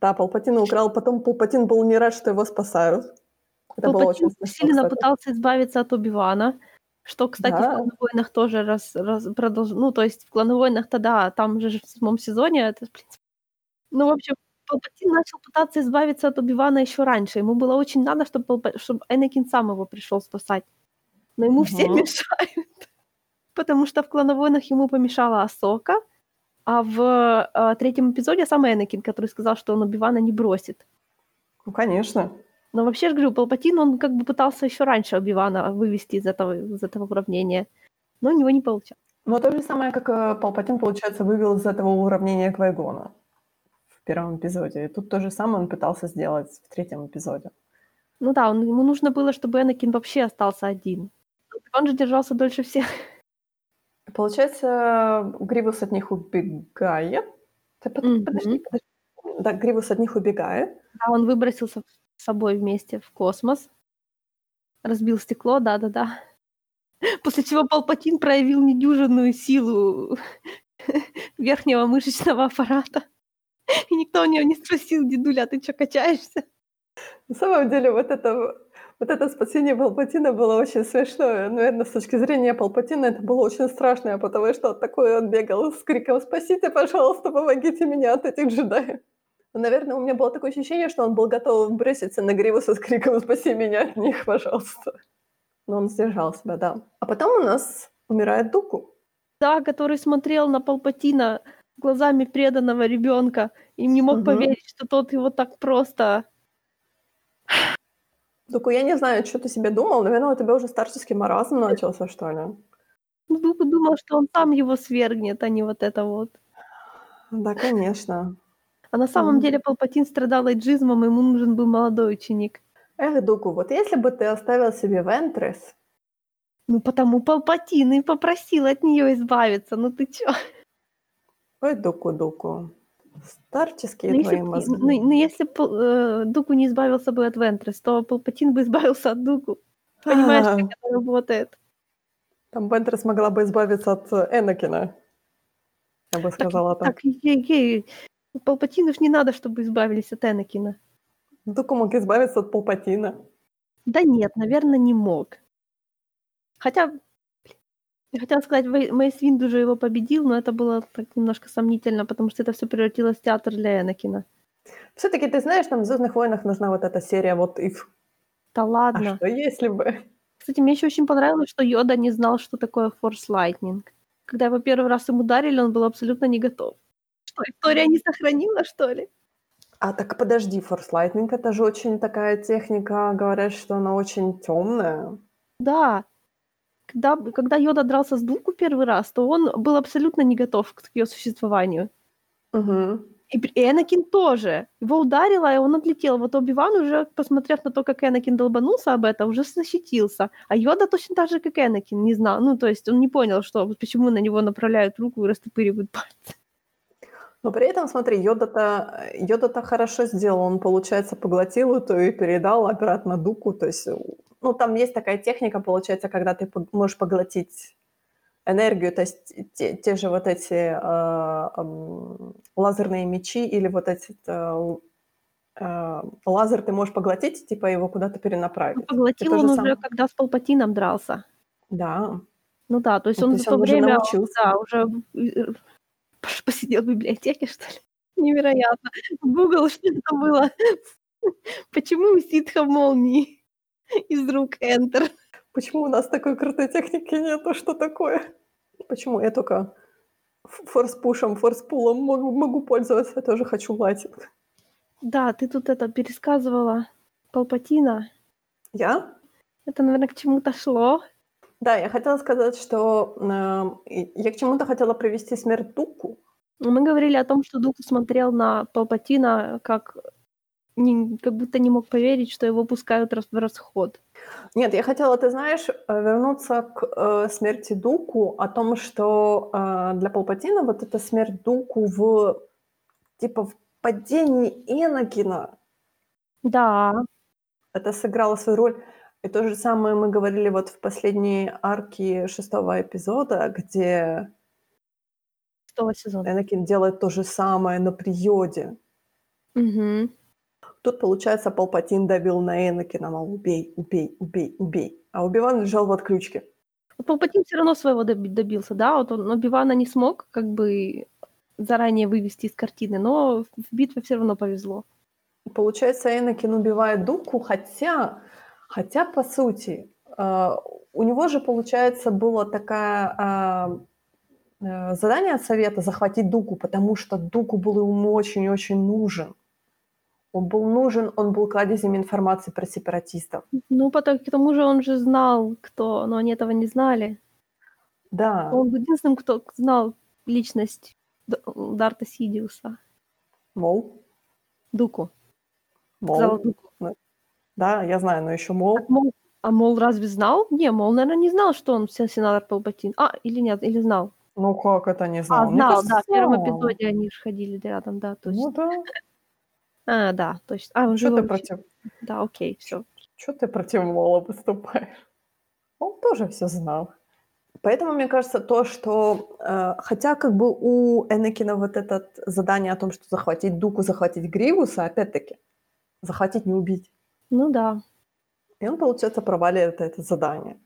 Да, Палпатина украл, потом Палпатин был не рад, что его спасают. Это было очень Палпатин смешно, усиленно кстати. пытался избавиться от Оби-Вана, что, кстати, в Да. «Клан войнах» тоже раз, раз продолж... Ну, то есть в «Клан войнах» тогда, там же в седьмом сезоне, это, в принципе... Ну, в общем, Палпатин начал пытаться избавиться от Оби-Вана еще раньше. Ему было очень надо, чтобы, Палпа... чтобы Энакин сам его пришел спасать. Но ему все Мгм. мешают. Потому что в «Клан войнах» ему помешала Асока, а в э, третьем эпизоде сам Энакин, который сказал, что он Оби-Вана не бросит. Ну, конечно. Но вообще, я же говорю, Палпатин, он как бы пытался еще раньше Оби-Вана вывести из этого, из этого уравнения, но у него не получалось. Но то же самое, как э, Палпатин, получается, вывел из этого уравнения Квайгона в первом эпизоде. И тут то же самое он пытался сделать в третьем эпизоде. Ну да, он, ему нужно было, чтобы Энакин вообще остался один. Он же держался дольше всех. Получается, Гривус от них убегает. Мгм. подожди, подожди. Да, Гривус от них убегает. Да, он выбросился с собой вместе в космос, разбил стекло, да-да-да. После чего Палпатин проявил недюжинную силу верхнего мышечного аппарата. И никто у него не спросил, дедуля, а ты что, качаешься? На самом деле, вот это, вот это спасение Палпатина было очень смешное. Наверное, с точки зрения Палпатина это было очень страшное, потому что такой он бегал с криком «Спасите, пожалуйста, помогите меня от этих джедаев!» Но, Наверное, у меня было такое ощущение, что он был готов броситься на Гривуса с криком «Спаси меня от них, пожалуйста!» Но он сдержал себя, да. А потом у нас умирает Дуку. Да, который смотрел на Палпатина глазами преданного ребенка и не мог Мгм. поверить, что тот его так просто... Дуку, я не знаю, что ты себе думал. Наверное, у тебя уже старческий маразм начался, что ли? Ну, думал, что он сам его свергнет, а не вот это вот. Да, конечно. А на самом деле Палпатин страдал эйджизмом, ему нужен был молодой ученик. Эх, Дуку, вот если бы ты оставил себе Вентрес, Ну, потому Палпатин и попросил от нее избавиться. Ну ты чё? ой, Дуку, Дуку, старческие Ну, твои если, мозги. ну, ну, если э, Дуку не избавился бы от Вентрес, то Палпатин бы избавился от Дуку. Понимаешь, как это работает? Там Вентрес могла бы избавиться от э, Энакина. Я бы сказала так. так ей, ей, Палпатину ж не надо, чтобы избавились от Энакина. Дуку мог избавиться от Палпатина. Да нет, наверное, не мог. Хотя, я хотела сказать, Вей- Мейс Винду же его победил, но это было так немножко сомнительно, потому что это все превратилось в театр для Энакина. Все-таки ты знаешь, там в Звездных войнах нужна вот эта серия вот if. Да А ладно. что если бы? Кстати, мне еще очень понравилось, что Йода не знал, что такое Force Lightning. Когда его первый раз им ударили, он был абсолютно не готов. Что, история не сохранила, что ли? А так подожди, Force Lightning это же очень такая техника, говорят, что она очень темная. Да. Когда, когда Йода дрался с Дуку первый раз, то он был абсолютно не готов к ее существованию. Угу. И, и Энакин тоже. Его ударило, и он отлетел. Вот Оби-Ван уже, посмотрев на то, как Энакин долбанулся об этом, уже защитился. А Йода точно так же, как Энакин, не знал. Ну, то есть он не понял, что почему на него направляют руку и растопыривают пальцы. Но при этом, смотри, Йода-то, Йода-то хорошо сделал. Он, получается, поглотил эту и передал обратно Дуку. То есть, ну, там есть такая техника, получается, когда ты можешь поглотить энергию, то есть те, те же вот эти э, м, лазерные мечи или вот эти э, э, лазер ты можешь поглотить, типа его куда-то перенаправить. Ну, поглотил он уже, самое- когда с Палпатином дрался. Да. Ну да, то есть Ну, он то за есть то он уже время научился. да, уже э, посидел в библиотеке, что ли. Невероятно. Google, что это было? Почему у ситха молнии из рук Enter? Почему у нас такой крутой техники нету? Что такое? Почему я только форс-пушем, форс-пулом могу, могу пользоваться? Я тоже хочу лайтинг. Да, ты тут это пересказывала Палпатина. Я? Это, наверное, к чему-то шло. Да, я хотела сказать, что э, я к чему-то хотела привести смерть Дуку. Мы говорили о том, что Дух смотрел на Палпатина как, не- как будто не мог поверить, что его пускают в расход. Нет, я хотела, ты знаешь, э, вернуться к э, смерти Дуку, о том, что э, для Палпатина вот эта смерть Дуку в типа в падении Энакина, Да, это сыграло свою роль. И то же самое мы говорили вот в последней арке шестого эпизода, где Шестого сезона. Энакин делает то же самое на приёде. Мгм. Тут, получается, Палпатин давил на Энакина, мол, убей, убей, убей, убей. А Оби-Ван лежал в отключке. Палпатин всё равно своего доби добился, да? Вот он Оби-Вана не смог как бы заранее вывести из картины, но в битве всё равно повезло. Получается, Энакин убивает Дуку, хотя хотя, по сути, э, у него же, получается, было такая, а, э, задание от Совета захватить Дуку, потому что Дуку был ему очень-очень нужен. Он был нужен, он был кладезем информации про сепаратистов. Ну, потом к тому же он же знал, кто, но они этого не знали. Да. Он был единственным, кто знал личность Дарта Сидиуса. Мол? Дуку. Мол? Сказала Дуку. Ну да, я знаю, но ещё Мол. Так Мол а Мол разве знал? Не, Мол, наверно, не знал, что он се сенатор Палпатин. А, или нет, или знал? Ну как это не знал? А, знал, да, в первом эпизоде они ж ходили рядом, да, точно. Ну да. А, да, точно. А, он же ты его против Да, окей, всё. чё ты против Мола выступаешь? Он тоже всё знал. Поэтому мне кажется, то, что, э, хотя как бы у Энакина вот этот задание о том, что захватить Дуку, захватить Гривуса, опять-таки, захватить, не убить. Ну да. И он, получается, проваливает это задание.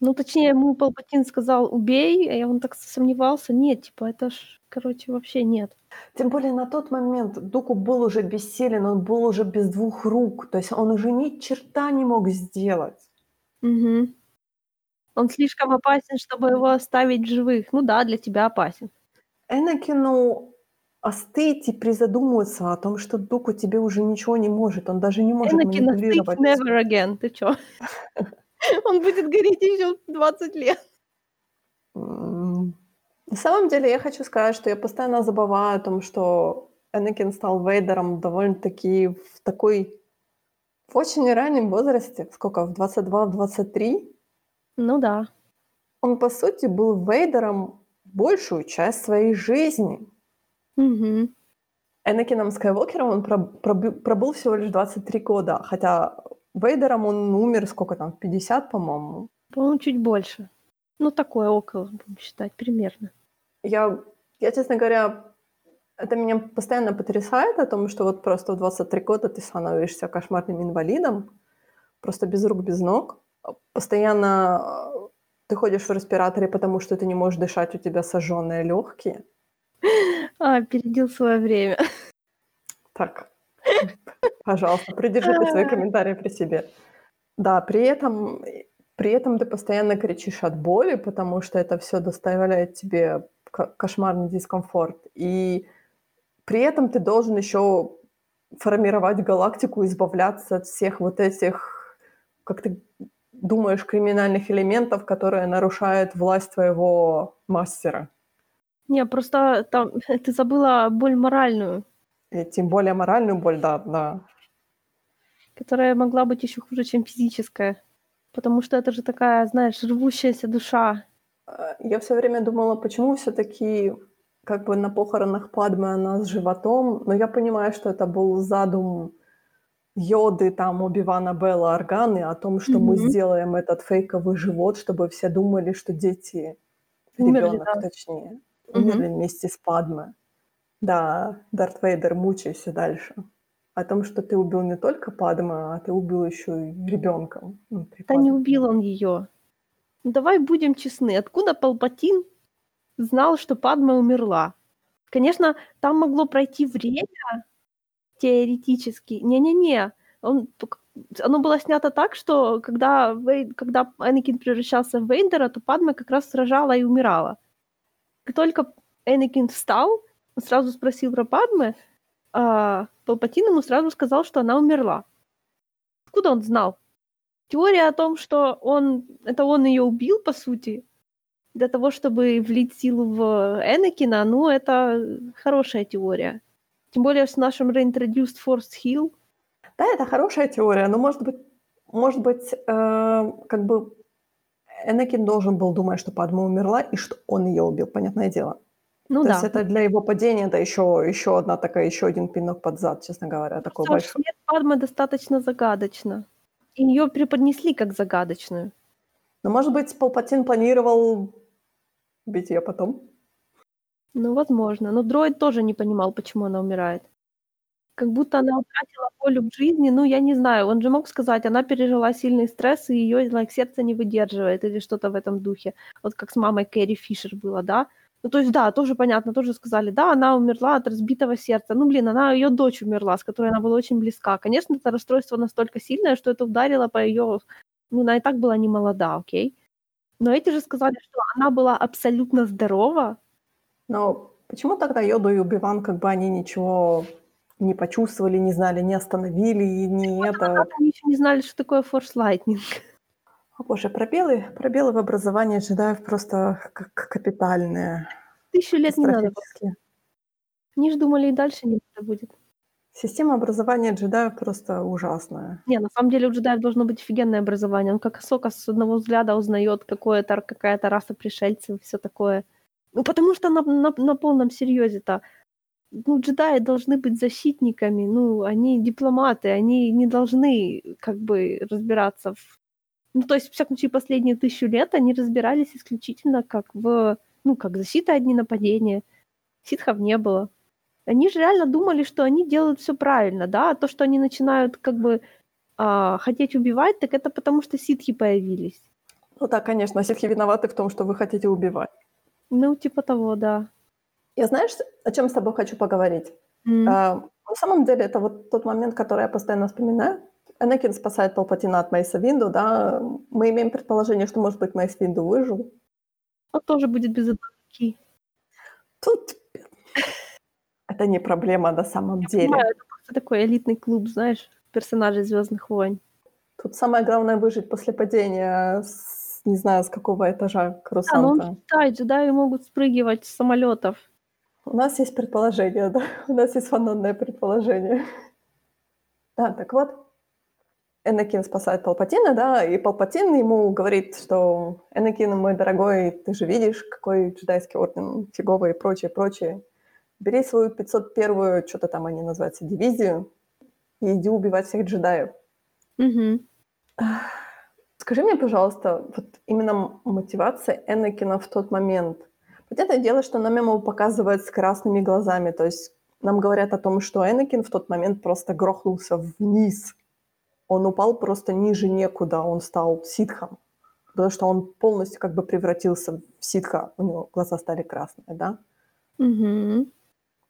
Ну, точнее, ему Палпатин сказал: "Убей", и он так сомневался. Нет, типа, это ж, короче, вообще нет. Тем более на тот момент Дуку был уже бессилен, он был уже без двух рук, то есть он уже ни черта не мог сделать. Мгм. Он слишком опасен, чтобы его оставить в живых. Ну да, для тебя опасен. Энакину остыть и призадуматься о том, что Дуку тебе уже ничего не может, он даже не может Энакин манипулировать. never again. Ты чё? Он будет гореть ещё 20 лет. На самом деле я хочу сказать, что я постоянно забываю о том, что Энакин стал Вейдером довольно-таки в такой в очень раннем возрасте. Сколько, в 22, в 23? Ну да. Он, по сути, был Вейдером большую часть своей жизни. Мгм. Энакином Скайуокером он проб пробы пробыл всего лишь 23 года, хотя Вейдером он умер, сколько там, в 50, по-моему. По-моему, чуть больше. Ну, такое, около, будем считать, примерно. Я я, честно говоря, это меня постоянно потрясает о том, что вот просто в 23 года ты становишься кошмарным инвалидом, просто без рук, без ног. Постоянно, а, ты ходишь в респираторе, потому что ты не можешь дышать, у тебя сожжённые лёгкие. А, опередил своё время. Так, пожалуйста, придержи ты свои комментарии при себе. Да, при этом при этом ты постоянно кричишь от боли, потому что это всё доставляет тебе ко кошмарный дискомфорт. И при этом ты должен ещё формировать галактику, избавляться от всех вот этих, как ты думаешь, криминальных элементов, которые нарушают власть твоего мастера. Не, просто там ты забыла боль моральную. И тем более моральную боль, да, да. Которая могла быть ещё хуже, чем физическая. Потому что это же такая, знаешь, рвущаяся душа. Э, я всё время думала, почему всё-таки как бы на похоронах Падмé она с животом, но я понимаю, что это был задум Йоды, там, Оби-Вана, Белла Органы о том, что мы Мгм. сделаем этот фейковый живот, чтобы все думали, что дети, ребёнок да. точнее, умерли вместе с Падмé. Да, Дарт Вейдер, мучайся дальше. О том, что ты убил не только Падмé, а ты убил ещё и внутри Да не убил он её. Ну, давай будем честны, откуда Палпатин знал, что Падмé умерла? Конечно, там могло пройти время теоретически. Не-не-не, он оно было снято так, что когда Вей когда Энакин превращался в Вейдера, то Падмé как раз рожала и умирала. Как только Энакин встал, сразу спросил про Падмé, а Палпатин ему сразу сказал, что она умерла. Откуда он знал? Теория о том, что он это он её убил, по сути, для того, чтобы влить силу в Энакина, ну, это хорошая теория. Тем более с нашим reintroduced force heal. Да, это хорошая теория, но, может быть может быть, э, как бы Энакин должен был думать, что Падмé умерла и что он её убил, понятное дело. Ну То да. есть это для его падения, это ещё ещё одна такая, ещё один пинок под зад, честно говоря, такой большой. смерть Падмé достаточно загадочна. ее преподнесли как загадочную. Но, может быть, Палпатин планировал убить ее потом? Ну, возможно. Но дроид тоже не понимал, почему она умирает. Как будто она утратила волю к жизни. Ну, я не знаю, он же мог сказать, она пережила сильный стресс, и ее like, сердце не выдерживает, или что-то в этом духе. Вот как с мамой Кэрри Фишер было, да? Ну, то есть, да, тоже понятно, тоже сказали, да, она умерла от разбитого сердца. Ну, блин, она, ее дочь умерла, с которой она была очень близка. Конечно, это расстройство настолько сильное, что это ударило по ее... Ну, она и так была не молода, окей? Но эти же сказали, что она была абсолютно здорова. Но почему тогда Йоду и Убиван, как бы они ничего не почувствовали, не знали, не остановили, и не это... Они еще не знали, что такое форс лайтнинг. О боже, пробелы, пробелы в образовании джедаев просто как капитальные. Тысячу лет не надо. Они же думали, и дальше не надо будет. Система образования джедаев просто ужасная. Не, на самом деле у джедаев должно быть офигенное образование. Он как Сока с одного взгляда узнает, какое-то, какая-то раса пришельцев, все такое. Ну, потому что на, на, на полном серьезе-то ну, джедаи должны быть защитниками, ну, они дипломаты, они не должны как бы разбираться в... Ну, то есть, в всяком случае, последние тысячу лет они разбирались исключительно как в, ну, как защита одни нападения. Ситхов не было. Они же реально думали, что они делают все правильно, да, а то, что они начинают как бы а, хотеть убивать, так это потому, что ситхи появились. Ну да, конечно, ситхи виноваты в том, что вы хотите убивать. Ну, типа того, да. Я знаешь, о чем с тобой хочу поговорить? Mm. А, на самом деле, это вот тот момент, который я постоянно вспоминаю. Энакин спасает Палпатина от Мейса Винду, да. Мы имеем предположение, что, может быть, Мейс Винду выжил. Он тоже будет без атаки. Тут это не проблема на самом я деле. Понимаю, это просто такой элитный клуб, знаешь, персонажей Звездных войн. Тут самое главное выжить после падения с, не знаю, с какого этажа крусанта. А, ну он считает, джедаи могут спрыгивать с самолетов. У нас есть предположение, да. У нас есть фанатное предположение. Да, так вот, Энакин спасает Палпатина, да, и Палпатин ему говорит, что Энакин, мой дорогой, ты же видишь, какой джедайский орден фиговый и прочее, прочее. Бери свою 501-ю, что-то там они называются, дивизию, и иди убивать всех джедаев. Угу. Скажи мне, пожалуйста, вот именно мотивация Энакина в тот момент – Понятное дело, что нам ему показывают с красными глазами, то есть нам говорят о том, что Энакин в тот момент просто грохнулся вниз. Он упал просто ниже некуда, он стал ситхом. Потому что он полностью как бы превратился в ситха, у него глаза стали красные, да? Угу.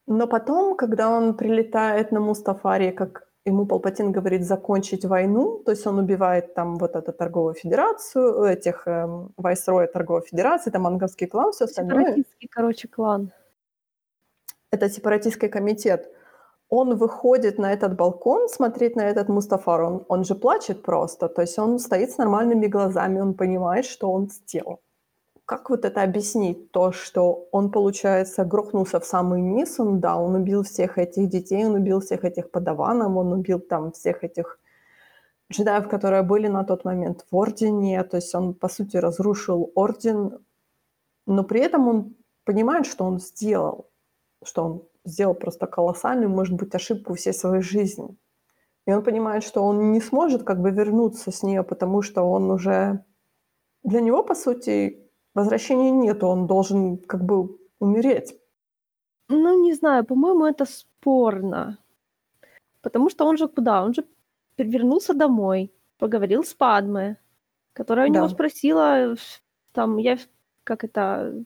Но потом, когда он прилетает на Мустафари как ему Палпатин говорит закончить войну, то есть он убивает там вот эту торговую федерацию, этих эм, вайсроя торговой федерации, там анговский клан, все остальное. Сепаратистский, короче, клан. Это сепаратистский комитет. Он выходит на этот балкон смотреть на этот Мустафар, он, он же плачет просто, то есть он стоит с нормальными глазами, он понимает, что он сделал как вот это объяснить? То, что он, получается, грохнулся в самый низ, он, да, он убил всех этих детей, он убил всех этих подаванов, он убил там всех этих джедаев, которые были на тот момент в Ордене, то есть он, по сути, разрушил Орден, но при этом он понимает, что он сделал, что он сделал просто колоссальную, может быть, ошибку всей своей жизни. И он понимает, что он не сможет как бы вернуться с нее, потому что он уже... Для него, по сути, возвращения нет, он должен как бы умереть. Ну, не знаю, по-моему, это спорно. Потому что он же куда? Он же вернулся домой, поговорил с Падме, которая у да. него спросила, там, я, как это,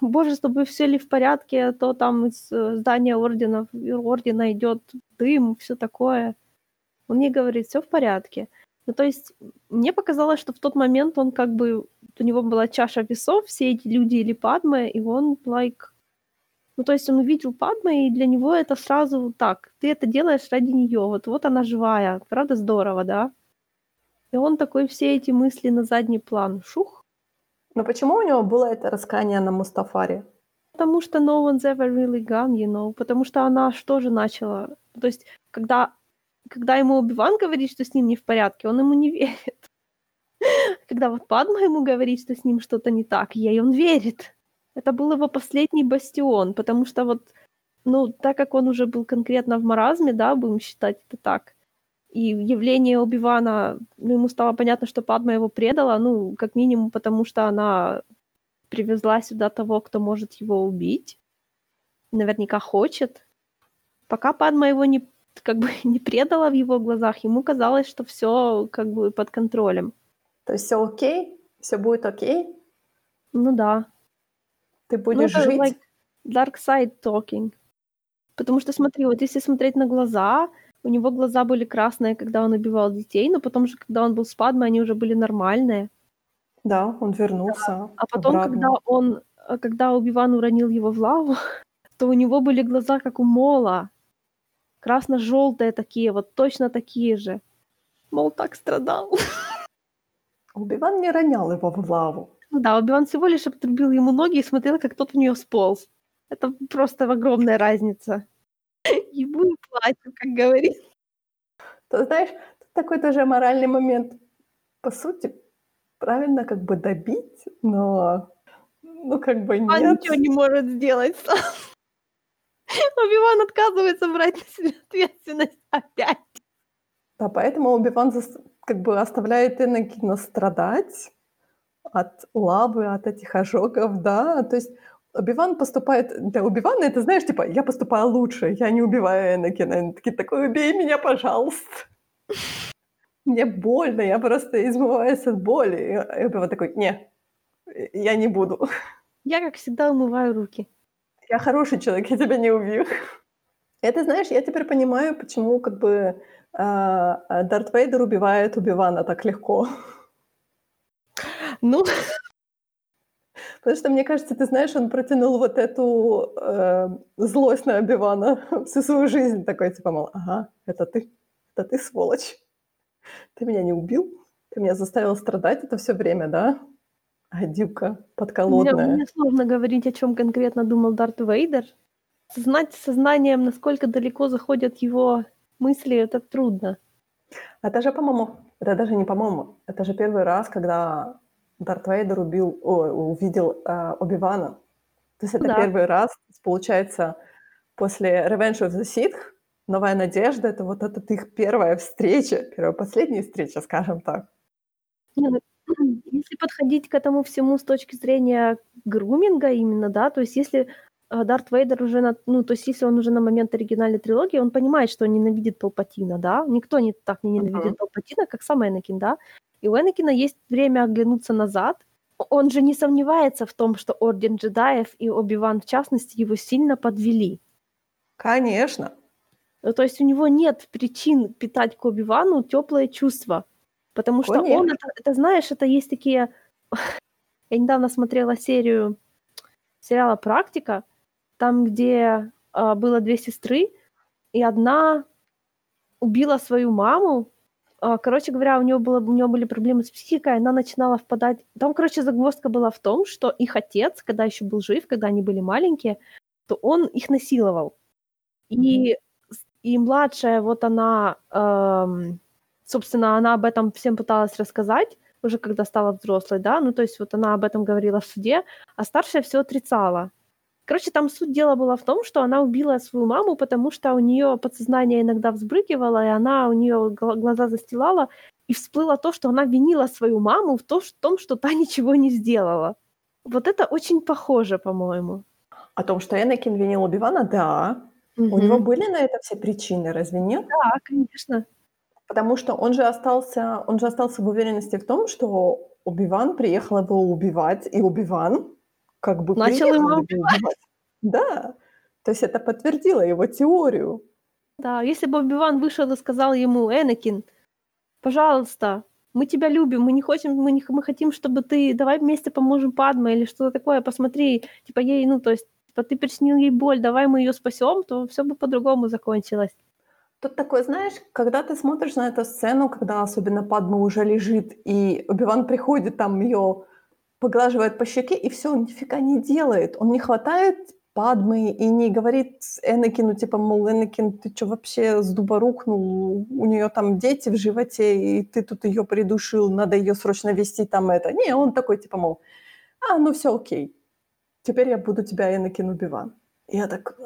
боже, чтобы все ли в порядке, а то там из э, здания ордена, ордена идет дым, все такое. Он ей говорит, все в порядке. Ну, то есть, мне показалось, что в тот момент он как бы у него была чаша весов, все эти люди или Падме, и он, like... Ну, то есть он увидел Падме, и для него это сразу так, ты это делаешь ради нее, вот, вот она живая, правда здорово, да? И он такой все эти мысли на задний план, шух. Но почему у него было это раскаяние на Мустафаре? Потому что no one's ever really gone, you know, потому что она что же начала? То есть, когда, когда ему Убиван говорит, что с ним не в порядке, он ему не верит. Когда вот Падма ему говорит, что с ним что-то не так, ей он верит. Это был его последний бастион, потому что вот, ну, так как он уже был конкретно в маразме, да, будем считать это так, И явление Оби-Вана, ну, ему стало понятно, что Падма его предала, ну, как минимум, потому что она привезла сюда того, кто может его убить. Наверняка хочет. Пока Падма его не, как бы, не предала в его глазах, ему казалось, что все как бы под контролем. То есть все окей? Все будет окей? Ну да. Ты будешь ну, жить? Like dark side talking. Потому что смотри, вот если смотреть на глаза, у него глаза были красные, когда он убивал детей, но потом же, когда он был с Падмой, они уже были нормальные. Да, он вернулся. Да. А потом, обратно. когда он, э, когда Убиван уронил его в лаву, то у него были глаза, как у Мола. Красно-желтые такие, вот точно такие же. Мол так страдал. Убиван не ронял его в лаву. Ну да, Убиван всего лишь обтрубил ему ноги и смотрел, как тот в нее сполз. Это просто огромная разница. Ему и платят, как говорится. Ты знаешь, тут такой тоже моральный момент. По сути, правильно как бы добить, но ну как бы нет. Он ничего не может сделать сам. Оби-Ван отказывается брать на себя ответственность опять. Да, поэтому Оби-Ван как бы оставляет Энакина страдать от лавы, от этих ожогов, да, то есть Убиван поступает... Для Убивана это, знаешь, типа, я поступаю лучше, я не убиваю Энакина. Они такие, такой, убей меня, пожалуйста. Мне больно, я просто измываюсь от боли. И Убиван такой, не, я не буду. Я, как всегда, умываю руки. Я хороший человек, я тебя не убью. Это, знаешь, я теперь понимаю, почему как бы э, Дарт Вейдер убивает Убивана так легко. Ну, Потому что, мне кажется, ты знаешь, он протянул вот эту э, злость на Обивана всю свою жизнь. Такой, типа, мол, ага, это ты, это ты, сволочь. Ты меня не убил, ты меня заставил страдать это все время, да? Гадюка подколодная. Мне, мне сложно говорить, о чем конкретно думал Дарт Вейдер. Знать сознанием, насколько далеко заходят его мысли, это трудно. Это же, по-моему, это даже не по-моему, это же первый раз, когда Дарт Вейдер убил, о, увидел э, Оби-Вана. То есть это да. первый раз, получается, после Revenge of the Sith, Новая Надежда, это вот это их первая встреча, первая последняя встреча, скажем так. Ну, если подходить к этому всему с точки зрения груминга именно, да, то есть если Дарт Вейдер уже, на, ну, то есть если он уже на момент оригинальной трилогии, он понимает, что он ненавидит Палпатина, да, никто не так не ненавидит uh-huh. Палпатина, как сам Энакин, да, и у Энакина есть время оглянуться назад. Он же не сомневается в том, что Орден джедаев и Оби-Ван, в частности, его сильно подвели. Конечно. Ну, то есть у него нет причин питать к Оби-Вану теплые чувства. Потому что Конечно. он, это, это, знаешь, это есть такие... Я недавно смотрела серию сериала «Практика», там, где э, было две сестры, и одна убила свою маму, а, короче говоря, у нее, было, у нее были проблемы с психикой, она начинала впадать... Там, короче, загвоздка была в том, что их отец, когда еще был жив, когда они были маленькие, то он их насиловал. И, и младшая, вот она, эм, собственно, она об этом всем пыталась рассказать, уже когда стала взрослой, да, ну то есть вот она об этом говорила в суде, а старшая все отрицала. Короче, там суть дела была в том, что она убила свою маму, потому что у нее подсознание иногда взбрыкивало, и она у нее глаза застилала, и всплыло то, что она винила свою маму в том, что та ничего не сделала. Вот это очень похоже, по-моему. О том, что Энакин винил Убивана, да. Угу. У него были на это все причины, разве нет? Да, конечно. Потому что он же остался, он же остался в уверенности в том, что Убиван приехал его убивать, и Убиван как бы Начал ему убивать. Да, то есть это подтвердило его теорию. Да, если бы Оби-Ван вышел и сказал ему, Энакин, пожалуйста, мы тебя любим, мы не хотим, мы, не, мы хотим, чтобы ты, давай вместе поможем Падме или что-то такое, посмотри, типа ей, ну, то есть, типа ты причинил ей боль, давай мы ее спасем, то все бы по-другому закончилось. Тут такое, знаешь, когда ты смотришь на эту сцену, когда особенно Падма уже лежит, и Убиван приходит, там ее поглаживает по щеке, и все, он нифига не делает. Он не хватает Падмы и не говорит Энакину, типа, мол, Энакин, ты что вообще с дуба рухнул? У нее там дети в животе, и ты тут ее придушил, надо ее срочно вести там это. Не, он такой, типа, мол, а, ну все окей. Теперь я буду тебя, Энакин, убиван. Я так...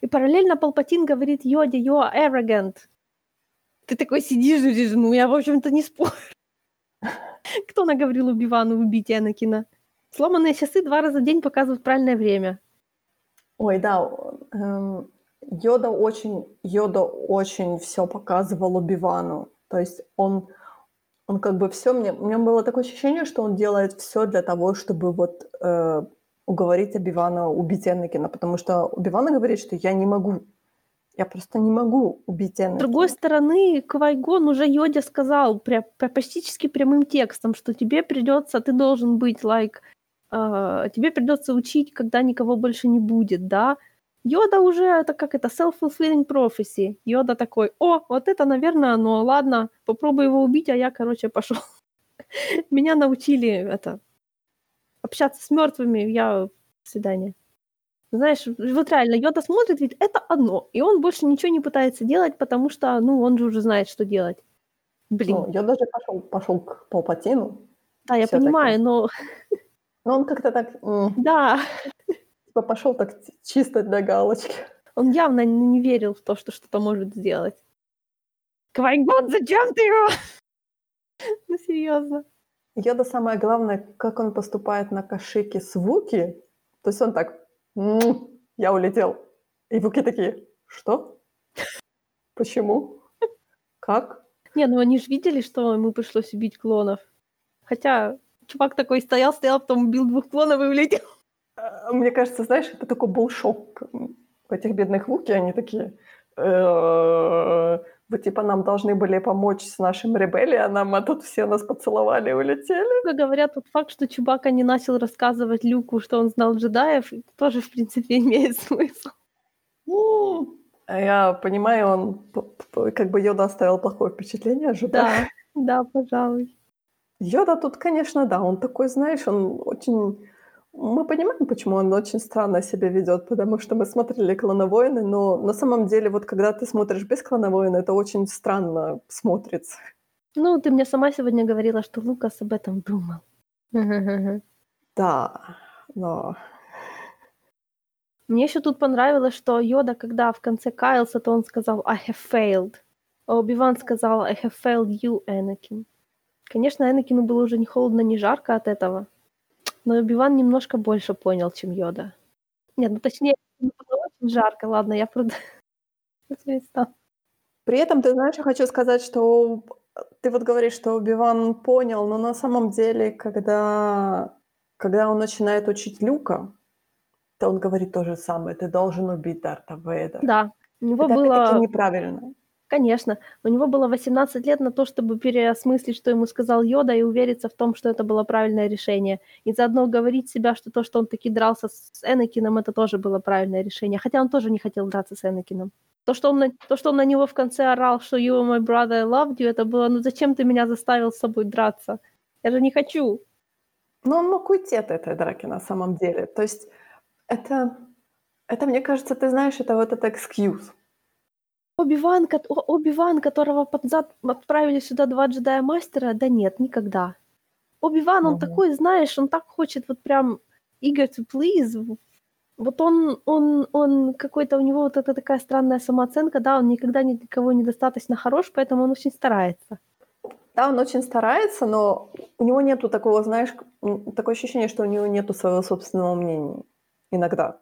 И параллельно Палпатин говорит Йоде, you are arrogant. Ты такой сидишь ну я, в общем-то, не спорю. Кто наговорил Убивану убить Энакина? Сломанные часы два раза в день показывают правильное время. Ой, да, эм, Йода очень, Йода очень все показывал Убивану. То есть он, он как бы все, мне, у меня было такое ощущение, что он делает все для того, чтобы вот э, уговорить Убивана убить Энакина, потому что Убивана говорит, что я не могу, я просто не могу убить Энакина. С другой стороны, Квайгон уже Йоде сказал пря- практически прямым текстом, что тебе придется, ты должен быть, like, э, тебе придется учить, когда никого больше не будет, да? Йода уже, это как это, self-fulfilling prophecy. Йода такой, о, вот это, наверное, оно, ладно, попробуй его убить, а я, короче, пошел. Меня научили это, общаться с мертвыми, я, до свидания. Знаешь, вот реально, Йода смотрит, ведь это одно, и он больше ничего не пытается делать, потому что, ну, он же уже знает, что делать. Блин. Ну, я даже пошел, пошел к Палпатину. Да, я понимаю, но... Но он как-то так... Да, Типа пошел так чисто для галочки. он явно не верил в то, что что-то может сделать. Квайгон, зачем ты его? Ну, серьезно. Йода самое главное, как он поступает на кашике с Вуки. То есть он так, «М, я улетел. И Вуки такие, что? Почему? Как? Не, ну они же видели, что ему пришлось убить клонов. Хотя чувак такой стоял, стоял, потом убил двух клонов и улетел. А, Мне кажется, знаешь, это такой был шок у этих бедных Вуки. Они такие, «Э, вы типа нам должны были помочь с нашим ребеллионом, а тут все нас поцеловали и улетели. Как говорят, тот факт, что Чубака не начал рассказывать Люку, что он знал джедаев, тоже, в принципе, имеет смысл. Ну, а Я понимаю, он как бы Йода оставил плохое впечатление, ожидая. Да, да, пожалуй. Йода тут, конечно, да, он такой, знаешь, он очень... Мы понимаем, почему он очень странно себя ведет, потому что мы смотрели «Клоновойны», но на самом деле вот когда ты смотришь без «Клоновойн», это очень странно смотрится. Ну, ты мне сама сегодня говорила, что Лукас об этом думал. Да, но... Мне еще тут понравилось, что Йода, когда в конце каялся, то он сказал «I have failed». А Оби-Ван сказал «I have failed you, Энакин». Конечно, Энакину было уже ни холодно, ни жарко от этого, но Оби-Ван немножко больше понял, чем Йода. Нет, ну точнее, очень жарко, ладно, я правда... При этом, ты знаешь, я хочу сказать, что ты вот говоришь, что Убиван понял, но на самом деле, когда, когда он начинает учить Люка, то он говорит то же самое. Ты должен убить Дарта Вейдера. Да, у него Это было... неправильно. Конечно, у него было 18 лет на то, чтобы переосмыслить, что ему сказал Йода, и увериться в том, что это было правильное решение. И заодно говорить себя, что то, что он таки дрался с Энакином, это тоже было правильное решение. Хотя он тоже не хотел драться с Энакином. То, что он на, то, что он на него в конце орал, что you are my brother, I loved you, это было, ну зачем ты меня заставил с собой драться? Я же не хочу. Но он мог уйти от этой драки на самом деле. То есть это, это мне кажется, ты знаешь, это вот этот экскьюз. Оби-Ван, кот- Оби-Ван, которого под зад отправили сюда два джедая-мастера, да нет, никогда. Оби-Ван, он Мгм. такой, знаешь, он так хочет вот прям eager to please. Вот он, он, он какой-то, у него вот эта такая странная самооценка, да, он никогда ни для кого недостаточно хорош, поэтому он очень старается. Да, он очень старается, но у него нету такого, знаешь, такое ощущение, что у него нету своего собственного мнения. Иногда.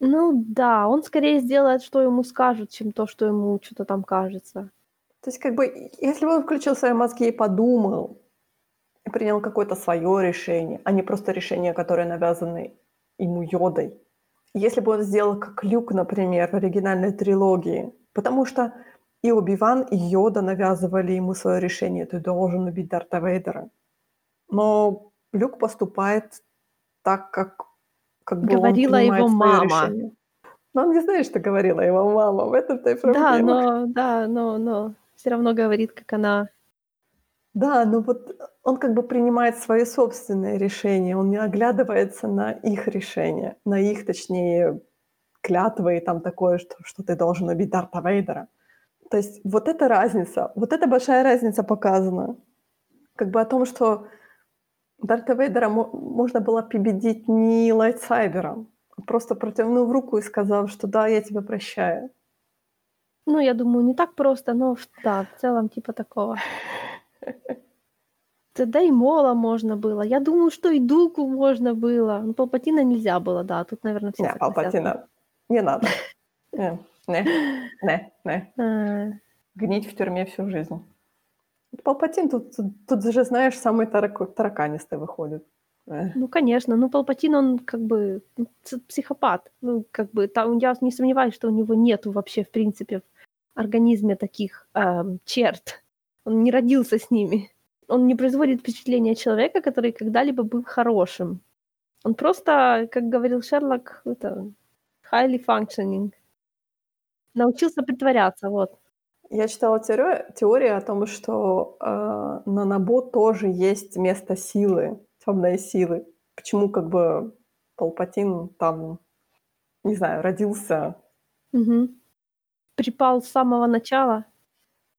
Ну да, он скорее сделает, что ему скажут, чем то, что ему что-то там кажется. То есть, как бы, если бы он включил свои мозги и подумал, и принял какое-то свое решение, а не просто решение, которое навязано ему йодой. Если бы он сделал как Люк, например, в оригинальной трилогии, потому что и Оби-Ван, и Йода навязывали ему свое решение, ты должен убить Дарта Вейдера. Но Люк поступает так, как, как бы Говорила его мама. решение. Но он не знает, что говорила его мама, в этом-то и проблема. Да, но, да, но, но все равно говорит, как она. Да, но вот он как бы принимает свои собственные решения, он не оглядывается на их решения, на их, точнее, клятвы и там такое, что, что ты должен убить Дарта Вейдера. То есть вот эта разница, вот эта большая разница показана. Как бы о том, что Дарта Вейдера мо- можно было победить не лайтсайбером, просто протянув руку и сказав, что да, я тебя прощаю. Ну, я думаю, не так просто, но да, в целом типа такого. Да и Мола можно было. Я думаю, что и Дуку можно было. Ну, Палпатина нельзя было, да. Тут, наверное, все Не. Палпатина, не надо. Не, не, не, не. А, Гнить в тюрьме всю жизнь. Палпатин тут, тут, тут же, знаешь, самый тараку- тараканистый выходит. Э. ну, конечно. Ну, Палпатин, он как бы ну, психопат. Ну, как бы там, я не сомневаюсь, что у него нету вообще, в принципе, в организме таких ам, черт. Он не родился с ними. Он не производит впечатления человека, который когда-либо был хорошим. Он просто, как говорил Шерлок, это highly functioning. Научился притворяться, вот. Я читала теорию, теорию о том, что э, на Набу тоже есть место силы, темной силы. Почему как бы Палпатин там, не знаю, родился. Мгм. Припал с самого начала.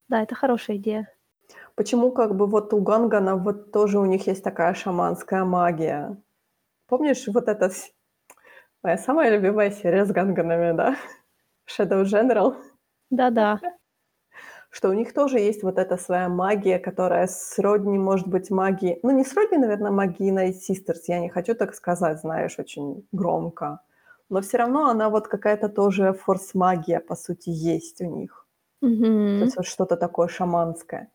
Да, это хорошая идея. Почему как бы вот у Гангана вот тоже у них есть такая шаманская магия. Помнишь вот это моя самая любимая серия с Ганганами, да? Shadow General. Да-да. Что у них тоже есть вот эта своя магия, которая сродни, может быть, магии... Ну, не сродни, наверное, магии Night Sisters, я не хочу так сказать, знаешь, очень громко. Но все равно она вот какая-то тоже форс-магия, по сути, есть у них. То Мгм. есть вот что-то такое шаманское.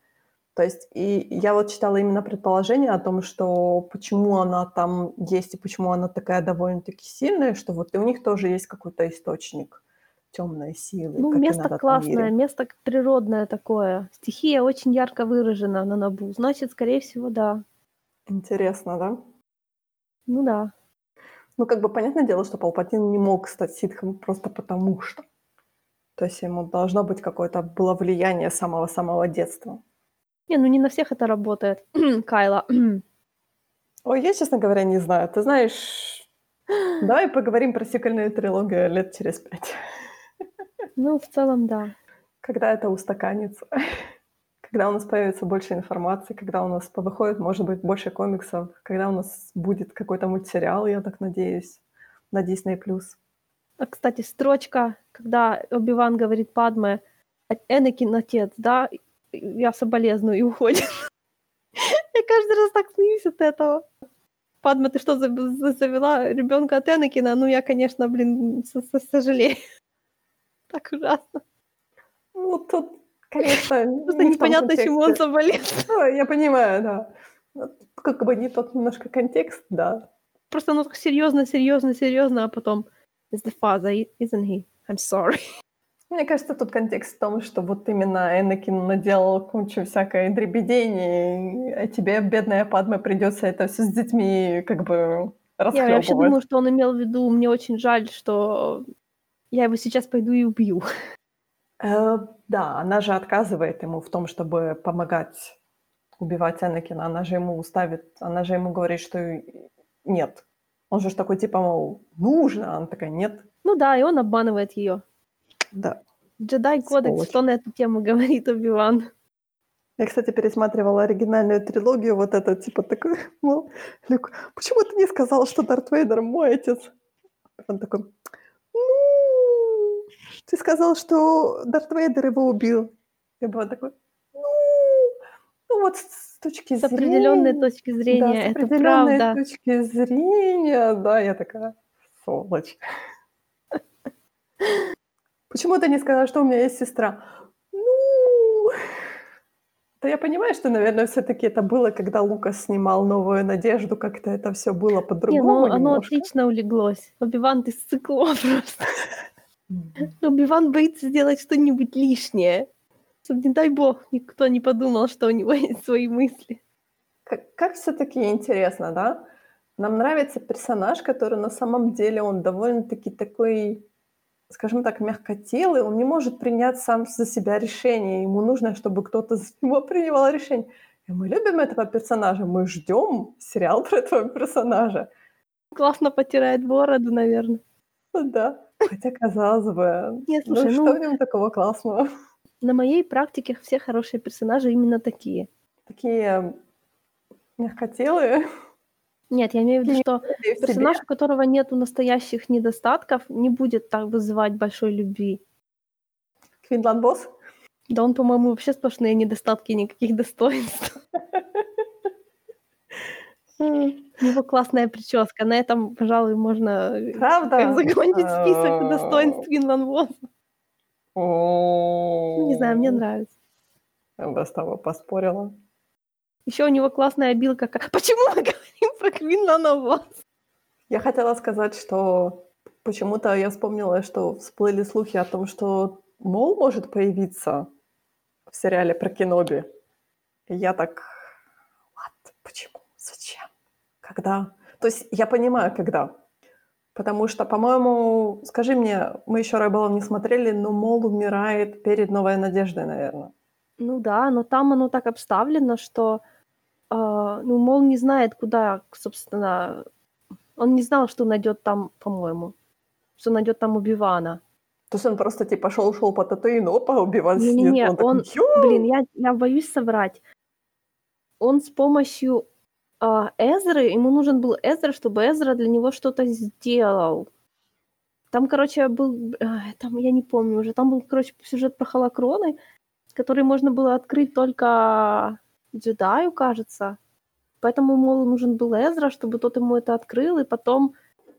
То есть и я вот читала именно предположение о том, что почему она там есть и почему она такая довольно-таки сильная, что вот и у них тоже есть какой-то источник темной силы, Ну, место классное, место природное такое. Стихия очень ярко выражена на Набу. Значит, скорее всего, да. Интересно, да? Ну да. Ну, как бы понятное дело, что Палпатин не мог стать ситхом просто потому что. То есть ему должно быть какое-то было влияние самого-самого детства. Не, ну не на всех это работает. Кайла. Ой, я, честно говоря, не знаю. Ты знаешь, давай поговорим про сиквельную трилогию лет через пять. Ну, в целом, да. Когда это устаканится. Когда у нас появится больше информации, когда у нас выходит, может быть, больше комиксов, когда у нас будет какой-то мультсериал, я так надеюсь, на Disney+. А, кстати, строчка, когда Оби-Ван говорит Падме, «А- Энакин отец, да, я соболезную, и уходит. Я каждый раз так смеюсь от этого. Падма, ты что, за- за- завела ребенка от Энакина? Ну, я, конечно, блин, сожалею. Так ужасно. Ну, тут, конечно, Просто непонятно, чему он. Ну, я понимаю, да. Как бы не тот немножко контекст, да. Просто ну так серьезно, серьезно, серьезно, а потом is the father, isn't he? I'm sorry. Мне кажется, тут контекст в том, что вот именно Энакин наделал кучу всякой дребедени, а тебе, бедная Падма, придется это все с детьми как бы Я вообще расхлебывать. думаю, что он имел в виду, мне очень жаль, что я его сейчас пойду и убью. Э, да, она же отказывает ему в том, чтобы помогать убивать Энакина. Она же ему ставит, она же ему говорит, что нет. Он же такой типа, мол, нужно, а она такая, нет. Ну да, и он обманывает ее. Да. Джедай кодекс, что на эту тему говорит Оби-Ван? Я, кстати, пересматривала оригинальную трилогию, вот это, типа, такой, мол, Люк, почему ты не сказал, что Дарт Вейдер мой отец? Он такой, ты сказал, что Дарт Вейдер его убил. Я была такой, ну, ну вот с точки С зрения... определенной точки да, зрения, с это определенной правда. точки зрения, да, я такая, сволочь. Почему ты не сказала, что у меня есть сестра? Ну, да я понимаю, что, наверное, все-таки это было, когда Лукас снимал «Новую надежду», как-то это все было Не, ну по-другому оно немножко. отлично улеглось. Оби-Ван, ты сыкло просто. Оби-Ван боится сделать что-нибудь лишнее. Чтоб, не дай бог, никто не подумал, что у него есть свои мысли. Как, как все-таки интересно, да? Нам нравится персонаж, который на самом деле он довольно-таки такой, скажем так, мягкотелый, он не может принять сам за себя решение, ему нужно, чтобы кто-то за него принимал решение. И мы любим этого персонажа, мы ждем сериал про этого персонажа. Классно потирает бороду, наверное. Да, хотя казалось бы, Нет, ну слушай, что ну, в нем такого классного? на моей практике все хорошие персонажи именно такие. Такие мягкотелые. Нет, я имею в виду, что персонаж, у которого нету настоящих недостатков, не будет так вызывать большой любви. Квинлан Босс? Да он, по-моему, вообще сплошные недостатки, никаких достоинств. У него классная прическа. На этом, пожалуй, можно э, Правда? закончить список А. достоинств Квинлан Ну, Не знаю, мне нравится. Я бы с тобой поспорила. Еще у него классная обилка. ка- Почему мы говорим про Квинлан Я хотела сказать, что почему-то я вспомнила, что всплыли слухи о том, что Мол может появиться в сериале про Кеноби. И я так... What? Почему? Зачем? Когда? То есть я понимаю, когда. Потому что, по-моему, скажи мне, мы еще Райболов не смотрели, но Мол умирает перед Новой Надеждой, наверное. Ну да, но там оно так обставлено, что а, ну, Мол не знает, куда, собственно... Он не знал, что найдет там, по-моему, что найдет там Убивана. То есть он просто типа шел-шел по Татуину, опа, убиван Не-не-не, снит. Он, он- такой, «Ю!» Блин, я, я боюсь соврать. Он с помощью а, Эзры, ему нужен был Эзра, чтобы Эзра для него что-то сделал. Там, короче, был, а, там, я не помню уже, там был, короче, сюжет про холокроны, который можно было открыть только джедаю, кажется. Поэтому, мол, нужен был Эзра, чтобы тот ему это открыл, и потом...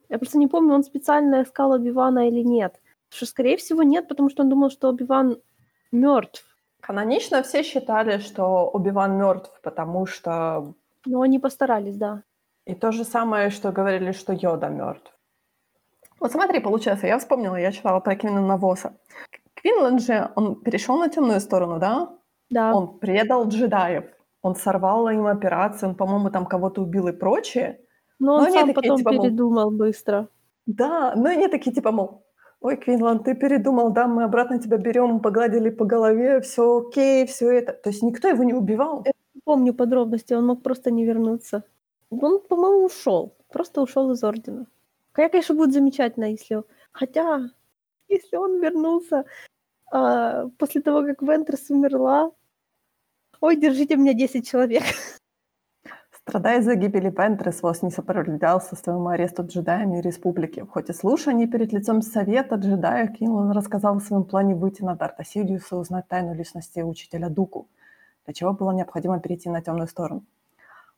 Я просто не помню, он специально искал Обивана или нет. Что, скорее всего, нет, потому что он думал, что Обиван мертв. Канонично все считали, что Убиван мертв, потому что Но они постарались, да. и то же самое, что говорили, что Йода мертв. Вот смотри, получается, я вспомнила, я читала про Квинлана Восса. Квинлан же, он перешел на темную сторону, да? Да. Он предал джедаев, он сорвал им операцию, он, по-моему, там кого-то убил и прочее. Но он но они сам такие, потом типа, мол, передумал быстро. Да, но они такие типа, мол, ой, Квинлан, ты передумал, да, мы обратно тебя берем, погладили по голове, все окей, все это. То есть никто его не убивал. Не помню подробности, он мог просто не вернуться. Он, по-моему, ушел. Просто ушел из ордена. Хотя, конечно, будет замечательно, если... Хотя, если он вернулся а, после того, как Вентрес умерла... Ой, держите меня 10 человек. Страдая за гибели Вентрес, Вос не сопротивлялся своему аресту джедаями республики. В ходе слушаний перед лицом Совета джедаев Квинлан рассказал о своем плане выйти на Дарта Сидиуса и узнать тайну личности учителя Дуку, для чего было необходимо перейти на темную сторону.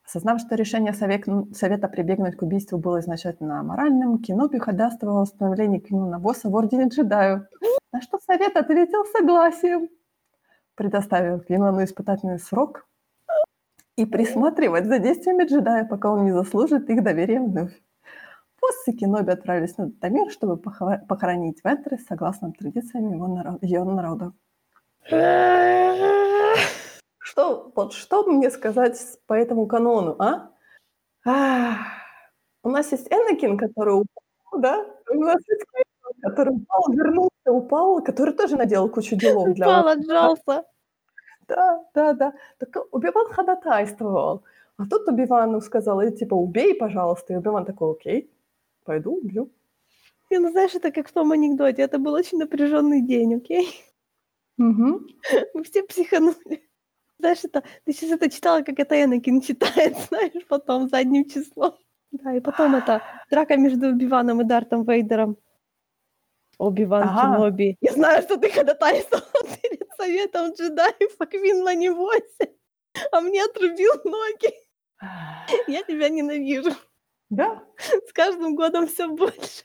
Осознав, что решение Совета прибегнуть к убийству было изначально аморальным, Киноби ходатайствовал о восстановлении Квинлана Босса в Ордене джедаев, на что Совет ответил согласием, предоставив Квинлану испытательный срок и присматривать за действиями джедая, пока он не заслужит их доверия вновь. После Киноби отправились на Дамир, чтобы похо- похоронить Вентрес согласно традициям его, народа. Что, вот что мне сказать по этому канону, а? Ах, У нас есть Энакин, который упал, да? У нас есть Квинлан, который упал, вернулся, упал, который тоже наделал кучу делов для Упал, отжался. да, да, да. Так Убиван ходатайствовал. А тут Убивану сказал, «Э, типа, убей, пожалуйста. И Убиван такой, окей, пойду, убью. Не, ну знаешь, это как в том анекдоте. Это был очень напряженный день, окей? Мгм. Мы все психанули. Знаешь, это, ты сейчас это читала, как это Энакин читает, знаешь, потом задним числом. Да, и потом это драка между Убиваном и Дартом Вейдером. Оби-Ван Ага. Кеноби. Я знаю, что ты ходатайствовал перед советом джедаев о Квинлане Восе, а мне отрубил ноги. Я тебя ненавижу. Да, С каждым годом все больше.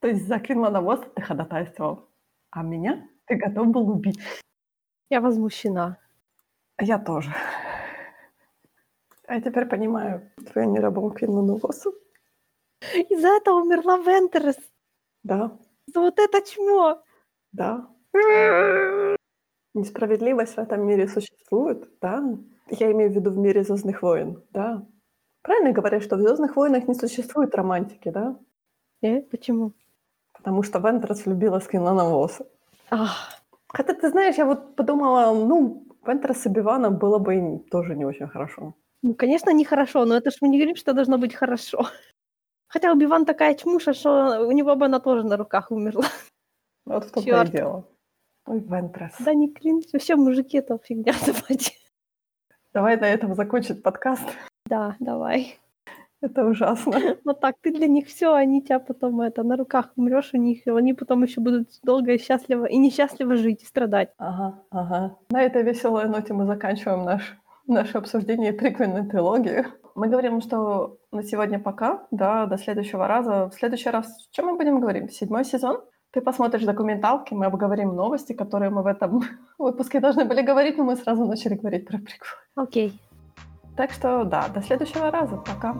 то есть за Квинлана Воста ты ходатайствовал, а меня ты готов был убить. Я возмущена. Я тоже. А я теперь понимаю твою нерабом Квинлану Восу. Из-за этого умерла Вентерес. Да, За вот это чмо. да. Несправедливость в этом мире существует, да. Я имею в виду в мире Звездных войн, да. Правильно говорят, что в Звездных войнах не существует романтики, да? Э, почему? Потому что Вентрес влюбилась в Квинлана Воса. Ах, Хотя, ты знаешь, я вот подумала, ну, Вентрес с Обиваном было бы тоже не очень хорошо. ну, конечно, нехорошо, но это ж мы не говорим, что должно быть хорошо. Хотя Убиван такая чмуша, что у него бы она тоже на руках умерла. Вот в том-то и дело. Ой, Вентрес. Да не кринж. Вообще мужики это фигня собачья. Давай на этом закончить подкаст. Да, давай. Это ужасно. Вот так, ты для них все, они тебя потом это на руках умрешь у них, и они потом еще будут долго и счастливо и несчастливо жить и страдать. Ага, ага. На этой веселой ноте мы заканчиваем наш, наше обсуждение приквельной трилогии. Мы говорим, что на сегодня пока, да, до следующего раза. В следующий раз, о чем мы будем говорить? Седьмой сезон? Ты посмотришь документалки, мы обговорим новости, которые мы в этом выпуске должны были говорить, но мы сразу начали говорить про приквел. Окей. Так что да, до следующего раза. Пока.